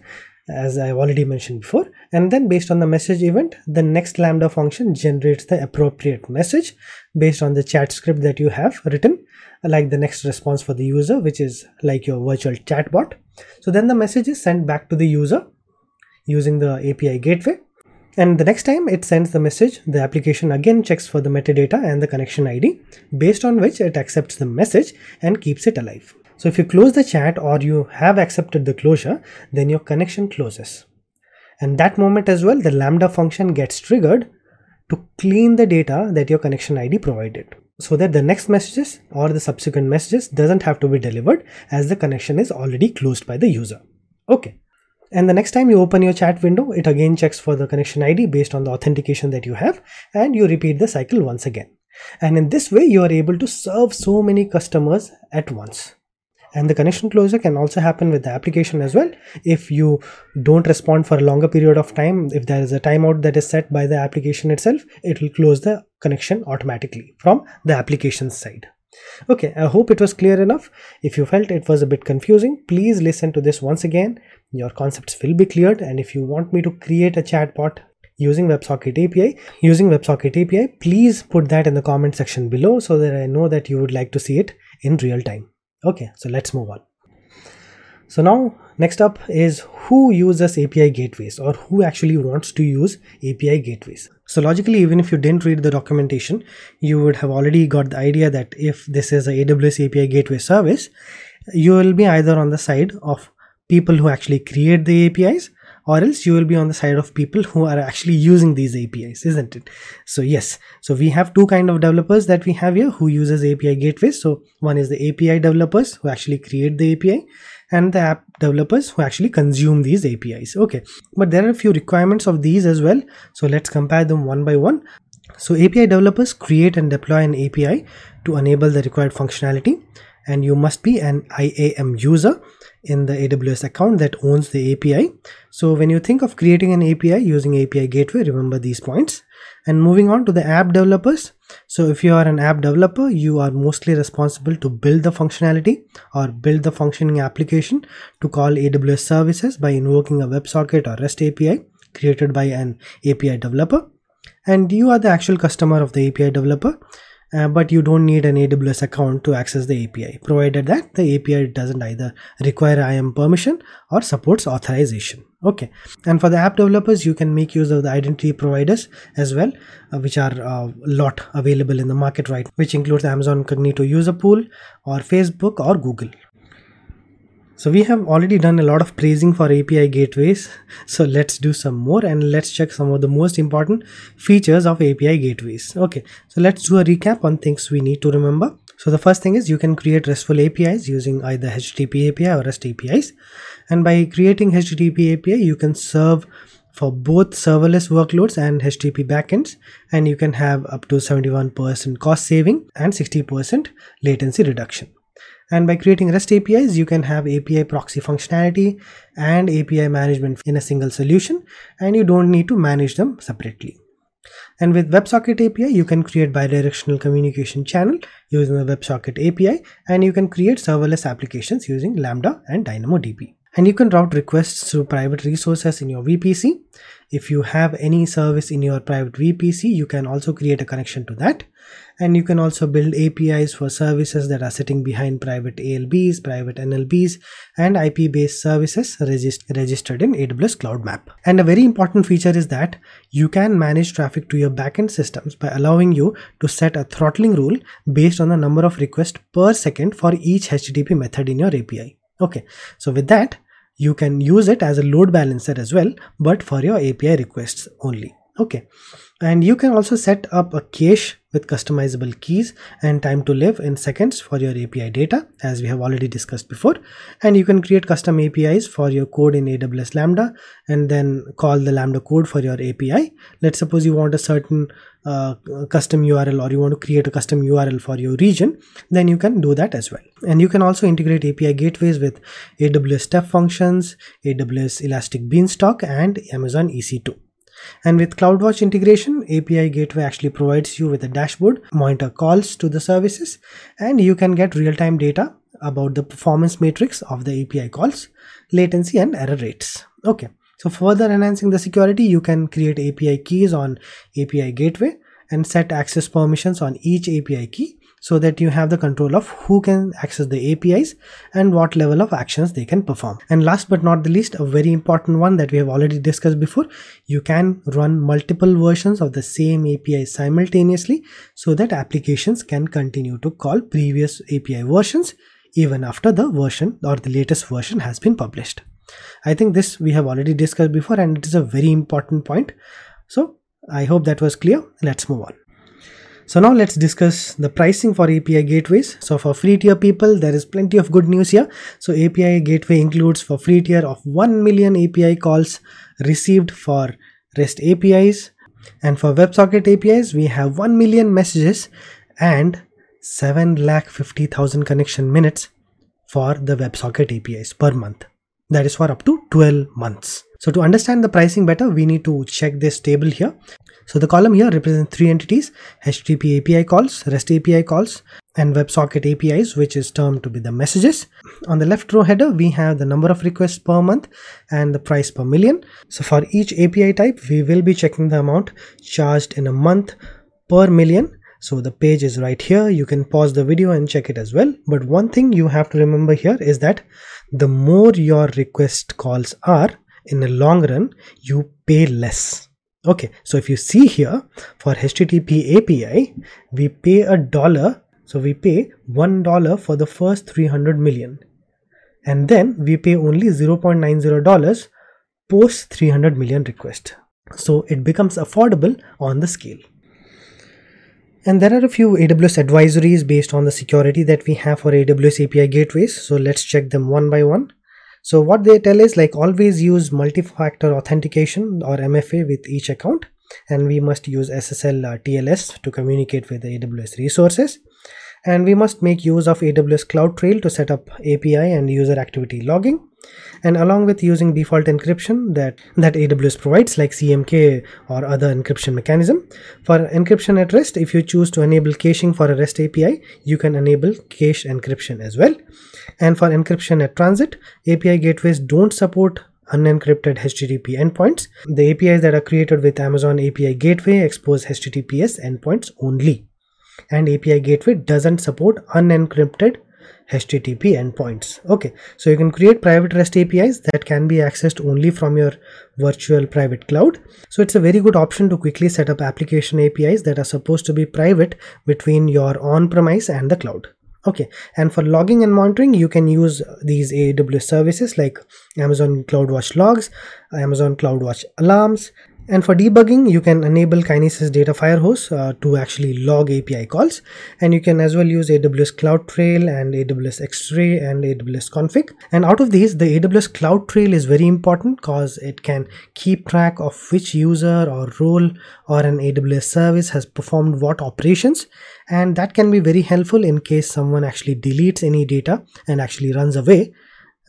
as I already mentioned before and then based on the message event the next Lambda function generates the appropriate message based on the chat script that you have written like the next response for the user which is like your virtual chatbot. So then the message is sent back to the user using the API gateway and the next time it sends the message, the application again checks for the metadata and the connection ID, based on which it accepts the message and keeps it alive. So if you close the chat or you have accepted the closure, then your connection closes. And that moment as well, the Lambda function gets triggered to clean the data that your connection ID provided so that the next messages or the subsequent messages doesn't have to be delivered as the connection is already closed by the user. Okay. And the next time you open your chat window, it again checks for the connection ID based on the authentication that you have and you repeat the cycle once again. And in this way, you are able to serve so many customers at once. And the connection closure can also happen with the application as well. If you don't respond for a longer period of time, if there is a timeout that is set by the application itself, it will close the connection automatically from the application side. Okay, I hope it was clear enough. If you felt it was a bit confusing, please listen to this once again. Your concepts will be cleared and if you want me to create a chatbot using WebSocket API, using WebSocket API, please put that in the comment section below so that I know that you would like to see it in real time. Okay, so let's move on. So now next up is who uses API gateways or who actually wants to use API gateways. So logically, even if you didn't read the documentation, you would have already got the idea that if this is a AWS API gateway service, you will be either on the side of people who actually create the APIs or else you will be on the side of people who are actually using these APIs, isn't it? So yes, so we have two kind of developers that we have here who uses API gateways. So one is the API developers who actually create the API and the app developers who actually consume these APIs. Okay, but there are a few requirements of these as well. So let's compare them one by one. So API developers create and deploy an API to enable the required functionality and you must be an IAM user in the AWS account that owns the API. So when you think of creating an API using API gateway, remember these points. And moving on to the app developers. So if you are an app developer, you are mostly responsible to build the functionality or build the functioning application to call AWS services by invoking a WebSocket or REST API created by an API developer. And you are the actual customer of the API developer uh, but you don't need an AWS account to access the API, provided that the API doesn't either require IAM permission or supports authorization. Okay, and for the app developers, you can make use of the identity providers as well, uh, which are a uh, lot available in the market right, which includes Amazon Cognito User Pool or Facebook or Google. So we have already done a lot of praising for API gateways. So let's do some more and let's check some of the most important features of API gateways. Okay, so let's do a recap on things we need to remember. So the first thing is you can create RESTful APIs using either HTTP API or REST APIs. And by creating HTTP API, you can serve for both serverless workloads and HTTP backends, and you can have up to 71% cost saving and 60% latency reduction. And by creating REST APIs, you can have API proxy functionality and API management in a single solution, and you don't need to manage them separately. And with WebSocket API, you can create bidirectional communication channel using the WebSocket API, and you can create serverless applications using Lambda and DynamoDB. And you can route requests to private resources in your VPC. If you have any service in your private VPC, you can also create a connection to that and you can also build APIs for services that are sitting behind private ALBs, private NLBs, and IP based services regist registered in AWS Cloud Map. And a very important feature is that you can manage traffic to your backend systems by allowing you to set a throttling rule based on the number of requests per second for each HTTP method in your API. Okay, so with that, you can use it as a load balancer as well, but for your API requests only. Okay, and you can also set up a cache with customizable keys and time to live in seconds for your API data as we have already discussed before and you can create custom APIs for your code in AWS Lambda and then call the Lambda code for your API. Let's suppose you want a certain uh, custom URL or you want to create a custom URL for your region then you can do that as well and you can also integrate API gateways with AWS step functions, AWS Elastic Beanstalk and Amazon EC2. And with CloudWatch integration, API Gateway actually provides you with a dashboard, monitor calls to the services, and you can get real-time data about the performance matrix of the API calls, latency and error rates. Okay. So further enhancing the security, you can create API keys on API Gateway and set access permissions on each API key so that you have the control of who can access the APIs and what level of actions they can perform. And last but not the least, a very important one that we have already discussed before, you can run multiple versions of the same API simultaneously so that applications can continue to call previous API versions even after the version or the latest version has been published. I think this we have already discussed before and it is a very important point. So I hope that was clear. Let's move on. So now let's discuss the pricing for API gateways. So for free tier people, there is plenty of good news here. So API gateway includes for free tier of 1 million API calls received for REST APIs. And for WebSocket APIs, we have 1 million messages and 7,50,000 connection minutes for the WebSocket APIs per month. That is for up to 12 months. So to understand the pricing better, we need to check this table here. So the column here represents three entities, HTTP API calls, REST API calls, and WebSocket APIs, which is termed to be the messages. On the left row header, we have the number of requests per month and the price per million. So for each API type, we will be checking the amount charged in a month per million. So the page is right here. You can pause the video and check it as well. But one thing you have to remember here is that the more your request calls are in the long run, you pay less. Okay so if you see here for http api we pay a dollar. So we pay one dollar for the first 300 million. And then we pay only 0.90 dollars post 300 million request. So it becomes affordable on the scale and there are a few AWS advisories based on the security that we have for AWS API gateways. So let's check them one by one. So what they tell is like always use multi-factor authentication or MFA with each account and we must use SSL uh, TLS to communicate with the AWS resources and we must make use of AWS CloudTrail to set up API and user activity logging. And along with using default encryption that that AWS provides like CMK or other encryption mechanism for encryption at rest if you choose to enable caching for a REST API you can enable cache encryption as well. And for encryption at transit API gateways don't support unencrypted HTTP endpoints. The APIs that are created with Amazon API gateway expose HTTPS endpoints only and API gateway doesn't support unencrypted HTTP endpoints. Okay, so you can create private REST APIs that can be accessed only from your virtual private cloud. So it's a very good option to quickly set up application APIs that are supposed to be private between your on-premise and the cloud. Okay, and for logging and monitoring, you can use these AWS services like Amazon CloudWatch logs, Amazon CloudWatch alarms, and for debugging, you can enable Kinesis Data Firehose uh, to actually log API calls. And you can as well use AWS CloudTrail and AWS X-Ray and AWS Config. And out of these, the AWS CloudTrail is very important because it can keep track of which user or role or an AWS service has performed what operations. And that can be very helpful in case someone actually deletes any data and actually runs away.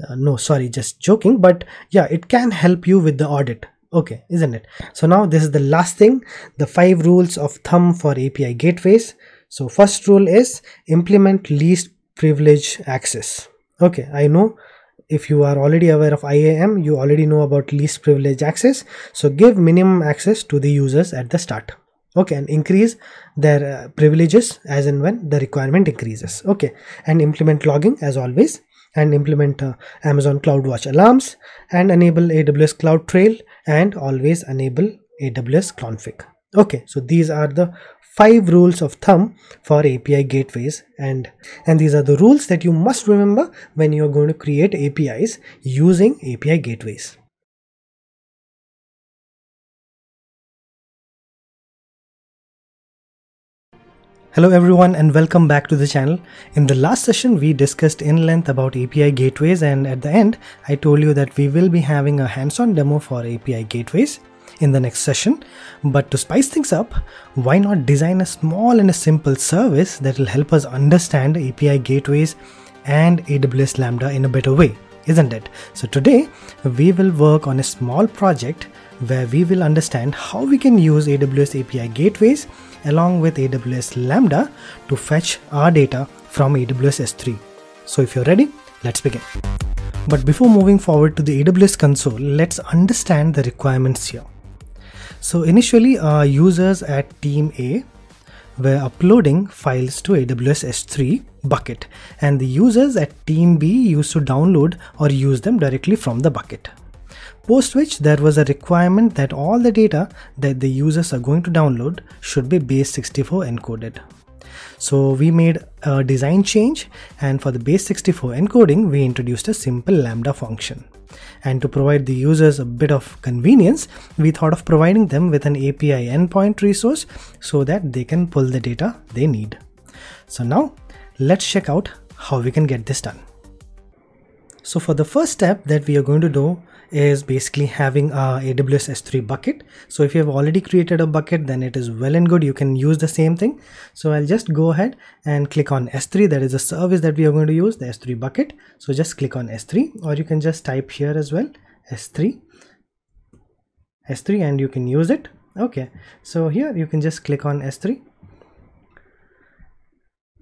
Uh, no, sorry, just joking. But yeah, it can help you with the audit okay isn't it so now this is the last thing the five rules of thumb for api gateways so first rule is implement least privilege access okay i know if you are already aware of IAM, you already know about least privilege access. So give minimum access to the users at the start. Okay, and increase their uh, privileges as and when the requirement increases. Okay, and implement logging as always and implement uh, Amazon CloudWatch alarms and enable AWS CloudTrail and always enable AWS config. Okay, so these are the five rules of thumb for API gateways and and these are the rules that you must remember when you are going to create APIs using API gateways. Hello everyone and welcome back to the channel. In the last session we discussed in length about API gateways and at the end I told you that we will be having a hands-on demo for API gateways in the next session. But to spice things up, why not design a small and a simple service that will help us understand API gateways and AWS Lambda in a better way, isn't it? So today we will work on a small project where we will understand how we can use AWS API gateways along with AWS Lambda to fetch our data from AWS S3. So if you're ready, let's begin. But before moving forward to the AWS console, let's understand the requirements here. So initially our users at team A were uploading files to AWS S3 bucket and the users at team B used to download or use them directly from the bucket post which there was a requirement that all the data that the users are going to download should be base 64 encoded. So we made a design change and for the base 64 encoding we introduced a simple lambda function. And to provide the users a bit of convenience, we thought of providing them with an API endpoint resource so that they can pull the data they need. So now let's check out how we can get this done. So for the first step that we are going to do is basically having a AWS S3 bucket. So if you have already created a bucket, then it is well and good. You can use the same thing. So I'll just go ahead and click on S3. That is a service that we are going to use, the S3 bucket. So just click on S3 or you can just type here as well, S3, S3 and you can use it. Okay. So here you can just click on S3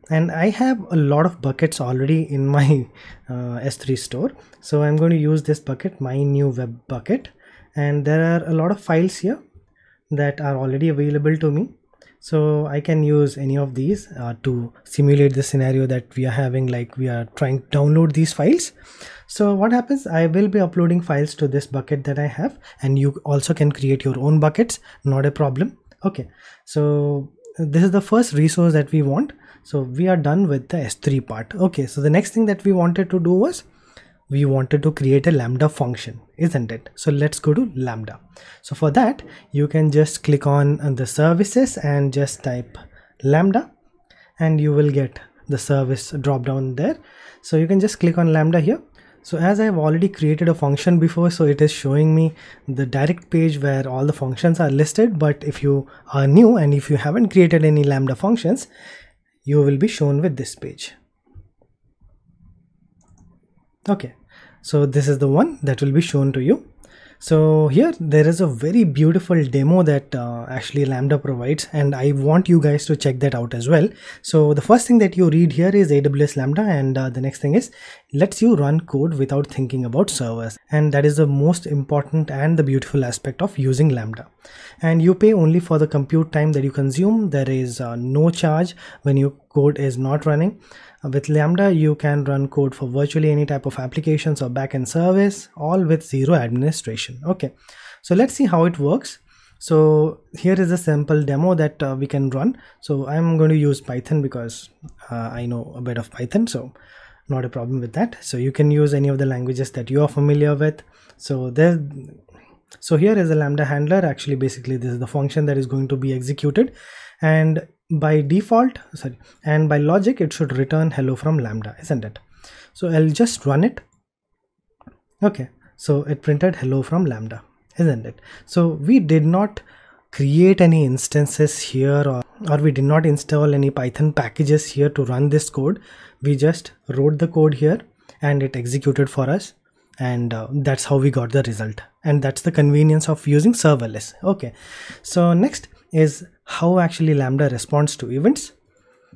and I have a lot of buckets already in my uh, S3 store. So I'm going to use this bucket my new web bucket. And there are a lot of files here that are already available to me. So I can use any of these uh, to simulate the scenario that we are having like we are trying to download these files. So what happens? I will be uploading files to this bucket that I have. And you also can create your own buckets. Not a problem. Okay. So this is the first resource that we want so we are done with the s3 part. Okay so the next thing that we wanted to do was we wanted to create a lambda function isn't it? So let's go to lambda. So for that you can just click on uh, the services and just type lambda and you will get the service drop down there. So you can just click on lambda here. So as I've already created a function before, so it is showing me the direct page where all the functions are listed. But if you are new and if you haven't created any Lambda functions, you will be shown with this page. Okay, so this is the one that will be shown to you. So here there is a very beautiful demo that uh, actually lambda provides and i want you guys to check that out as well. So the first thing that you read here is aws lambda and uh, the next thing is lets you run code without thinking about servers. And that is the most important and the beautiful aspect of using lambda. And you pay only for the compute time that you consume. There is uh, no charge when your code is not running with Lambda, you can run code for virtually any type of applications or backend service, all with zero administration. Okay, so let's see how it works. So here is a simple demo that uh, we can run. So I'm going to use Python because uh, I know a bit of Python. So not a problem with that. So you can use any of the languages that you are familiar with. So there, so here is a Lambda handler. Actually, basically this is the function that is going to be executed and by default sorry and by logic it should return hello from lambda isn't it? So i'll just run it. Okay so it printed hello from lambda isn't it? So we did not create any instances here or, or we did not install any python packages here to run this code. We just wrote the code here and it executed for us and uh, that's how we got the result. And that's the convenience of using serverless. Okay so next is how actually Lambda responds to events.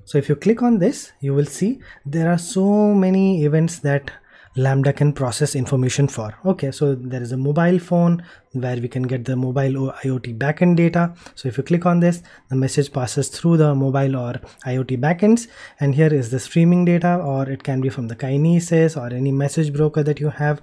So if you click on this, you will see there are so many events that Lambda can process information for. Okay, so there is a mobile phone where we can get the mobile or IoT backend data. So if you click on this, the message passes through the mobile or IoT backends. And here is the streaming data, or it can be from the Kinesis or any message broker that you have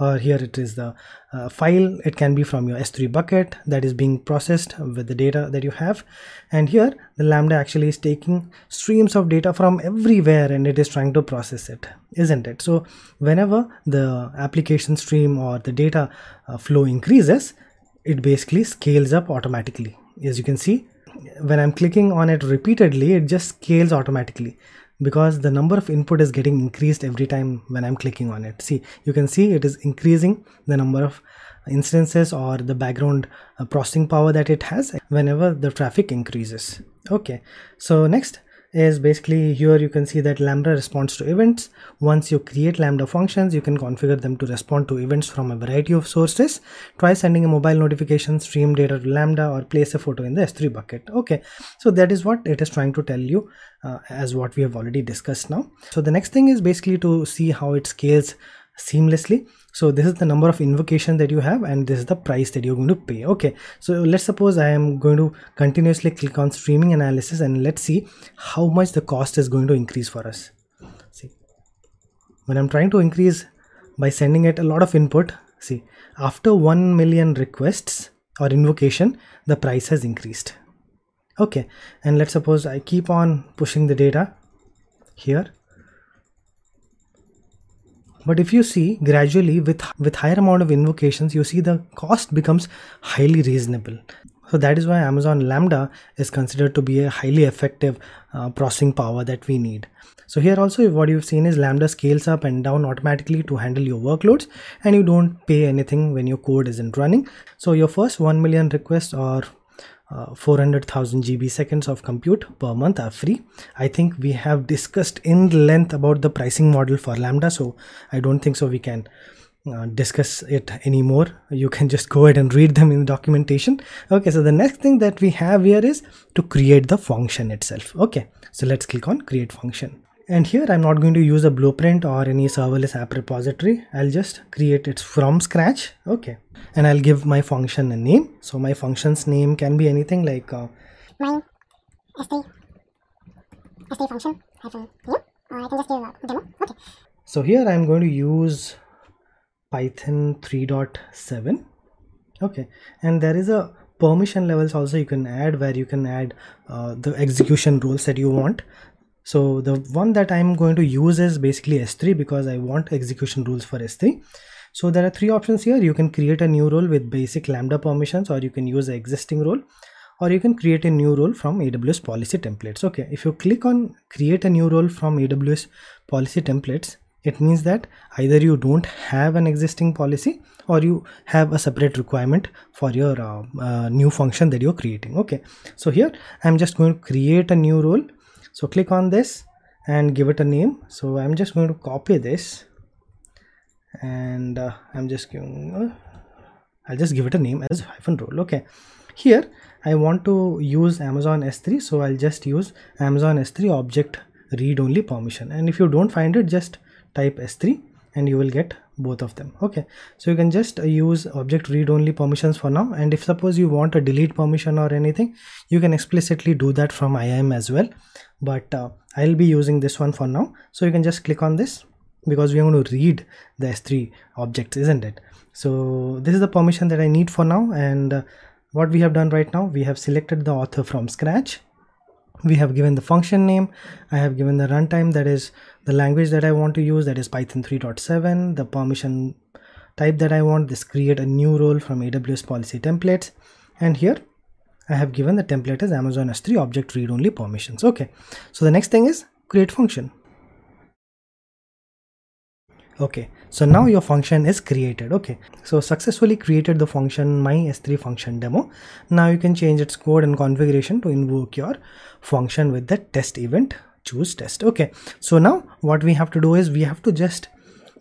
or here it is the uh, file. It can be from your s3 bucket that is being processed with the data that you have. And here the lambda actually is taking streams of data from everywhere and it is trying to process it isn't it? So whenever the application stream or the data uh, flow increases it basically scales up automatically. As you can see when i'm clicking on it repeatedly it just scales automatically because the number of input is getting increased every time when I'm clicking on it. See, you can see it is increasing the number of instances or the background uh, processing power that it has whenever the traffic increases. Okay, so next is basically here you can see that lambda responds to events once you create lambda functions you can configure them to respond to events from a variety of sources try sending a mobile notification stream data to lambda or place a photo in the s3 bucket okay so that is what it is trying to tell you uh, as what we have already discussed now. So the next thing is basically to see how it scales seamlessly. So this is the number of invocation that you have and this is the price that you're going to pay. Okay. So let's suppose i am going to continuously click on streaming analysis and let's see how much the cost is going to increase for us. See when i'm trying to increase by sending it a lot of input see after 1 million requests or invocation the price has increased okay and let's suppose i keep on pushing the data here. But if you see gradually with with higher amount of invocations you see the cost becomes highly reasonable. So that is why amazon lambda is considered to be a highly effective uh, processing power that we need. So here also what you've seen is lambda scales up and down automatically to handle your workloads and you don't pay anything when your code isn't running. So your first 1 million requests or uh, 400,000 GB seconds of compute per month are free. I think we have discussed in length about the pricing model for Lambda, so I don't think so we can uh, discuss it anymore. You can just go ahead and read them in the documentation. Okay, so the next thing that we have here is to create the function itself. Okay, so let's click on create function. And here I'm not going to use a blueprint or any serverless app repository. I'll just create it from scratch. Okay and I'll give my function a name. So my function's name can be anything like uh, my S3 S3 function hyphen or I can just give a demo. Okay. So here I'm going to use Python 3.7. Okay, and there is a permission levels also you can add where you can add uh, the execution rules that you want. So the one that I'm going to use is basically S3 because I want execution rules for S3. So there are three options here. You can create a new role with basic Lambda permissions or you can use the existing role or you can create a new role from AWS policy templates. Okay, if you click on create a new role from AWS policy templates, it means that either you don't have an existing policy or you have a separate requirement for your uh, uh, new function that you're creating. Okay, so here I'm just going to create a new role. So click on this and give it a name. So I'm just going to copy this and uh, I'm just giving uh, I'll just give it a name as hyphen role. Okay. Here I want to use Amazon S3. So I'll just use Amazon S3 object read only permission. And if you don't find it, just type S3 and you will get both of them okay so you can just use object read only permissions for now and if suppose you want a delete permission or anything you can explicitly do that from IAM as well but uh, I'll be using this one for now. So you can just click on this because we are going to read the S3 objects isn't it? So this is the permission that I need for now. And uh, what we have done right now we have selected the author from scratch. We have given the function name. I have given the runtime that is the language that i want to use that is python 3.7 the permission type that i want. This create a new role from aws policy templates. And here i have given the template as amazon s3 object read only permissions. Okay. So the next thing is create function. Okay. So now your function is created. Okay. So successfully created the function my s3 function demo. Now you can change its code and configuration to invoke your function with the test event. Choose test. Okay. So now what we have to do is we have to just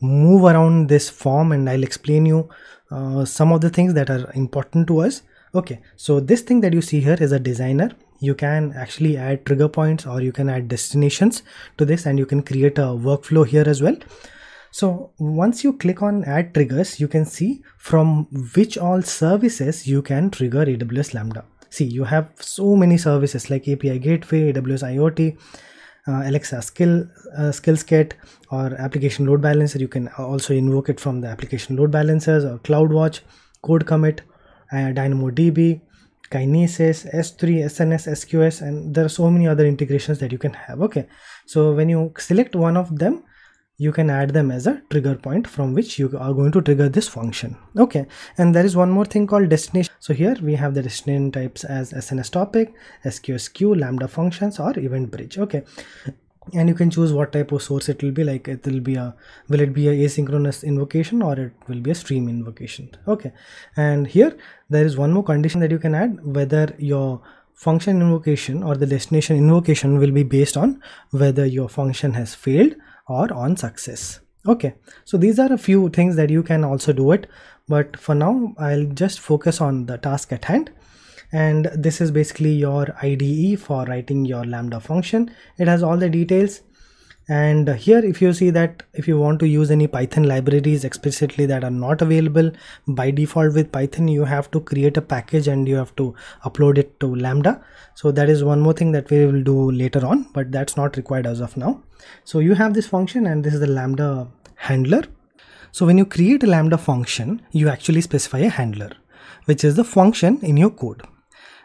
move around this form and i'll explain you uh, some of the things that are important to us okay so this thing that you see here is a designer you can actually add trigger points or you can add destinations to this and you can create a workflow here as well so once you click on add triggers, you can see from which all services you can trigger AWS Lambda. See, you have so many services like API Gateway, AWS IoT, uh, Alexa Skill uh, Skills Kit, or Application Load Balancer. You can also invoke it from the Application Load Balancers or CloudWatch, Code Commit, Uh, DynamoDB, Kinesis, S3, SNS, SQS, and there are so many other integrations that you can have. Okay, so when you select one of them, you can add them as a trigger point from which you are going to trigger this function. Okay. And there is one more thing called destination. So here we have the destination types as sns topic sqs queue lambda functions or event bridge. Okay and you can choose what type of source it will be like it will be a will it be a asynchronous invocation or it will be a stream invocation. Okay. And here there is one more condition that you can add whether your function invocation or the destination invocation will be based on whether your function has failed or on success. Okay. So these are a few things that you can also do it. But for now i'll just focus on the task at hand and this is basically your IDE for writing your lambda function. It has all the details. And here if you see that if you want to use any python libraries explicitly that are not available by default with python you have to create a package and you have to upload it to lambda. So that is one more thing that we will do later on but that's not required as of now. So you have this function and this is the lambda handler. So when you create a lambda function you actually specify a handler which is the function in your code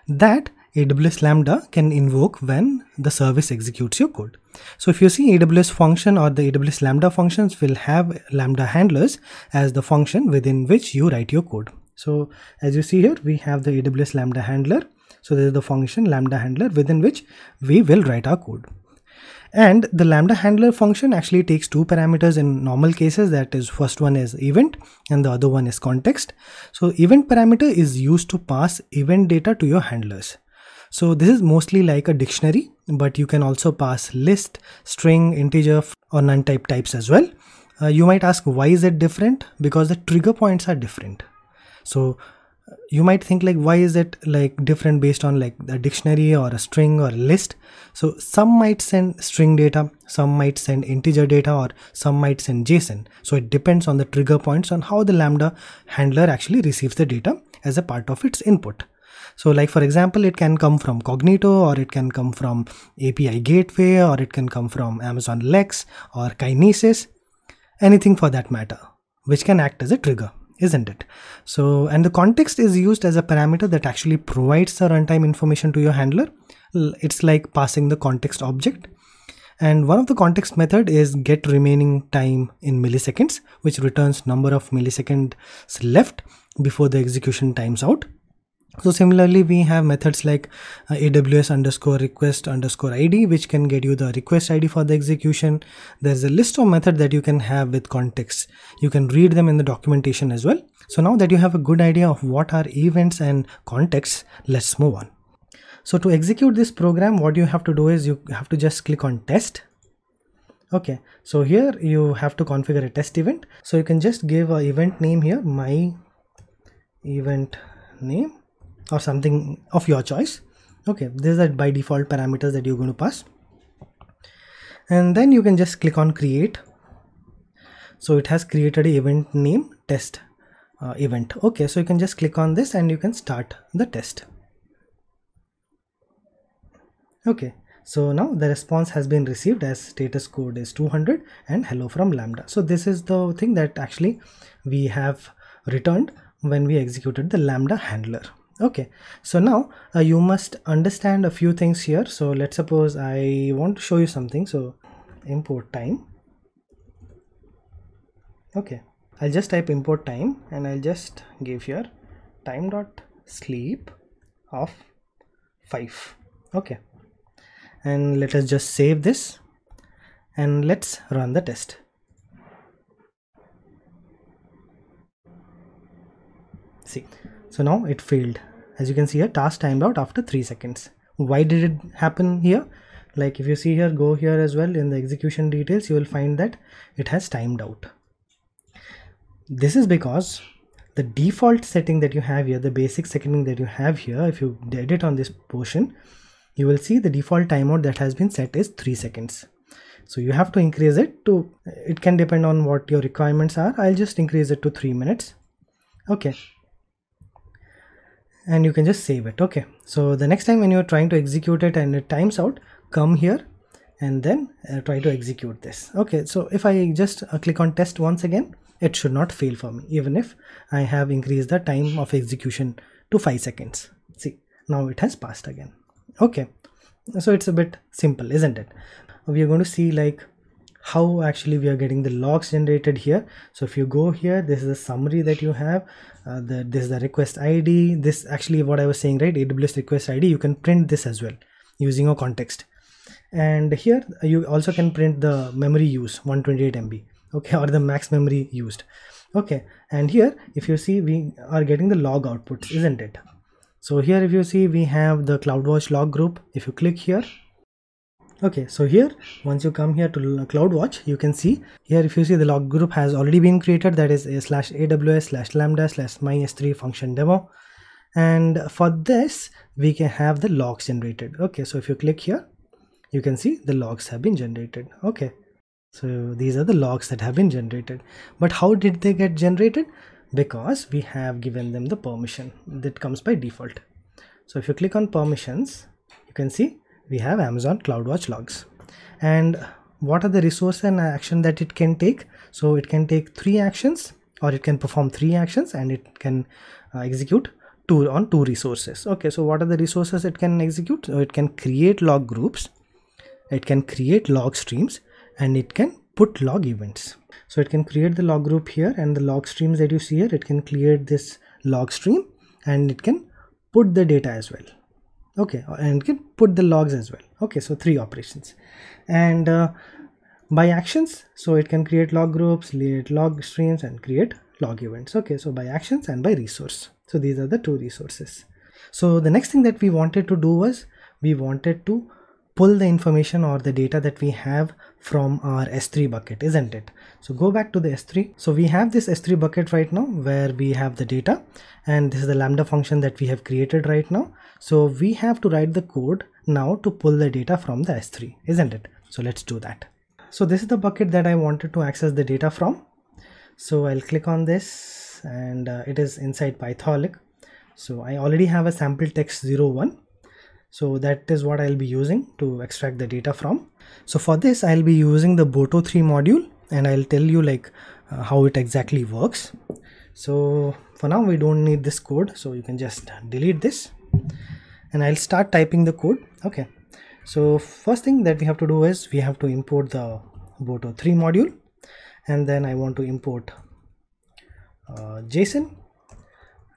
that AWS Lambda can invoke when the service executes your code. So if you see AWS function or the AWS Lambda functions will have Lambda handlers as the function within which you write your code. So as you see here, we have the AWS Lambda handler. So this is the function Lambda handler within which we will write our code. And the Lambda handler function actually takes two parameters in normal cases. That is first one is event and the other one is context. So event parameter is used to pass event data to your handlers. So this is mostly like a dictionary, but you can also pass list, string, integer or none type types as well. Uh, you might ask why is it different? Because the trigger points are different. So you might think like why is it like different based on like a dictionary or a string or a list? So some might send string data some might send integer data or some might send json. So it depends on the trigger points on how the lambda handler actually receives the data as a part of its input. So like for example, it can come from Cognito or it can come from API Gateway or it can come from Amazon Lex or Kinesis, anything for that matter, which can act as a trigger isn't it? So, and the context is used as a parameter that actually provides the runtime information to your handler. It's like passing the context object. And one of the context method is get remaining time in milliseconds, which returns number of milliseconds left before the execution times out. So similarly, we have methods like uh, AWS underscore request underscore ID, which can get you the request ID for the execution. There's a list of methods that you can have with context. You can read them in the documentation as well. So now that you have a good idea of what are events and contexts, let's move on. So to execute this program, what you have to do is you have to just click on test. Okay, so here you have to configure a test event. So you can just give a event name here, my event name or something of your choice. Okay these are by default parameters that you're going to pass. And then you can just click on create. So it has created a event name test uh, event. Okay so you can just click on this and you can start the test. Okay so now the response has been received as status code is 200 and hello from lambda. So this is the thing that actually we have returned when we executed the lambda handler okay. So now uh, you must understand a few things here. So let's suppose i want to show you something. So import time. Okay. I'll just type import time and i'll just give here time dot sleep of 5 okay. And let us just save this and let's run the test. See so now it failed. As you can see here task timed out after 3 seconds. Why did it happen here? Like if you see here go here as well in the execution details you will find that it has timed out. This is because the default setting that you have here the basic setting that you have here if you edit on this portion you will see the default timeout that has been set is 3 seconds. So you have to increase it to it can depend on what your requirements are. I'll just increase it to 3 minutes. Okay and you can just save it okay? So the next time when you're trying to execute it and it times out come here and then uh, try to execute this okay? So if i just uh, click on test once again it should not fail for me even if i have increased the time of execution to 5 seconds. See now it has passed again okay? So it's a bit simple isn't it? We are going to see like how actually we are getting the logs generated here. So if you go here this is a summary that you have uh, the, this is the request id this actually what i was saying right? Aws request id you can print this as well using a context. And here you also can print the memory use 128 mb okay? Or the max memory used okay? And here if you see we are getting the log outputs isn't it? So here if you see we have the CloudWatch log group. If you click here okay so here once you come here to CloudWatch you can see here if you see the log group has already been created that is a slash aws slash lambda slash my s3 function demo. And for this we can have the logs generated. Okay so if you click here you can see the logs have been generated. Okay so these are the logs that have been generated. But how did they get generated? Because we have given them the permission. That comes by default. So if you click on permissions you can see we have amazon cloudwatch logs and what are the resource and action that it can take so it can take three actions or it can perform three actions and it can uh, execute two on two resources okay so what are the resources it can execute so it can create log groups it can create log streams and it can put log events so it can create the log group here and the log streams that you see here it can create this log stream and it can put the data as well okay and can put the logs as well. Okay so three operations. And uh, by actions so it can create log groups create log streams and create log events. Okay so by actions and by resource. So these are the two resources. So the next thing that we wanted to do was we wanted to pull the information or the data that we have from our s3 bucket isn't it? So go back to the s3 so we have this s3 bucket right now where we have the data and this is the lambda function that we have created right now so we have to write the code now to pull the data from the s3 isn't it? So let's do that. So this is the bucket that i wanted to access the data from. So i'll click on this and uh, it is inside pytholic. So i already have a sample text 01 so that is what I'll be using to extract the data from. So for this I'll be using the Boto 3 module and I'll tell you like uh, how it exactly works. So for now we don't need this code. So you can just delete this and I'll start typing the code okay so first thing that we have to do is we have to import the Boto 3 module and then I want to import uh, JSON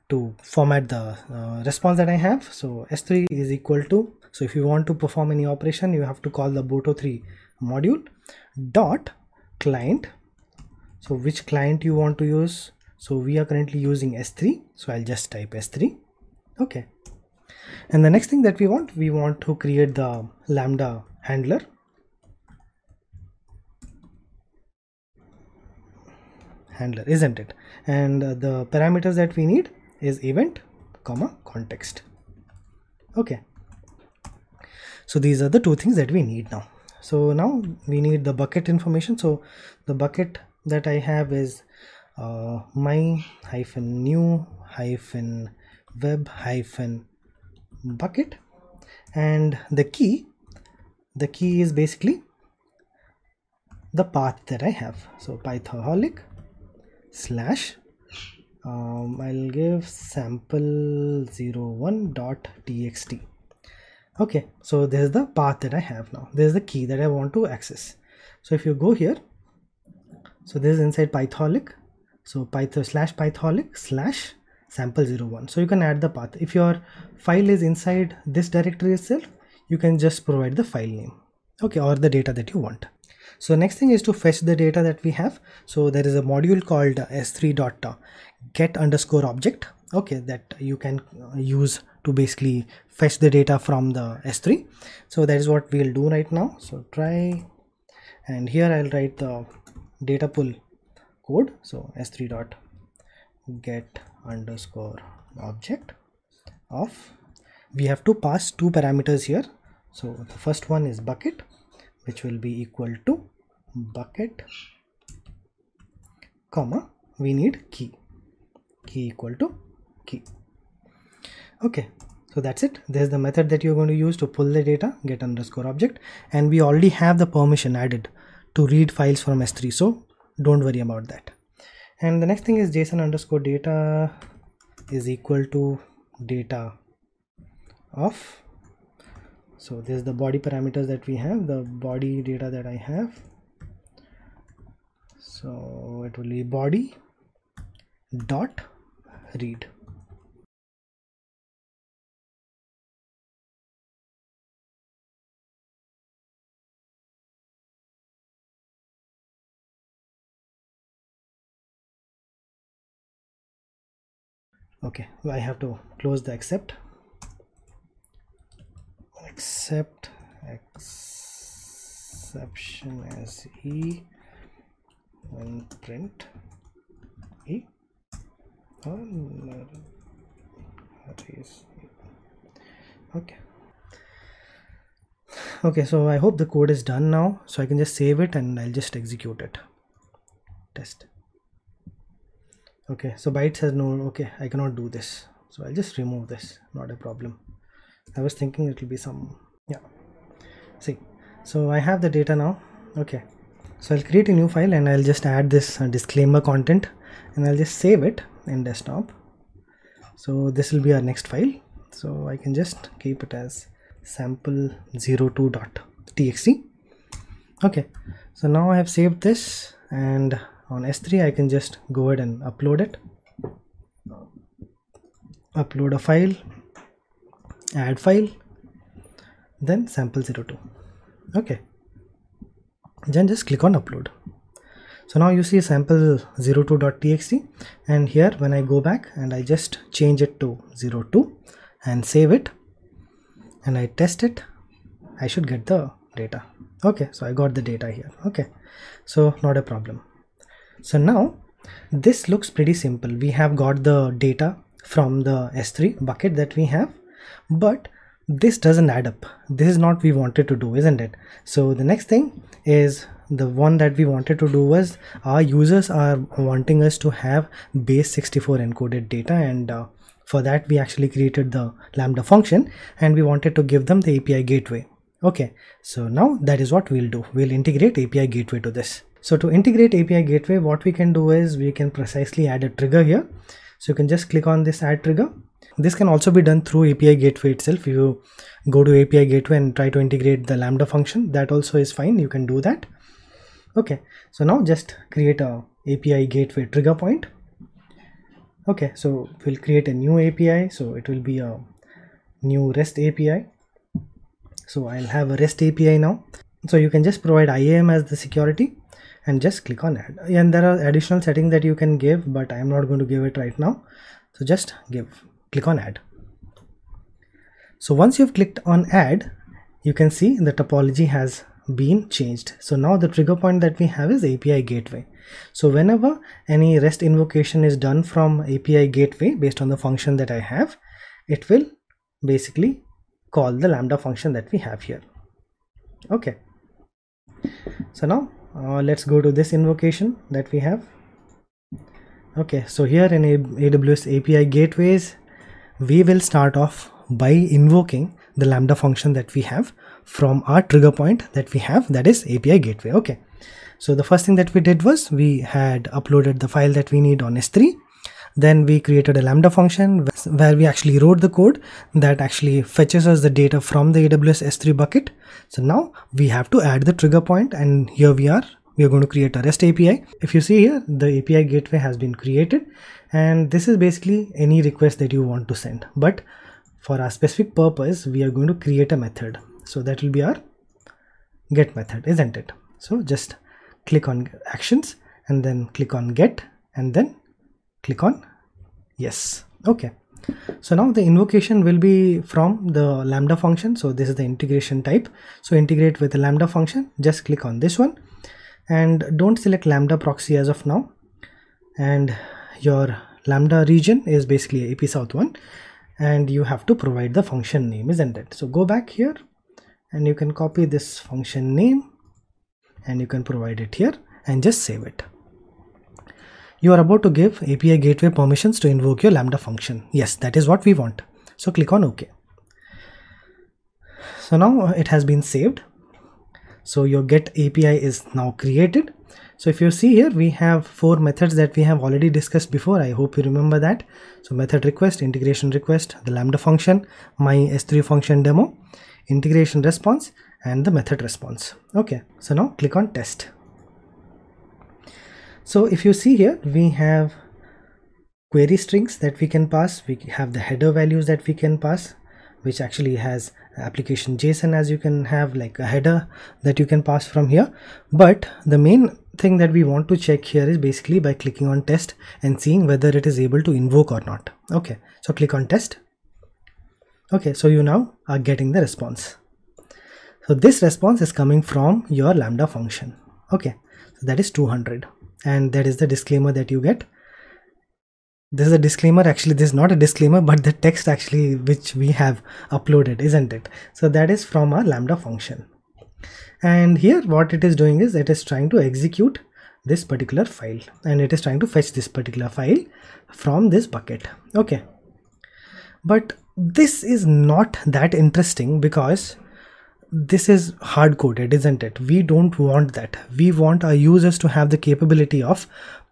to format the uh, response that I have. So S3 is equal to, so if you want to perform any operation, you have to call the Boto3 module dot client. So which client you want to use. So we are currently using S3. So I'll just type S3. Okay. And the next thing that we want, we want to create the Lambda handler. Handler, isn't it? And uh, the parameters that we need is event comma context okay so these are the two things that we need now so now we need the bucket information so the bucket that i have is uh, my hyphen new hyphen web hyphen bucket. And the key the key is basically the path that I have. So pythaholic slash um, I'll give sample 01.txt okay so this is the path that I have now. This is the key that I want to access. So if you go here so this is inside pythaholic. So python slash pythaholic slash sample01 so you can add the path. If your file is inside this directory itself you can just provide the file name okay or the data that you want. So next thing is to fetch the data that we have. So there is a module called s3 dot uh, get underscore object okay that you can uh, use to basically fetch the data from the s3 so that is what we'll do right now. So try and here i'll write the data pull code. So s3 dot get underscore object of we have to pass two parameters here. So the first one is bucket which will be equal to bucket comma we need key. Key equal to key. Okay so that's it. There's the method that you're going to use to pull the data get underscore object. And we already have the permission added to read files from s3 so don't worry about that and the next thing is json underscore data is equal to data of so this is the body parameters that we have the body data that i have. So it will be body dot read okay I have to close the except. Except exception as e. And print. E. Okay. Okay so I hope the code is done now so I can just save it and I'll just execute it. Test okay so byte says no okay i cannot do this. So i'll just remove this not a problem. I was thinking it will be some yeah. See so i have the data now okay. So i'll create a new file and i'll just add this uh, disclaimer content and i'll just save it in desktop. So this will be our next file. So i can just keep it as sample02.txt okay so now i have saved this and on S3 I can just go ahead and upload it. Upload a file add file then sample02 okay. Then just click on upload. So now you see sample02.txt and here when I go back and I just change it to 02 and save it and I test it I should get the data. Okay so I got the data here. Okay. So not a problem so now this looks pretty simple. We have got the data from the S3 bucket that we have, but this doesn't add up. This is not we wanted to do, isn't it? So the next thing is the one that we wanted to do was our users are wanting us to have base 64 encoded data and uh, for that we actually created the lambda function and we wanted to give them the API gateway. Okay, so now that is what we'll do. We'll integrate API gateway to this. So to integrate API gateway, what we can do is we can precisely add a trigger here. So you can just click on this add trigger. This can also be done through API gateway itself. You go to API gateway and try to integrate the Lambda function, that also is fine. You can do that. Okay, so now just create a API gateway trigger point. Okay, so we'll create a new API. So it will be a new REST API. So I'll have a REST API now. So you can just provide IAM as the security and just click on add and there are additional settings that you can give but I am not going to give it right now so just give click on add so once you've clicked on add you can see the topology has been changed. So now the trigger point that we have is API gateway. So whenever any REST invocation is done from API gateway based on the function that I have, it will basically call the Lambda function that we have here. Okay. So now uh, let's go to this invocation that we have. Okay, so here in AWS API gateways, we will start off by invoking the Lambda function that we have from our trigger point that we have that is API gateway. Okay. So the first thing that we did was we had uploaded the file that we need on S3. Then we created a Lambda function where we actually wrote the code that actually fetches us the data from the AWS S3 bucket. So now we have to add the trigger point and here we are. We are going to create a REST API. If you see here, the API gateway has been created and this is basically any request that you want to send. But for our specific purpose, we are going to create a method. So that will be our get method, isn't it? So just click on actions and then click on get and then click on? Yes. Okay. So now the invocation will be from the lambda function. So this is the integration type. So integrate with the lambda function. Just click on this one. And don't select lambda proxy as of now. And your lambda region is basically ap south one. And you have to provide the function name isn't it? So go back here. And you can copy this function name. And you can provide it here. And just save it. You are about to give API gateway permissions to invoke your Lambda function. Yes, that is what we want. So click on OK. So now it has been saved. So your get API is now created. So if you see here, we have four methods that we have already discussed before. I hope you remember that. So method request, integration request, the Lambda function, my S3 function demo, integration response, and the method response okay so now click on test so if you see here we have query strings that we can pass. We have the header values that we can pass which actually has application json as you can have like a header that you can pass from here. But the main thing that we want to check here is basically by clicking on test and seeing whether it is able to invoke or not. Okay so click on test. Okay so you now are getting the response. So this response is coming from your lambda function. Okay, so that is 200 and that is the disclaimer that you get. This is a disclaimer actually this is not a disclaimer but the text actually which we have uploaded isn't it? So that is from our lambda function. And here what it is doing is it is trying to execute this particular file and it is trying to fetch this particular file from this bucket. Okay. But this is not that interesting because this is hard coded isn't it? We don't want that. We want our users to have the capability of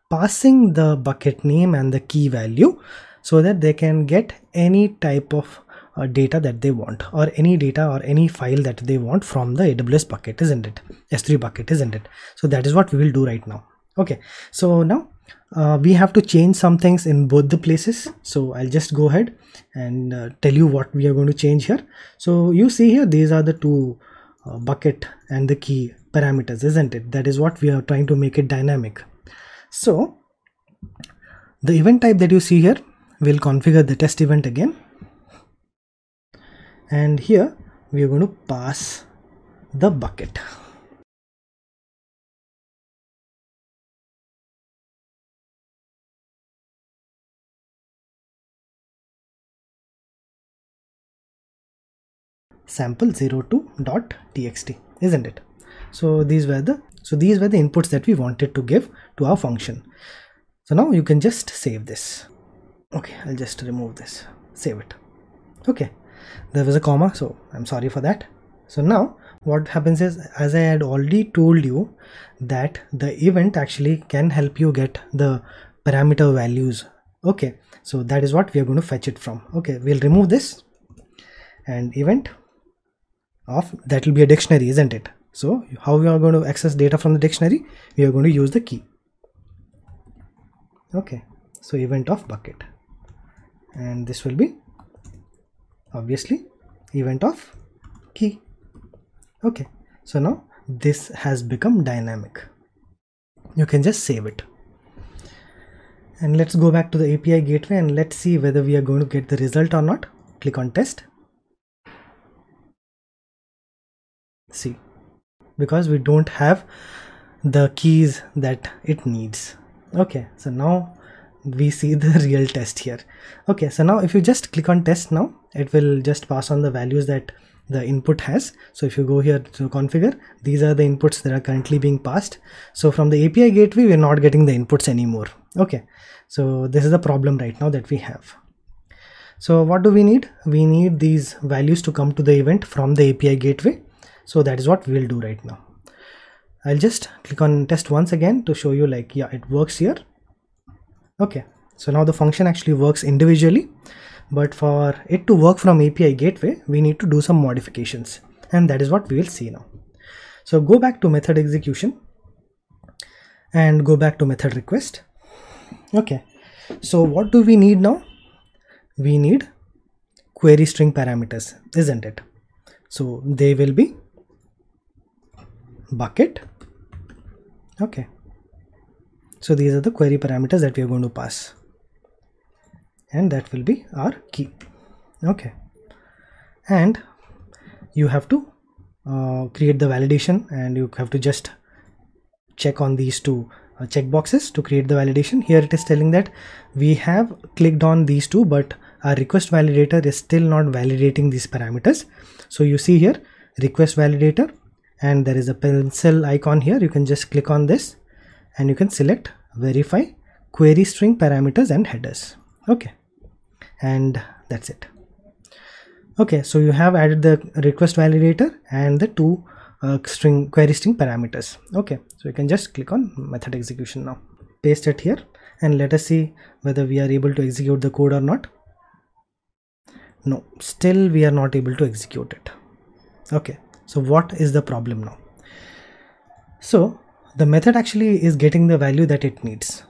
passing the bucket name and the key value so that they can get any type of uh, data that they want or any data or any file that they want from the aws bucket isn't it? S3 bucket isn't it? So that is what we will do right now. Okay. So now uh, we have to change some things in both the places. So i'll just go ahead and uh, tell you what we are going to change here. So you see here these are the two uh, bucket and the key parameters isn't it? That is what we are trying to make it dynamic. So the event type that you see here will configure the test event again. And here we are going to pass the bucket sample02.txt isn't it? So these were the so these were the inputs that we wanted to give to our function. So now you can just save this. Okay i'll just remove this. Save it. Okay there was a comma so i'm sorry for that. So now what happens is as i had already told you that the event actually can help you get the parameter values. Okay so that is what we are going to fetch it from. Okay we'll remove this. And event of that will be a dictionary isn't it? So how we are going to access data from the dictionary we are going to use the key. Okay. So event of bucket. And this will be obviously event of key. Okay. So now this has become dynamic. You can just save it. And let's go back to the API gateway and let's see whether we are going to get the result or not. Click on test see because we don't have the keys that it needs. Okay so now we see the real test here. Okay so now if you just click on test now it will just pass on the values that the input has. So if you go here to configure these are the inputs that are currently being passed. So from the api gateway we're not getting the inputs anymore. Okay so this is the problem right now that we have. So what do we need? We need these values to come to the event from the api gateway so that is what we'll do right now. I'll just click on test once again to show you like yeah it works here. Okay. So now the function actually works individually but for it to work from API gateway we need to do some modifications and that is what we will see now. So go back to method execution and go back to method request. Okay. So what do we need now? We need query string parameters isn't it? So they will be bucket. Okay. So these are the query parameters that we are going to pass. And that will be our key. Okay. And you have to uh, create the validation and you have to just check on these two uh, checkboxes to create the validation. Here it is telling that we have clicked on these two but our request validator is still not validating these parameters. So you see here request validator and there is a pencil icon here. You can just click on this and you can select verify query string parameters and headers. Okay. And that's it. Okay. So you have added the request validator and the two uh, string query string parameters. Okay. So you can just click on method execution now. Paste it here and let us see whether we are able to execute the code or not. No. Still we are not able to execute it. Okay so what is the problem now? So the method actually is getting the value that it needs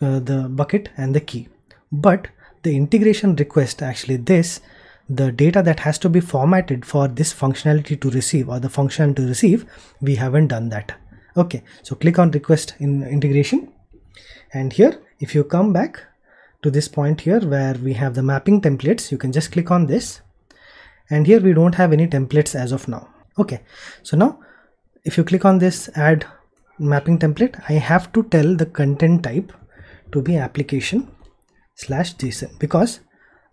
uh, the bucket and the key. But the integration request actually this the data that has to be formatted for this functionality to receive or the function to receive we haven't done that. Okay so click on request in integration. And here if you come back to this point here where we have the mapping templates you can just click on this. And here we don't have any templates as of now okay so now if you click on this add mapping template I have to tell the content type to be application slash JSON because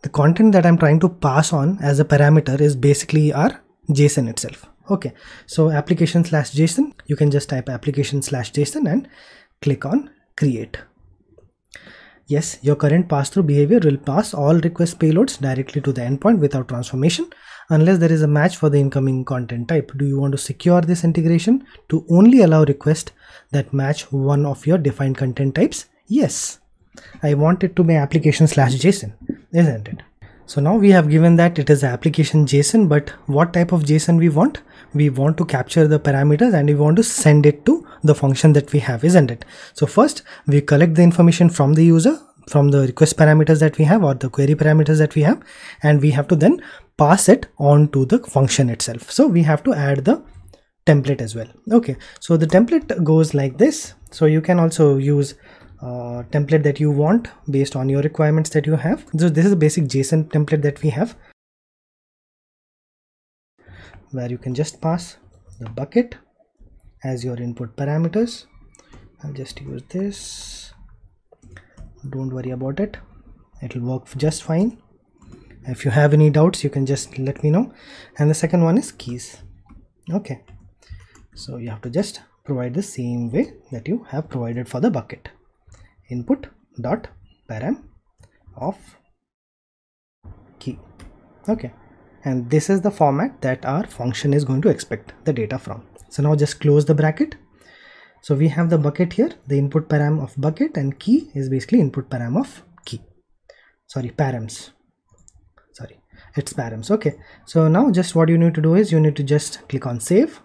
the content that I'm trying to pass on as a parameter is basically our JSON itself. Okay, so application slash JSON, you can just type application slash JSON and click on create. Yes, your current pass-through behavior will pass all request payloads directly to the endpoint without transformation unless there is a match for the incoming content type. Do you want to secure this integration to only allow requests that match one of your defined content types? Yes. I want it to be application slash JSON, isn't it? So now we have given that it is application JSON, but what type of JSON we want? We want to capture the parameters and we want to send it to the function that we have, isn't it? So first we collect the information from the user, from the request parameters that we have or the query parameters that we have, and we have to then pass it on to the function itself. So we have to add the template as well. Okay, so the template goes like this. So you can also use uh, template that you want based on your requirements that you have. So this is a basic JSON template that we have where you can just pass the bucket as your input parameters. I'll just use this. Don't worry about it. It'll work just fine. If you have any doubts, you can just let me know. And the second one is keys. Okay. So you have to just provide the same way that you have provided for the bucket input dot param of key okay and this is the format that our function is going to expect the data from so now just close the bracket so we have the bucket here the input param of bucket and key is basically input param of key. Sorry params. Sorry it's params. Okay. So now just what you need to do is you need to just click on save.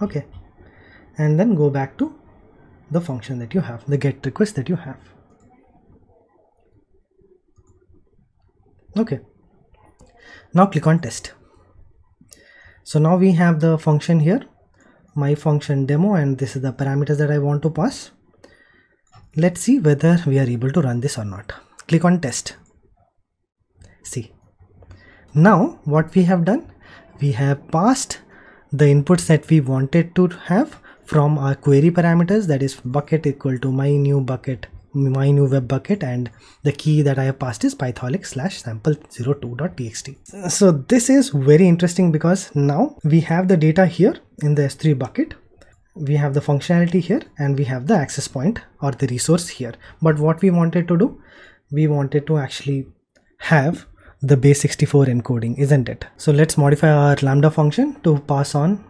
Okay. And then go back to the function that you have the get request that you have. Okay. Now click on test so now we have the function here my function demo and this is the parameters that I want to pass. Let's see whether we are able to run this or not. Click on test. See. Now what we have done? We have passed the inputs that we wanted to have from our query parameters that is bucket equal to my new bucket my new web bucket and the key that I have passed is pytholic slash sample02.txt. So this is very interesting because now we have the data here in the S3 bucket. We have the functionality here and we have the access point or the resource here. But what we wanted to do, we wanted to actually have the base 64 encoding, isn't it? So let's modify our lambda function to pass on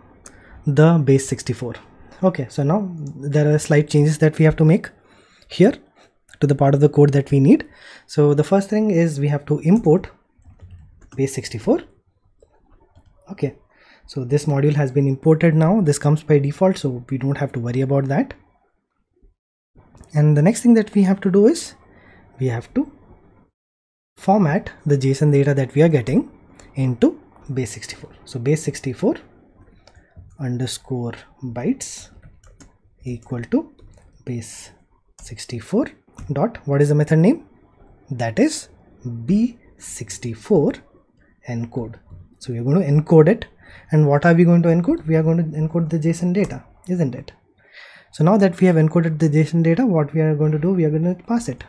the base 64. Okay, so now there are slight changes that we have to make here to the part of the code that we need. So the first thing is we have to import base 64. Okay, so this module has been imported now. This comes by default, so we don't have to worry about that. And the next thing that we have to do is we have to format the JSON data that we are getting into base 64. So base 64 underscore bytes equal to base 64 dot what is the method name? That is b64 encode. So we're going to encode it. And what are we going to encode? We are going to encode the json data isn't it? So now that we have encoded the json data what we are going to do? We are going to pass it.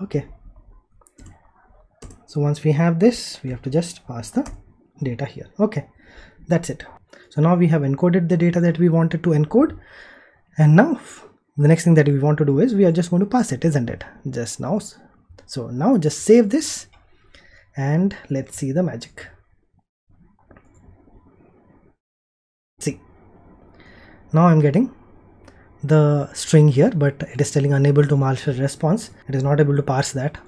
Okay. So once we have this we have to just pass the data here. Okay. That's it. So now we have encoded the data that we wanted to encode. And now the next thing that we want to do is we are just going to pass it isn't it? Just now. So now just save this and let's see the magic. See now i'm getting the string here but it is telling unable to marshal response. It is not able to parse that.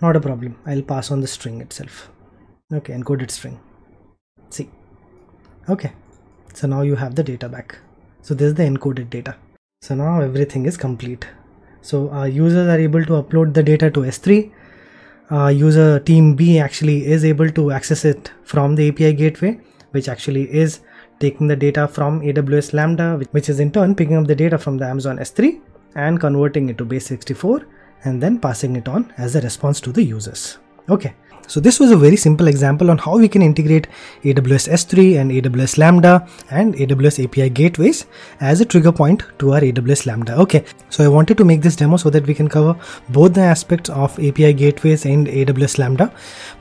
Not a problem. I'll pass on the string itself. Okay encoded string. See. Okay. So now you have the data back. So this is the encoded data so now everything is complete. So uh, users are able to upload the data to s3 uh, user team b actually is able to access it from the api gateway which actually is taking the data from aws lambda which is in turn picking up the data from the amazon s3 and converting it to base 64 and then passing it on as a response to the users. Okay so this was a very simple example on how we can integrate AWS S3 and AWS Lambda and AWS API gateways as a trigger point to our AWS Lambda. Okay, so I wanted to make this demo so that we can cover both the aspects of API gateways and AWS Lambda,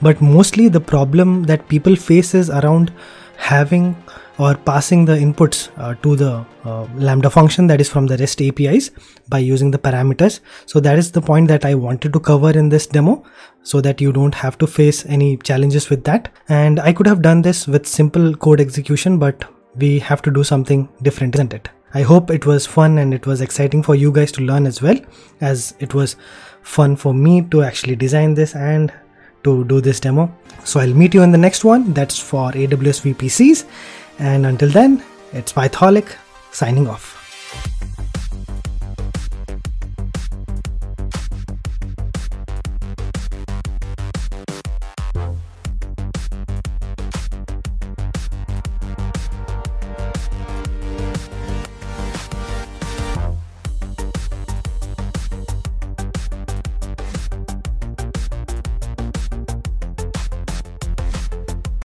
but mostly the problem that people face is around having or passing the inputs uh, to the uh, lambda function that is from the rest apis by using the parameters. So that is the point that i wanted to cover in this demo so that you don't have to face any challenges with that. And i could have done this with simple code execution but we have to do something different isn't it? I hope it was fun and it was exciting for you guys to learn as well as it was fun for me to actually design this and to do this demo. So i'll meet you in the next one. That's for aws vpcs and until then, it's Pytholic signing off.